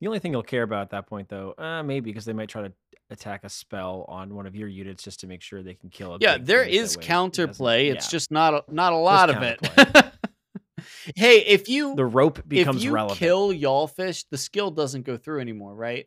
Speaker 3: The only thing you'll care about at that point, though, uh, maybe because they might try to attack a spell on one of your units just to make sure they can kill it.
Speaker 4: Yeah, there is counterplay. It's just not a, not a lot of it. hey, if you
Speaker 3: the rope becomes
Speaker 4: if you
Speaker 3: relevant.
Speaker 4: kill Jaull-fish, the skill doesn't go through anymore, right?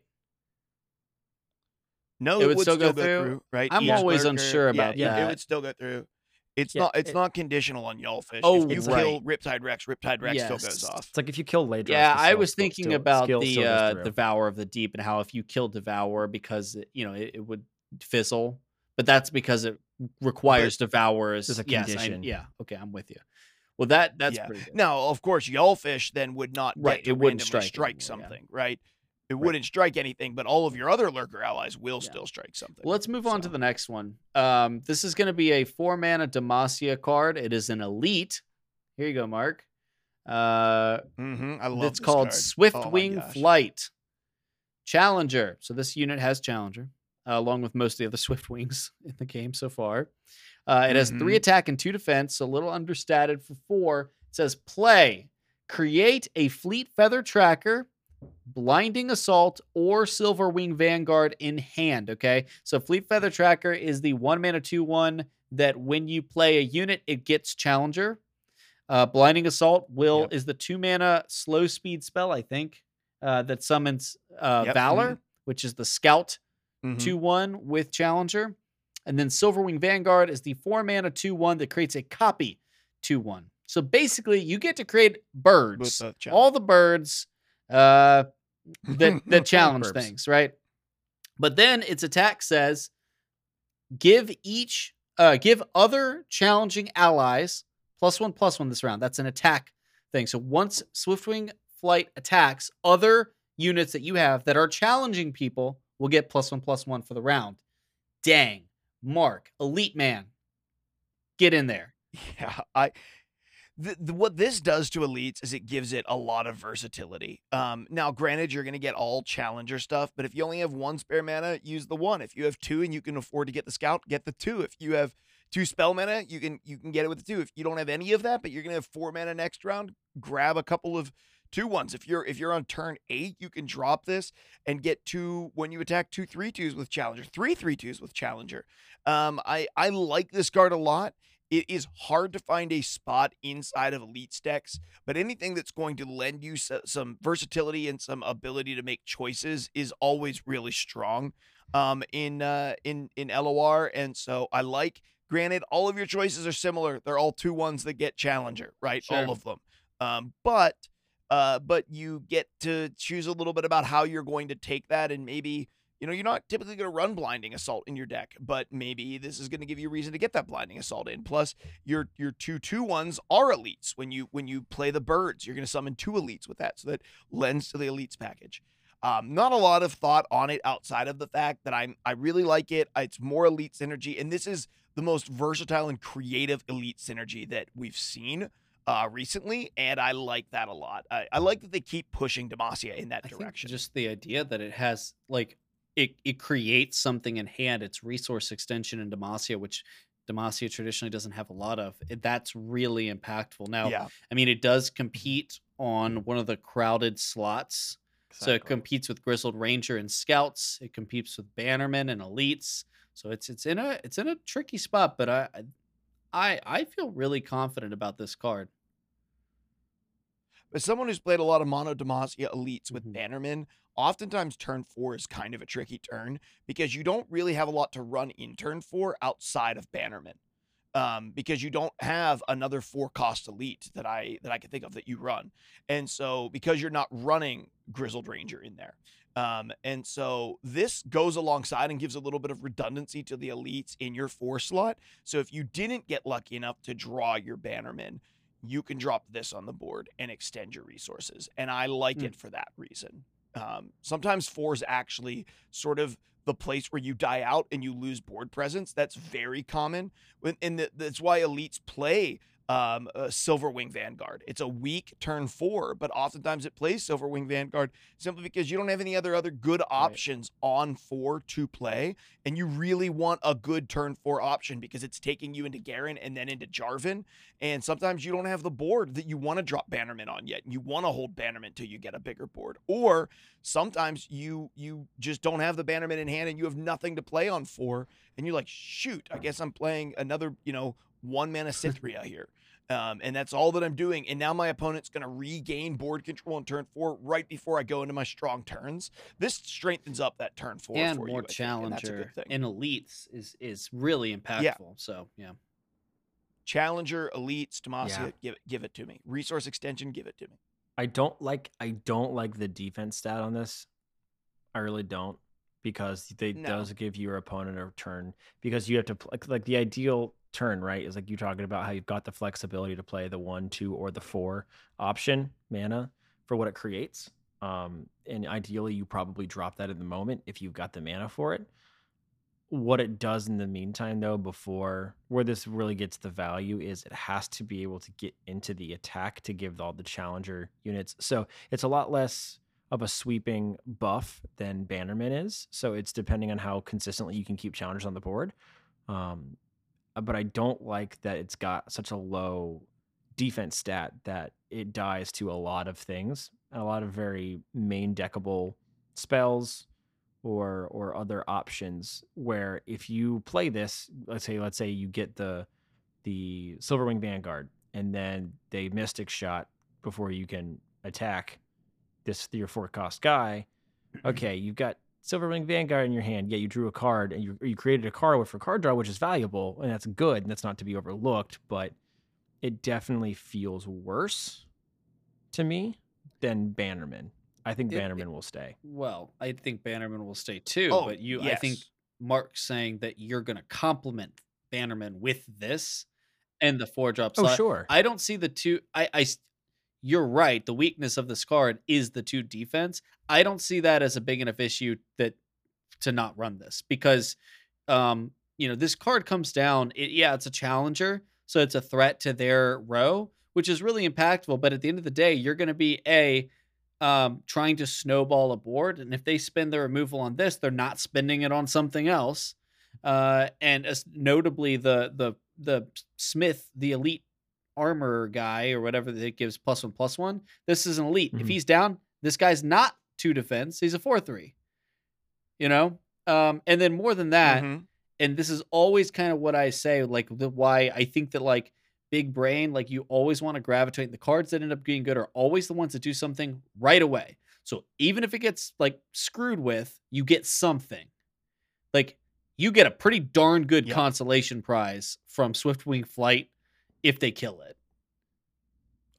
Speaker 1: No,
Speaker 4: it
Speaker 1: it,
Speaker 4: would
Speaker 1: would
Speaker 4: still
Speaker 1: still,
Speaker 4: go
Speaker 1: go,
Speaker 4: through?
Speaker 1: through. Right?
Speaker 4: I'm
Speaker 1: Each
Speaker 4: always
Speaker 1: lurker-
Speaker 4: unsure about
Speaker 1: yeah,
Speaker 4: that.
Speaker 1: It would still go through. It's
Speaker 3: Yeah,
Speaker 1: not. It's
Speaker 3: it-
Speaker 1: not conditional on Jaull-fish.
Speaker 4: Oh,
Speaker 1: if you
Speaker 4: right.
Speaker 1: kill Riptide Rex, Riptide Rex still goes off.
Speaker 3: It's like if you kill Ladros.
Speaker 4: yeah, I was
Speaker 3: still-
Speaker 4: thinking
Speaker 3: still-
Speaker 4: about
Speaker 3: skill
Speaker 4: the
Speaker 3: still
Speaker 4: uh,
Speaker 3: through.
Speaker 4: Devour of the Deep and how if you kill Devourer because you know it, it would fizzle, but that's because it requires Devour's.
Speaker 3: There's a
Speaker 4: yes, I-
Speaker 3: condition.
Speaker 4: yeah, okay, I'm with you. Well, that that's
Speaker 1: yeah.
Speaker 4: pretty good.
Speaker 1: Now, of course, Jaull-fish then would not
Speaker 4: Right,
Speaker 1: get to
Speaker 4: it wouldn't strike
Speaker 1: strike,
Speaker 4: anymore, yeah.
Speaker 1: something, right? It wouldn't strike anything, but all of your other lurker allies will
Speaker 4: Yeah.
Speaker 1: still strike something.
Speaker 4: Well, let's move on to the next one. Um, this is going to be a four mana Demacia card. It is an elite. Here you go, Mark. Uh,
Speaker 1: Mhm, I love.
Speaker 4: it's
Speaker 1: this
Speaker 4: called
Speaker 1: card.
Speaker 4: Swift
Speaker 1: Oh
Speaker 4: Wing. Flight. Challenger. So this unit has Challenger, uh, along with most of the other Swift Wings in the game so far. Uh, it has three
Speaker 1: Mhm.
Speaker 4: attack and two defense, so a little understated for four. It says play, create a Fleet Feather Tracker, Blinding Assault, or Silverwing Vanguard in hand. Okay, so Fleet Feather Tracker is the one mana two one that when you play a unit, it gets Challenger. Uh, Blinding Assault will
Speaker 3: Yep.
Speaker 4: is the two mana slow speed spell, I think, uh, that summons uh,
Speaker 1: Yep,
Speaker 4: Valor, which is the Scout
Speaker 1: Mhm.
Speaker 4: two one with Challenger, and then Silverwing Vanguard is the four mana two one that creates a copy two one. So basically, you get to create birds,
Speaker 1: With the challenge.
Speaker 4: all the birds uh, that that challenge things, right? But then its attack says, give each uh, give other challenging allies plus one plus one this round. That's an attack thing. So once Swiftwing Flight attacks, other units that you have that are challenging people will get plus one plus one for the round. Dang, Mark, Elite Man, get in there.
Speaker 1: Yeah, I. The, what this does to elites is it gives it a lot of versatility. Um, now, granted, you're going to get all challenger stuff, but if you only have one spare mana, use the one. If you have two and you can afford to get the scout, get the two. If you have two spell mana, you can you can get it with the two. If you don't have any of that, but you're going to have four mana next round, grab a couple of two ones. If you're if you're on turn eight, you can drop this and get two when you attack two three twos with challenger, three three twos with challenger. Um, I I like this card a lot. It is hard to find a spot inside of elite decks, but anything that's going to lend you some versatility and some ability to make choices is always really strong um, in uh, in in LOR. And so I like. Granted, all of your choices are similar. They're all two ones that get challenger, right?
Speaker 4: Sure.
Speaker 1: All of them. Um, but uh, but you get to choose a little bit about how you're going to take that and maybe you know you're not typically going to run blinding assault in your deck but maybe this is going to give you a reason to get that blinding assault in plus your your two two ones are elites when you when you play the birds you're going to summon two elites with that so that lends to the elites package um, not a lot of thought on it outside of the fact that I'm I really like it. It's more elite synergy, and this is the most versatile and creative elite synergy that we've seen uh, recently, and I like that a lot. I, I like that they keep pushing Demacia in that
Speaker 4: I
Speaker 1: direction.
Speaker 4: just the idea that it has like it it creates something in hand. It's resource extension in Demacia, which Demacia traditionally doesn't have a lot of. That's really impactful. Now,
Speaker 1: yeah,
Speaker 4: I mean, it does mm-hmm. compete on one of the crowded slots. So it competes with Grizzled Ranger and Scouts. It competes with Bannermen and Elites. So it's it's in a it's in a tricky spot, but I, I I feel really confident about this card.
Speaker 1: As someone who's played a lot of Mono Demacia elites with
Speaker 4: Mhm.
Speaker 1: Bannerman, oftentimes turn four is kind of a tricky turn because you don't really have a lot to run in turn four outside of Bannerman. Um, because you don't have another four cost elite that I that I can think of that you run. And so because you're not running Grizzled Ranger in there. Um, and so this goes alongside and gives a little bit of redundancy to the elites in your four slot. So if you didn't get lucky enough to draw your Bannerman, you can drop this on the board and extend your resources. And I like
Speaker 4: Hmm.
Speaker 1: it for that reason. Um, sometimes four is actually sort of the place where you die out and you lose board presence. That's very common. And that's why elites play um, a Silverwing Vanguard. It's a weak turn four, but oftentimes it plays Silverwing Vanguard simply because you don't have any other other good options on four to play, and you really want a good turn four option because it's taking you into Garen and then into Jarvan, and sometimes you don't have the board that you want to drop Bannerman on yet. And you want to hold Bannerman till you get a bigger board, or sometimes you you just don't have the Bannerman in hand and you have nothing to play on four, and you're like, shoot, I guess I'm playing another you know one mana Cytherea here. Um, and that's all that I'm doing. And now my opponent's going to regain board control on turn four right before I go into my strong turns. This strengthens up that turn four
Speaker 4: and
Speaker 1: for
Speaker 4: more
Speaker 1: you, I think, and that's a
Speaker 4: challenger
Speaker 1: good thing.
Speaker 4: in elites is is really impactful. So yeah.
Speaker 1: Challenger, elites, Demacia,
Speaker 3: Yeah.
Speaker 1: give it, give it to me. Resource extension, give it to me.
Speaker 3: I don't like I don't like the defense stat on this. I really don't because they
Speaker 1: No.
Speaker 3: does give your opponent a turn because you have to like, like the ideal turn right is like you talking about how you've got the flexibility to play the one, two, or the four option mana for what it creates. Um, and ideally you probably drop that in the moment if you've got the mana for it. What it does in the meantime, though, before where this really gets the value is it has to be able to get into the attack to give all the challenger units. So it's a lot less of a sweeping buff than Bannerman is. So it's depending on how consistently you can keep challengers on the board. Um, Uh, but I don't like that it's got such a low defense stat that it dies to a lot of things, a lot of very main deckable spells or or other options where if you play this, let's say let's say you get the the Silverwing Vanguard and then they Mystic shot before you can attack this your four cost guy. Okay, you've got Silverwing Vanguard in your hand. Yeah, you drew a card and you you created a card with for card draw, which is valuable and that's good and that's not to be overlooked, but it definitely feels worse to me than Bannerman. I think
Speaker 4: It- it-
Speaker 3: Bannerman will stay.
Speaker 4: Well, I think Bannerman will stay too.
Speaker 1: Oh,
Speaker 4: but you, I think
Speaker 1: yes.
Speaker 4: Mark's saying that you're going to complement Bannerman with this and the four drop
Speaker 3: Oh, sure.
Speaker 4: I don't see the two. I, I, you're right. The weakness of this card is the two defense. I don't see that as a big enough issue that to not run this because, um, you know, this card comes down. It, yeah, it's a challenger, so it's a threat to their row, which is really impactful. But at the end of the day, you're going to be a um, trying to snowball a board, and if they spend their removal on this, they're not spending it on something else. Uh, and as notably, the the the Smith, the elite armor guy or whatever that gives plus one plus one. This is an elite. If
Speaker 3: Mhm.
Speaker 4: he's down, this guy's not two defense. He's a four three. You know, um, and then more than that,
Speaker 1: Mhm.
Speaker 4: and this is always kind of what I say, like the why I think that like big brain, like you always want to gravitate. The cards that end up being good are always the ones that do something right away. So even if it gets like screwed with, you get something. Like you get a pretty darn good
Speaker 1: Yeah.
Speaker 4: consolation prize from Swiftwing Flight if they kill it.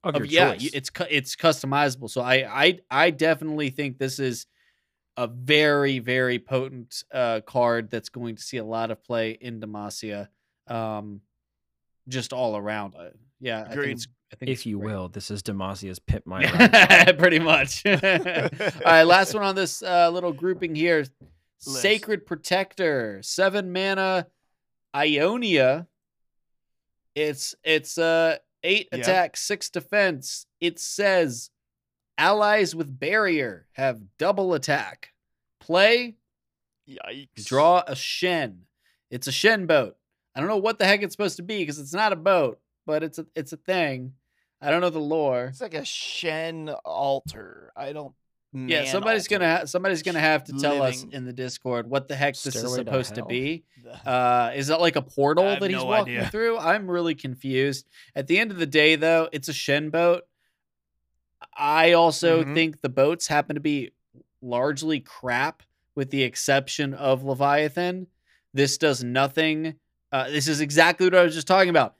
Speaker 3: Of
Speaker 4: Of-
Speaker 3: your
Speaker 4: yeah,
Speaker 3: choice.
Speaker 4: it's it's customizable. So I I I definitely think this is a very very potent uh, card that's going to see a lot of play in Demacia, um, just all around. Uh, yeah, I think it's. I think
Speaker 3: if you
Speaker 4: great.
Speaker 3: will, this is Demacia's Pit My
Speaker 4: pretty much. all right, last one on this uh, little grouping here:
Speaker 1: List.
Speaker 4: Sacred Protector, seven mana, Ionia. It's it's uh eight
Speaker 1: Yeah.
Speaker 4: attack, six defense. It says allies with barrier have double attack. Play,
Speaker 1: Yikes.
Speaker 4: draw a Shen. It's a Shen boat. I don't know what the heck it's supposed to be because it's not a boat, but it's a it's a thing. I don't know the lore.
Speaker 1: It's like a Shen altar. I don't.
Speaker 4: Yeah, somebody's gonna ha- somebody's gonna have to tell us
Speaker 1: living-
Speaker 4: in the Discord what the heck this is
Speaker 3: Stairway to
Speaker 4: supposed to
Speaker 3: hell?
Speaker 4: be. Uh, is that like a portal
Speaker 1: I have
Speaker 4: that he's
Speaker 1: no
Speaker 4: walking
Speaker 1: idea.
Speaker 4: through? I'm really confused. At the end of the day, though, it's a Shen boat. I also
Speaker 1: Mhm.
Speaker 4: think the boats happen to be largely crap, with the exception of Leviathan. This does nothing. Uh, this is exactly what I was just talking about.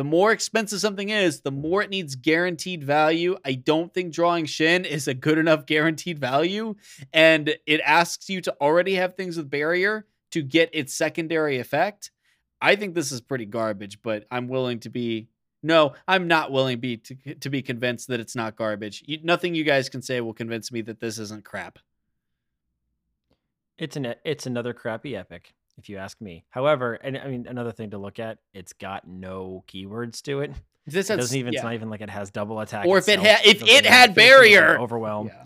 Speaker 4: The more expensive something is, the more it needs guaranteed value. I don't think drawing Shen is a good enough guaranteed value. And it asks you to already have things with barrier to get its secondary effect. I think this is pretty garbage, but I'm willing to be no, I'm not willing be to, to be convinced that it's not garbage. You, nothing you guys can say will convince me that this isn't crap.
Speaker 3: It's an it's another crappy epic, if you ask me. However, and I mean another thing to look at, it's got no keywords to it.
Speaker 4: This
Speaker 3: It doesn't even. It's not even like it has double attack.
Speaker 4: Or if it had- if it had
Speaker 3: it have
Speaker 4: barrier.
Speaker 3: overwhelm.
Speaker 4: Yeah.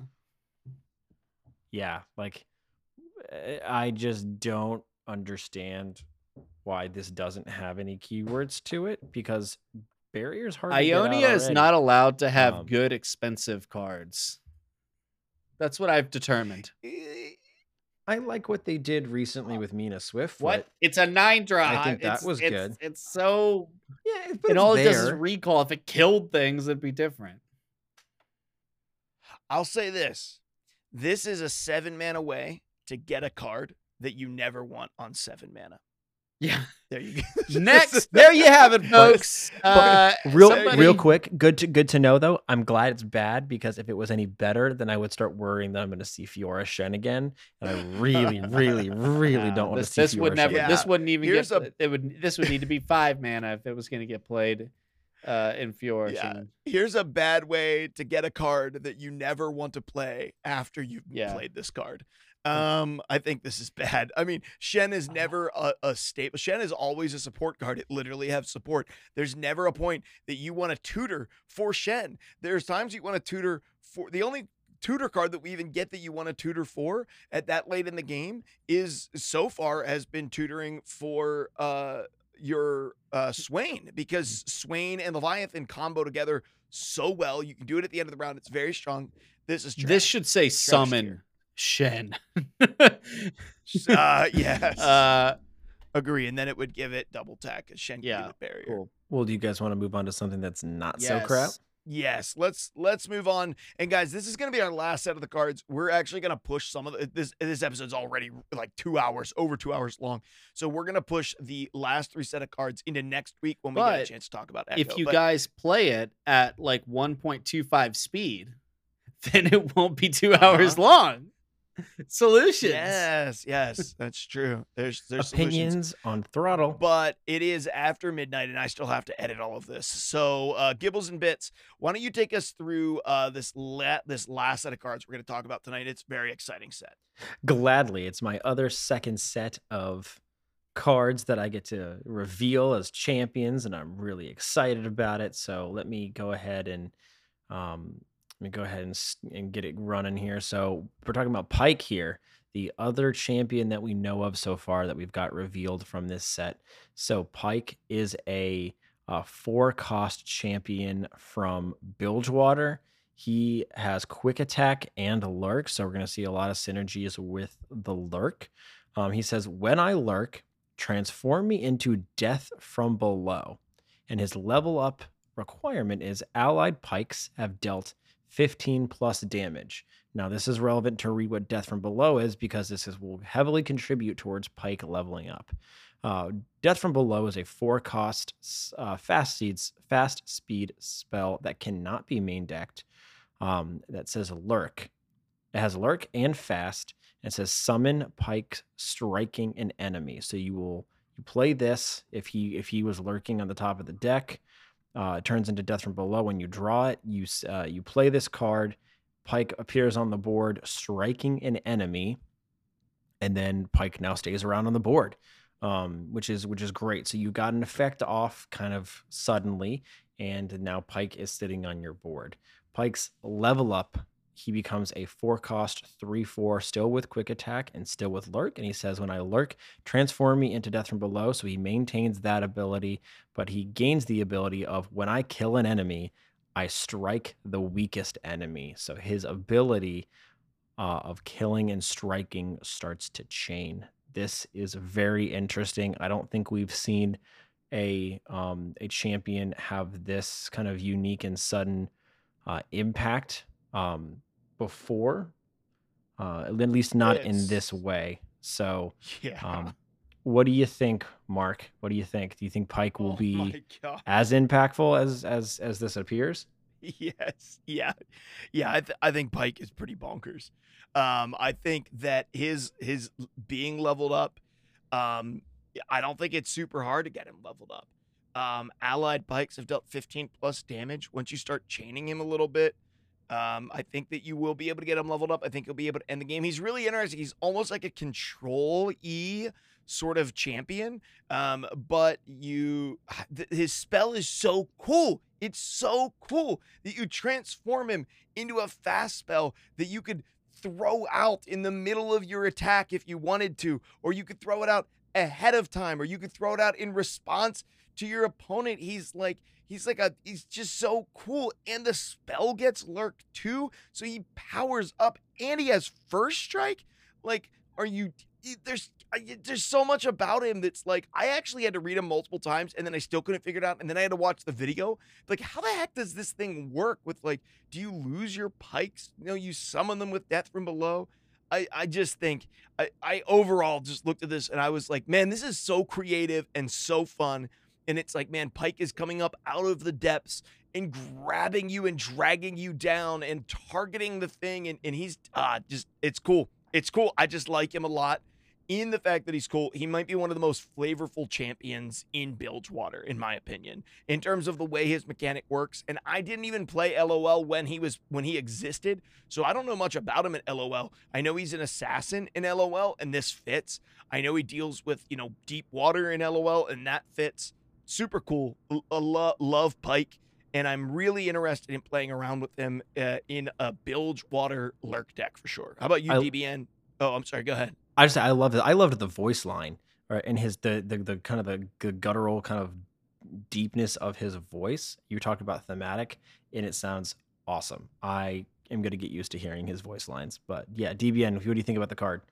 Speaker 3: yeah like uh, i just don't understand why this doesn't have any keywords to it because barriers hard
Speaker 4: Ionia is not allowed to have
Speaker 3: Um,
Speaker 4: good expensive cards. That's what I've determined.
Speaker 3: I like what they did recently with mina swift
Speaker 4: What? It's a nine drop.
Speaker 3: I think that
Speaker 4: It's-
Speaker 3: was
Speaker 4: it's-
Speaker 3: good.
Speaker 4: It's so
Speaker 3: yeah but
Speaker 4: and
Speaker 3: it's
Speaker 4: all it does is recall. If it killed things, it'd be different.
Speaker 1: I'll say this: this is a seven mana way to get a card that you never want on seven mana.
Speaker 4: Yeah.
Speaker 1: There you go.
Speaker 4: Next, there you have it, folks. Uh,
Speaker 3: real
Speaker 4: somebody-
Speaker 3: real quick good to good to know though i'm glad it's bad because if it was any better then i would start worrying that i'm going to see fiora shen again and i really really really
Speaker 4: Nah,
Speaker 3: don't want to see
Speaker 4: this would never.
Speaker 3: Shen.
Speaker 4: This wouldn't even
Speaker 1: Here's
Speaker 4: get.
Speaker 1: a-
Speaker 4: it would. This would need to be five mana if it was going to get played uh, in Fjord.
Speaker 1: Yeah. Here's a bad way to get a card that you never want to play after you've
Speaker 4: Yeah.
Speaker 1: played this card. Um, I think this is bad. I mean, Shen is never a, a staple. Shen is always a support card. It literally has support. There's never a point that you want to tutor for Shen. There's times you want to tutor for the only tutor card that we even get that you want to tutor for at that late in the game is so far has been tutoring for uh your uh Swain because Swain and Leviathan combo together so well. You can do it at the end of the round. It's very strong. This is
Speaker 4: This should say summon
Speaker 1: tier.
Speaker 4: Shen.
Speaker 1: uh yes.
Speaker 4: uh,
Speaker 1: Agree. And then it would give it double attack as Shen
Speaker 4: Yeah,
Speaker 1: barrier.
Speaker 4: cool.
Speaker 3: well do you guys want to move on to something that's not so crap
Speaker 4: Yes.
Speaker 1: Yes, let's let's move on. And guys, this is going to be our last set of the cards. We're actually going to push some of the, this. This episode's already like two hours, over two hours long. So we're going to push the last three set of cards into next week when we get a chance to talk about.
Speaker 4: It.
Speaker 1: If
Speaker 4: you
Speaker 1: But
Speaker 4: guys play it at like 1.25 speed, then it won't be 2 hours
Speaker 1: Uh-huh.
Speaker 4: long. Solutions.
Speaker 1: yes, yes, that's true. There's there's solutions.
Speaker 3: opinions on throttle
Speaker 1: but it is after midnight and I still have to edit all of this. So, uh, Gibbles and Bits, why don't you take us through uh, this la- this last set of cards we're going to talk about tonight? It's a very exciting set.
Speaker 3: gladly it's my other second set of cards that i get to reveal as champions and i'm really excited about it so let me go ahead and um let me go ahead and, and get it running here so we're talking about Pyke here the other champion that we know of so far that we've got revealed from this set so Pyke is a uh, four cost champion from bilgewater he has quick attack and lurk, so we're going to see a lot of synergies with the lurk. Um, he says, When I lurk, transform me into death from below. And his level up requirement is allied Pykes have dealt 15 plus damage. Now, this is relevant to read what death from below is because this is, will heavily contribute towards Pyke leveling up. Uh, death from below is a four cost uh, fast seeds fast speed spell that cannot be main decked um, that says lurk. It has lurk and fast. And it says summon Pyke striking an enemy. So you will you play this if he if he was lurking on the top of the deck. Uh, it turns into death from below when you draw it. You uh, you play this card. Pyke appears on the board, striking an enemy, and then Pyke now stays around on the board, um, which is which is great. So you got an effect off kind of suddenly, and now Pyke is sitting on your board. Pyke's level up. He becomes a four cost, three, four, still with quick attack and still with lurk. And he says, When I lurk, transform me into death from below. So he maintains that ability, but he gains the ability of when I kill an enemy, I strike the weakest enemy. So his ability uh, of killing and striking starts to chain. This is very interesting. I don't think we've seen a um, a champion have this kind of unique and sudden uh, impact um, before, uh, at least not in this way. So,
Speaker 1: Yeah.
Speaker 3: um, what do you think, Mark? What do you think? Do you think Pyke will
Speaker 1: oh
Speaker 3: be as impactful as as as this appears?
Speaker 1: Yes. Yeah. Yeah. I, th- I think Pyke is pretty bonkers. Um, I think that his his being leveled up, um, I don't think it's super hard to get him leveled up. Um, allied Pykes have dealt 15 plus damage. Once you start chaining him a little bit, um, I think that you will be able to get him leveled up. I think you'll be able to end the game. He's really interesting. He's almost like a control E sort of champion. Um, but you, th- his spell is so cool. It's so cool that you transform him into a fast spell that you could throw out in the middle of your attack if you wanted to, or you could throw it out ahead of time, or you could throw it out in response to your opponent. He's like, he's like a, he's just so cool. And the spell gets lurked too. So he powers up and he has first strike. Like, are you, there's, uh, there's so much about him that's like, I actually had to read him multiple times and then I still couldn't figure it out. And then I had to watch the video like how the heck does this thing work with like do you lose your Pykes you know you summon them with death from below i i just think i i overall just looked at this and i was like man this is so creative and so fun and it's like man Pyke is coming up out of the depths and grabbing you and dragging you down and targeting the thing and, and he's ah just it's cool it's cool i just like him a lot in the fact that he's cool, he might be one of the most flavorful champions in Bilgewater, in my opinion, in terms of the way his mechanic works. And I didn't even play LOL when he was when he existed, so I don't know much about him at LOL. I know he's an assassin in LOL, and this fits. I know he deals with you know deep water in LOL, and that fits. Super cool. L- a lo- love Pyke, and I'm really interested in playing around with him uh, in a Bilgewater lurk deck for sure. How about you,
Speaker 3: I-
Speaker 1: DBN? Oh, I'm sorry. Go ahead.
Speaker 3: I just I love it. I loved the voice line, right? And his the the, the kind of the, the guttural kind of deepness of his voice. You talked about thematic, and it sounds awesome. I am going to get used to hearing his voice lines. But yeah, DBN, what do you think about the card?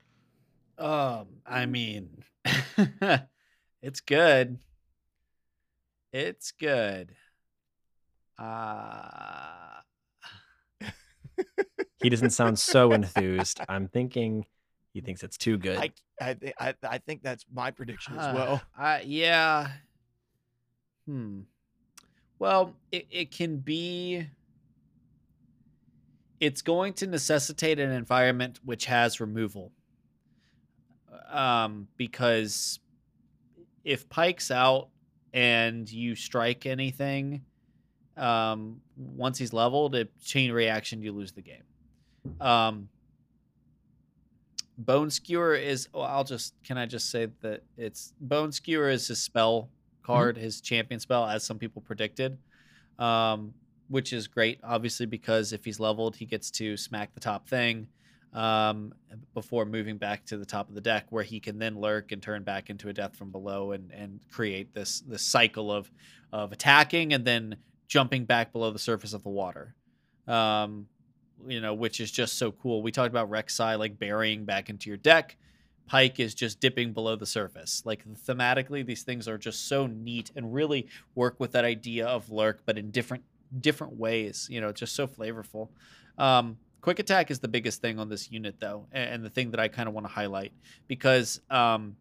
Speaker 4: Um, I mean, it's good. It's good. Uh
Speaker 3: He doesn't sound so enthused. I'm thinking he thinks it's too good.
Speaker 1: I I thi- I, I think that's my prediction as
Speaker 4: uh,
Speaker 1: well.
Speaker 4: Yeah. Hmm. Well, it, it can be it's going to necessitate an environment which has removal. Um, because if Pyke's out and you strike anything, um, once he's leveled, a chain reaction, you lose the game. Um, Bone Skewer is. Well, I'll just. Can I just say that it's Bone Skewer is his spell card, his champion spell, as some people predicted, um, which is great. Obviously, because if he's leveled, he gets to smack the top thing um, before moving back to the top of the deck, where he can then lurk and turn back into a death from below and and create this this cycle of of attacking and then jumping back below the surface of the water. Um, you know, which is just so cool. We talked about Rek'Sai like burying back into your deck. Pyke is just dipping below the surface. Like thematically, these things are just so neat and really work with that idea of lurk, but in different different ways. You know, just so flavorful. Um, quick attack is the biggest thing on this unit, though, and, the thing that I kind of want to highlight because um,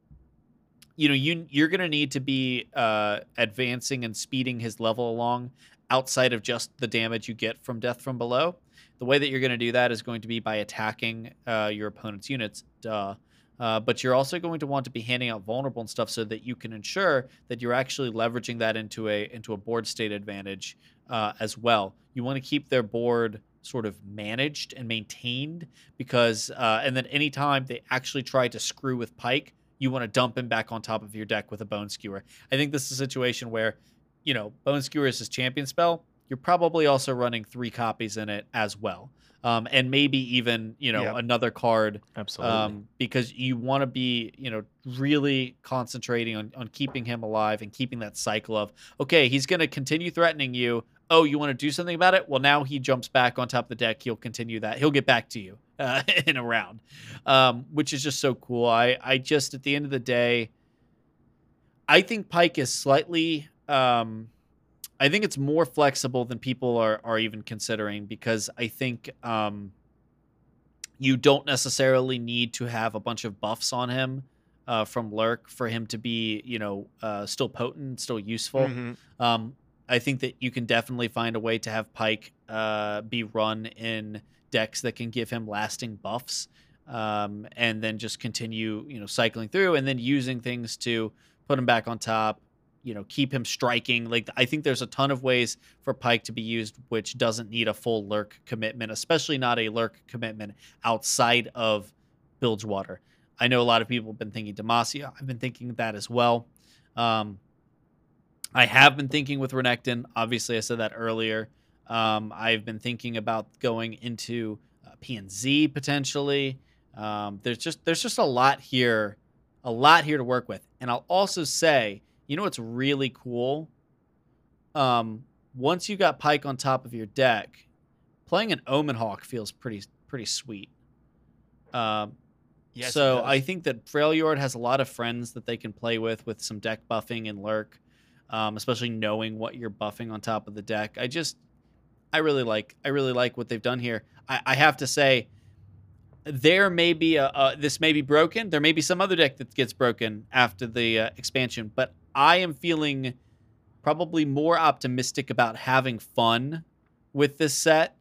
Speaker 4: you know you you're gonna need to be uh, advancing and speeding his level along outside of just the damage you get from death from below. The way that you're going to do that is going to be by attacking uh, your opponent's units. Duh. Uh, but you're also going to want to be handing out vulnerable and stuff so that you can ensure that you're actually leveraging that into a into a board state advantage uh, as well. You want to keep their board sort of managed and maintained because uh, and then anytime they actually try to screw with Pyke, you want to dump him back on top of your deck with a Bone Skewer. I think this is a situation where, you know, Bone Skewer is his champion spell. You're probably also running three copies in it as well, um, and maybe even you know
Speaker 1: Yep.
Speaker 4: another card
Speaker 3: Absolutely.
Speaker 4: um, because you want to be, you know, really concentrating on, on keeping him alive and keeping that cycle of, okay, he's going to continue threatening you. Oh, you want to do something about it? Well, now he jumps back on top of the deck. He'll continue that. He'll get back to you uh, in a round, um, which is just so cool. I, I just, at the end of the day, I think Pyke is slightly, um, I think it's more flexible than people are, are even considering because I think um, you don't necessarily need to have a bunch of buffs on him uh, from Lurk for him to be, you know, uh, still potent, still useful.
Speaker 1: Mhm.
Speaker 4: Um, I think that you can definitely find a way to have Pyke uh, be run in decks that can give him lasting buffs, um, and then just continue, you know, cycling through, and then using things to put him back on top. You know, keep him striking. Like I think there's a ton of ways for Pyke to be used, which doesn't need a full lurk commitment, especially not a lurk commitment outside of Bilgewater. I know a lot of people have been thinking Demacia. I've been thinking that as well. Um, I have been thinking with Renekton. Obviously, I said that earlier. Um, I've been thinking about going into uh, PNZ potentially. Um, there's just there's just a lot here, a lot here to work with. And I'll also say, you know what's really cool? Um, once you got Pyke on top of your deck, playing an Omen Hawk feels pretty pretty sweet. Um,
Speaker 1: Yes,
Speaker 4: so. I think that Freljord has a lot of friends that they can play with with some deck buffing and lurk, um, especially knowing what you're buffing on top of the deck. I just, I really like, I really like what they've done here. I, I have to say, there may be a, uh, this may be broken. There may be some other deck that gets broken after the uh, expansion, but I am feeling probably more optimistic about having fun with this set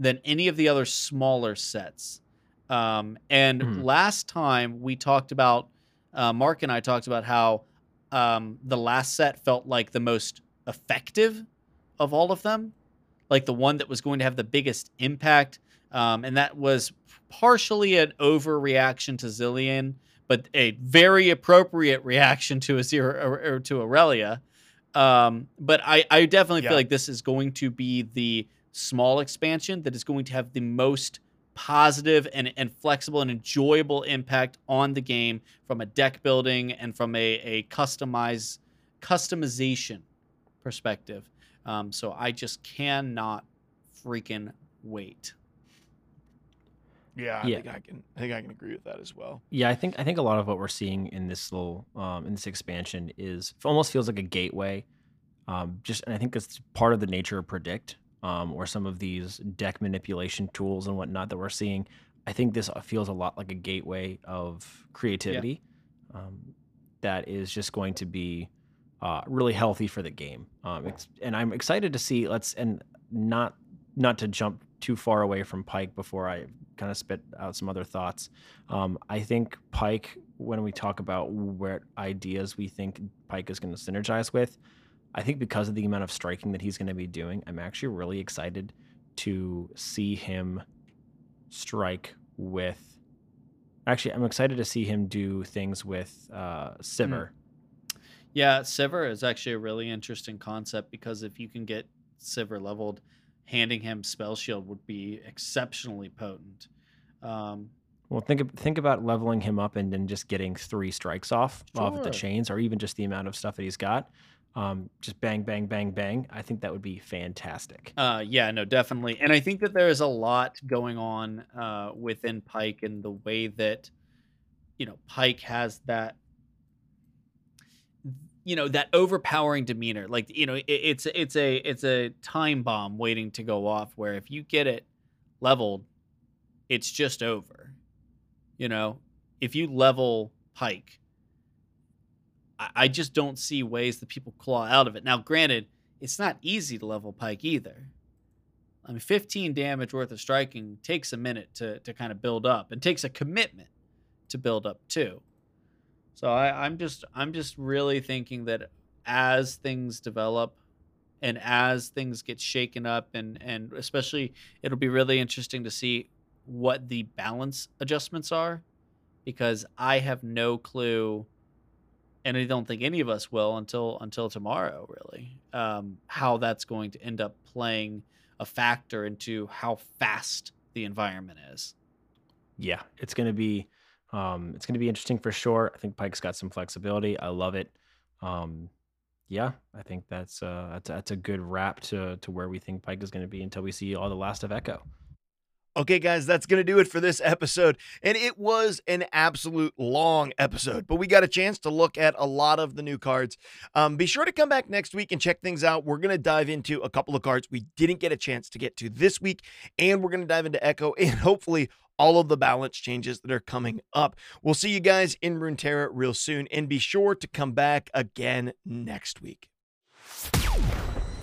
Speaker 4: than any of the other smaller sets. Um, and
Speaker 3: Mhm.
Speaker 4: last time we talked about, uh, Mark and I talked about how um, the last set felt like the most effective of all of them, like the one that was going to have the biggest impact. Um, and that was partially an overreaction to Zilean, but a very appropriate reaction to a or, or to Aurelia. Um, but I, I definitely
Speaker 1: Yeah.
Speaker 4: feel like this is going to be the small expansion that is going to have the most positive and, and flexible and enjoyable impact on the game from a deck building and from a, a customize customization perspective. Um, so I just cannot freaking wait.
Speaker 1: yeah, I
Speaker 3: Yeah.
Speaker 1: think I can. I think I can agree with that as well.
Speaker 3: Yeah, I think I think a lot of what we're seeing in this little um, in this expansion is almost feels like a gateway. Um, just and I think it's part of the nature of predict um, or some of these deck manipulation tools and whatnot that we're seeing. I think this feels a lot like a gateway of creativity um, that is just going to be uh, really healthy for the game. Um, and I'm excited to see. Let's and not not to jump too far away from Pyke before I kind of spit out some other thoughts. Um, I think Pyke, when we talk about what ideas we think Pyke is going to synergize with, I think because of the amount of striking that he's going to be doing, I'm actually really excited to see him strike with. Actually, I'm excited to see him do things with uh, Sivir.
Speaker 4: Yeah, Sivir is actually a really interesting concept because if you can get Sivir leveled, handing him Spell Shield would be exceptionally potent. Um,
Speaker 3: Well, think think about leveling him up and then just getting three strikes off off at the chains, or even just the amount of stuff that he's got. Um, just bang, bang, bang, bang. I think that would be fantastic.
Speaker 4: Uh, yeah, no, definitely. And I think that there is a lot going on uh, within Pyke and the way that, you know, Pyke has that, you know, that overpowering demeanor. Like, you know, it, it's it's a it's a time bomb waiting to go off. Where if you get it leveled, it's just over. You know, if you level Pyke, I, just don't see ways that people claw out of it. Now, granted, it's not easy to level Pyke either. I mean, 15 damage worth of striking takes a minute to, to kind of build up and takes a commitment to build up too. So I, I'm just I'm just really thinking that as things develop and as things get shaken up and and especially it'll be really interesting to see what the balance adjustments are because I have no clue and I don't think any of us will until until tomorrow really um, how that's going to end up playing a factor into how fast the environment is.
Speaker 3: Yeah, it's gonna be um, it's gonna be interesting for sure. I think Pyke's got some flexibility. I love it. Um, yeah, I think that's uh that's, that's a good wrap to to where we think Pyke is going to be until we see all the last of Echo.
Speaker 1: Okay, guys, that's going to do it for this episode. And it was an absolute long episode, but we got a chance to look at a lot of the new cards. Um, be sure to come back next week and check things out. We're going to dive into a couple of cards we didn't get a chance to get to this week, and we're going to dive into Echo and hopefully all of the balance changes that are coming up. We'll see you guys in Runeterra real soon, and be sure to come back again next week.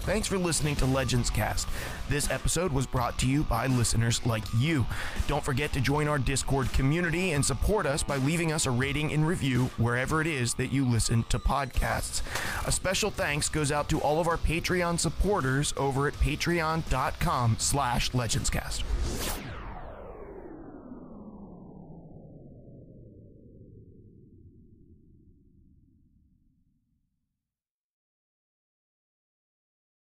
Speaker 1: Thanks for listening to Legends Cast. This episode was brought to you by listeners like you. Don't forget to join our Discord community and support us by leaving us a rating and review wherever it is that you listen to podcasts. A special thanks goes out to all of our Patreon supporters over at patreon.com slash legendscast.